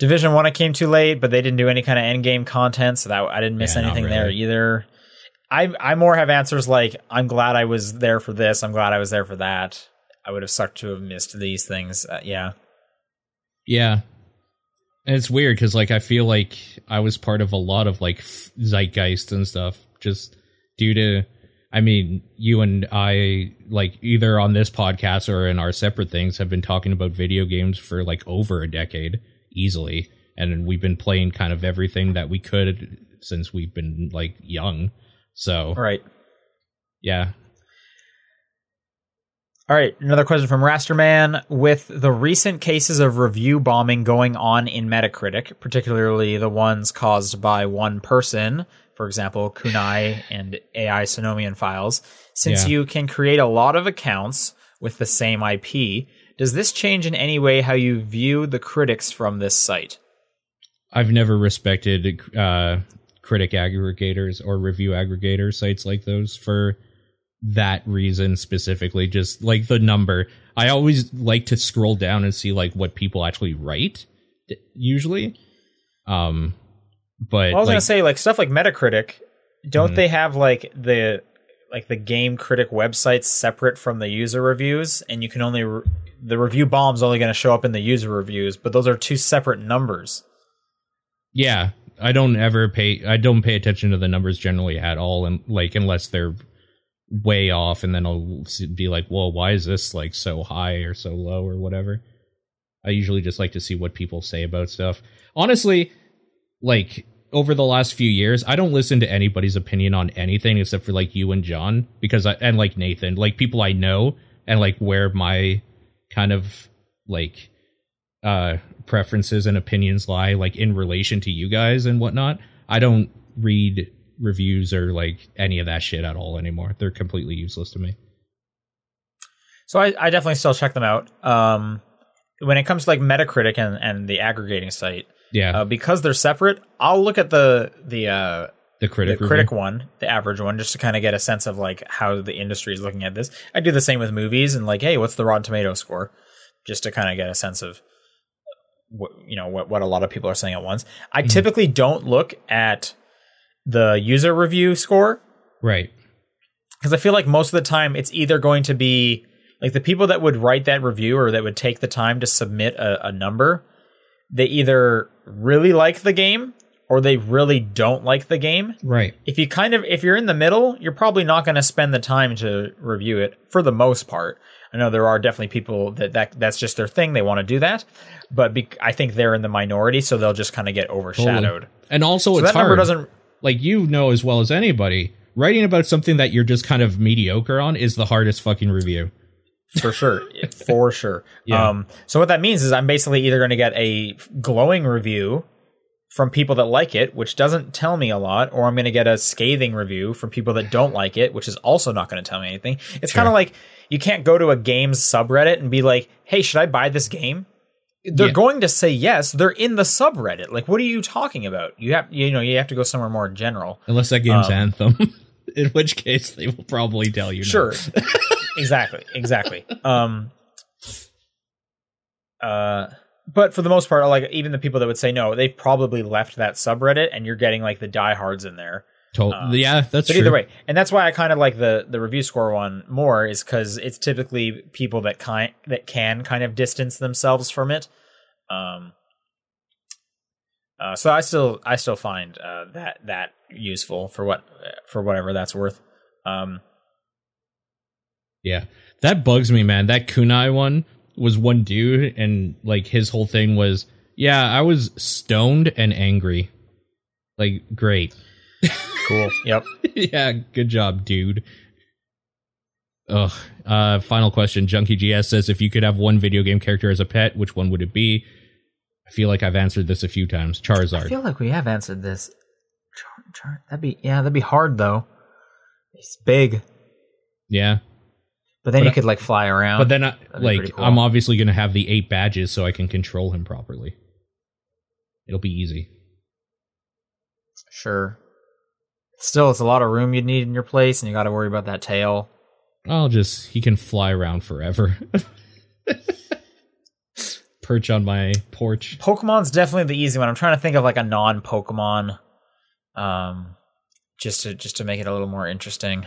[SPEAKER 1] Division One I came too late, but they didn't do any kind of end game content, so that I didn't miss
[SPEAKER 2] Yeah,
[SPEAKER 1] anything there either. I I more have answers like I'm glad I was there for this. I'm glad I was there for that. I would have sucked to have missed these things. Uh, yeah,
[SPEAKER 2] yeah. And it's weird because like I feel like I was part of a lot of like zeitgeist and stuff just due to. I mean, you and I, like either on this podcast or in our separate things, have been talking about video games for like over a decade. Easily. And we've been playing kind of everything that we could since we've been like young. So
[SPEAKER 1] Right.
[SPEAKER 2] yeah,
[SPEAKER 1] All right, another question from Rasterman. With the recent cases of review bombing going on in Metacritic, particularly the ones caused by one person, for example, Kunai and AI Somnium files, since
[SPEAKER 2] Yeah.
[SPEAKER 1] you can create a lot of accounts with the same IP, does this change in any way how you view the critics from this site?
[SPEAKER 2] I've never respected uh, critic aggregators or review aggregator sites like those for that reason specifically. Just like the number, I always like to scroll down and see like what people actually write. Usually, um, but
[SPEAKER 1] I was
[SPEAKER 2] like,
[SPEAKER 1] gonna say like stuff like Metacritic. Don't
[SPEAKER 2] Mhm.
[SPEAKER 1] they have like the like the game critic websites separate from the user reviews, and you can only re- the review bomb's only going to show up in the user reviews, but those are two separate numbers.
[SPEAKER 2] yeah, I don't ever pay. I don't pay attention to the numbers generally at all, and like unless they're way off, and then I'll be like, "Well, why is this like so high or so low or whatever?" I usually just like to see what people say about stuff. Honestly, like over the last few years, I don't listen to anybody's opinion on anything except for like you and John because I and like Nathan, like people I know and like where my kind of like uh preferences and opinions lie like in relation to you guys and whatnot. I don't read reviews or like any of that shit at all anymore. They're completely useless to me.
[SPEAKER 1] So I, I definitely still check them out. Um, when it comes to like Metacritic and, and the aggregating site,
[SPEAKER 2] Yeah,
[SPEAKER 1] uh, because they're separate, I'll look at the the uh,
[SPEAKER 2] the critic
[SPEAKER 1] the
[SPEAKER 2] review.
[SPEAKER 1] critic one, the average one, just to kind of get a sense of like how the industry is looking at this. I do the same with movies and like, hey, what's the Rotten Tomato score, just to kind of get a sense of what you know what what a lot of people are saying at once. I typically don't look at the user review score
[SPEAKER 2] right.
[SPEAKER 1] because I feel like most of the time it's either going to be like the people that would write that review or that would take the time to submit a, a number. They either really like the game or they really don't like the game
[SPEAKER 2] Right.
[SPEAKER 1] if you kind of if you're in the middle you're probably not going to spend the time to review it for the most part. I know there are definitely people that, that that's just their thing. They want to do that. But be, i think they're in the minority so they'll just kind of get overshadowed.
[SPEAKER 2] And also
[SPEAKER 1] so
[SPEAKER 2] it's
[SPEAKER 1] that number doesn't
[SPEAKER 2] like you know as well as anybody, writing about something that you're just kind of mediocre on is the hardest fucking review.
[SPEAKER 1] For sure. For sure.
[SPEAKER 2] Yeah.
[SPEAKER 1] um so what that means is i'm basically either going to get a glowing review from people that like it which doesn't tell me a lot or i'm going to get a scathing review from people that don't like it which is also not going to tell me anything. It's kind of like you can't go to a games subreddit and be like hey should i buy this game? They're
[SPEAKER 2] Yeah.
[SPEAKER 1] going to say yes they're in the subreddit. Like what are you talking about? You have you know you have to go somewhere more general.
[SPEAKER 2] Unless that game's
[SPEAKER 1] Um,
[SPEAKER 2] Anthem. In which case they will probably tell you no.
[SPEAKER 1] Exactly. Exactly. Um uh but for the most part, like even the people that would say no, they've probably left that subreddit and you're getting like the diehards in there.
[SPEAKER 2] To-
[SPEAKER 1] Um,
[SPEAKER 2] yeah, that's
[SPEAKER 1] But
[SPEAKER 2] true.
[SPEAKER 1] either way, and that's why I kind of like the the review score one more is because it's typically people that kind that can kind of distance themselves from it. Um. Uh, so I still I still find uh, that that useful for what for whatever that's worth. Um.
[SPEAKER 2] Yeah. That bugs me, man. That Kunai one was one dude and like his whole thing was, yeah, I was stoned and angry. Like great.
[SPEAKER 1] Cool. yep.
[SPEAKER 2] yeah, good job, dude. Ugh. Uh final question. Junkie GS says if you could have one video game character as a pet, which one would it be? I feel like I've answered this a few times. Charizard.
[SPEAKER 1] I feel like we have answered this. Char, char, that'd be yeah, that'd be hard though. It's big,
[SPEAKER 2] yeah.
[SPEAKER 1] But then
[SPEAKER 2] But
[SPEAKER 1] you
[SPEAKER 2] I-
[SPEAKER 1] could like fly around.
[SPEAKER 2] But then I,
[SPEAKER 1] That'd
[SPEAKER 2] like
[SPEAKER 1] cool.
[SPEAKER 2] I'm obviously going to have the eight badges so I can control him properly. It'll be easy.
[SPEAKER 1] sure. Still, it's a lot of room you'd need in your place, and you got to worry about that tail.
[SPEAKER 2] I'll just he can fly around forever. Perch on my porch.
[SPEAKER 1] Pokemon's definitely the easy one. I'm trying to think of like a non-Pokemon, um, just to just to make it a little more interesting.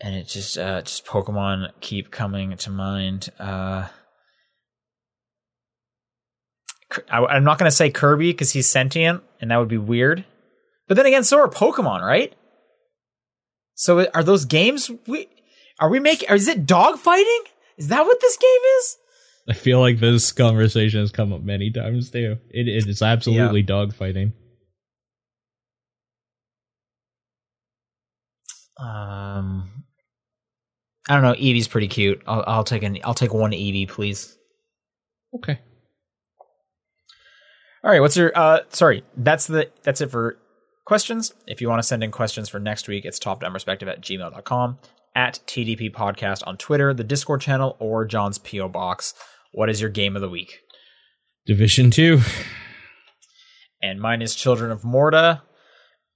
[SPEAKER 1] And it just uh, just Pokemon keep coming to mind. Uh, I, I'm not going to say Kirby because he's sentient, and that would be weird. But then again, so are Pokemon, right? So are those games? We are we making? Is it dog fighting? Is that what this game is?
[SPEAKER 2] I feel like this conversation has come up many times too. It, it is absolutely yeah. dogfighting.
[SPEAKER 1] Um, I don't know. Eevee's pretty cute. I'll, I'll take an. I'll take one Eevee, please.
[SPEAKER 2] Okay.
[SPEAKER 1] All right. What's your? Uh, sorry. That's the. That's it for questions. If you want to send in questions for next week, it's topdownperspective at gmail.com, at TDP Podcast on Twitter, the Discord channel, or John's P.O. Box. What is your game of the week?
[SPEAKER 2] Division 2.
[SPEAKER 1] And mine is Children of Morta.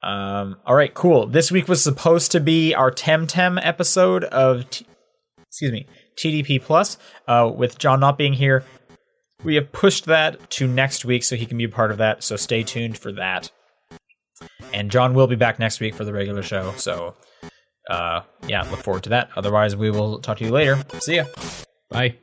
[SPEAKER 1] Um, all right, cool. This week was supposed to be our Temtem episode of, T- excuse me, TDP Plus. Uh, with John not being here, we have pushed that to next week so he can be a part of that. So stay tuned for that. And John will be back next week for the regular show. So, uh, yeah, look forward to that. Otherwise, we will talk to you later. See ya.
[SPEAKER 2] Bye.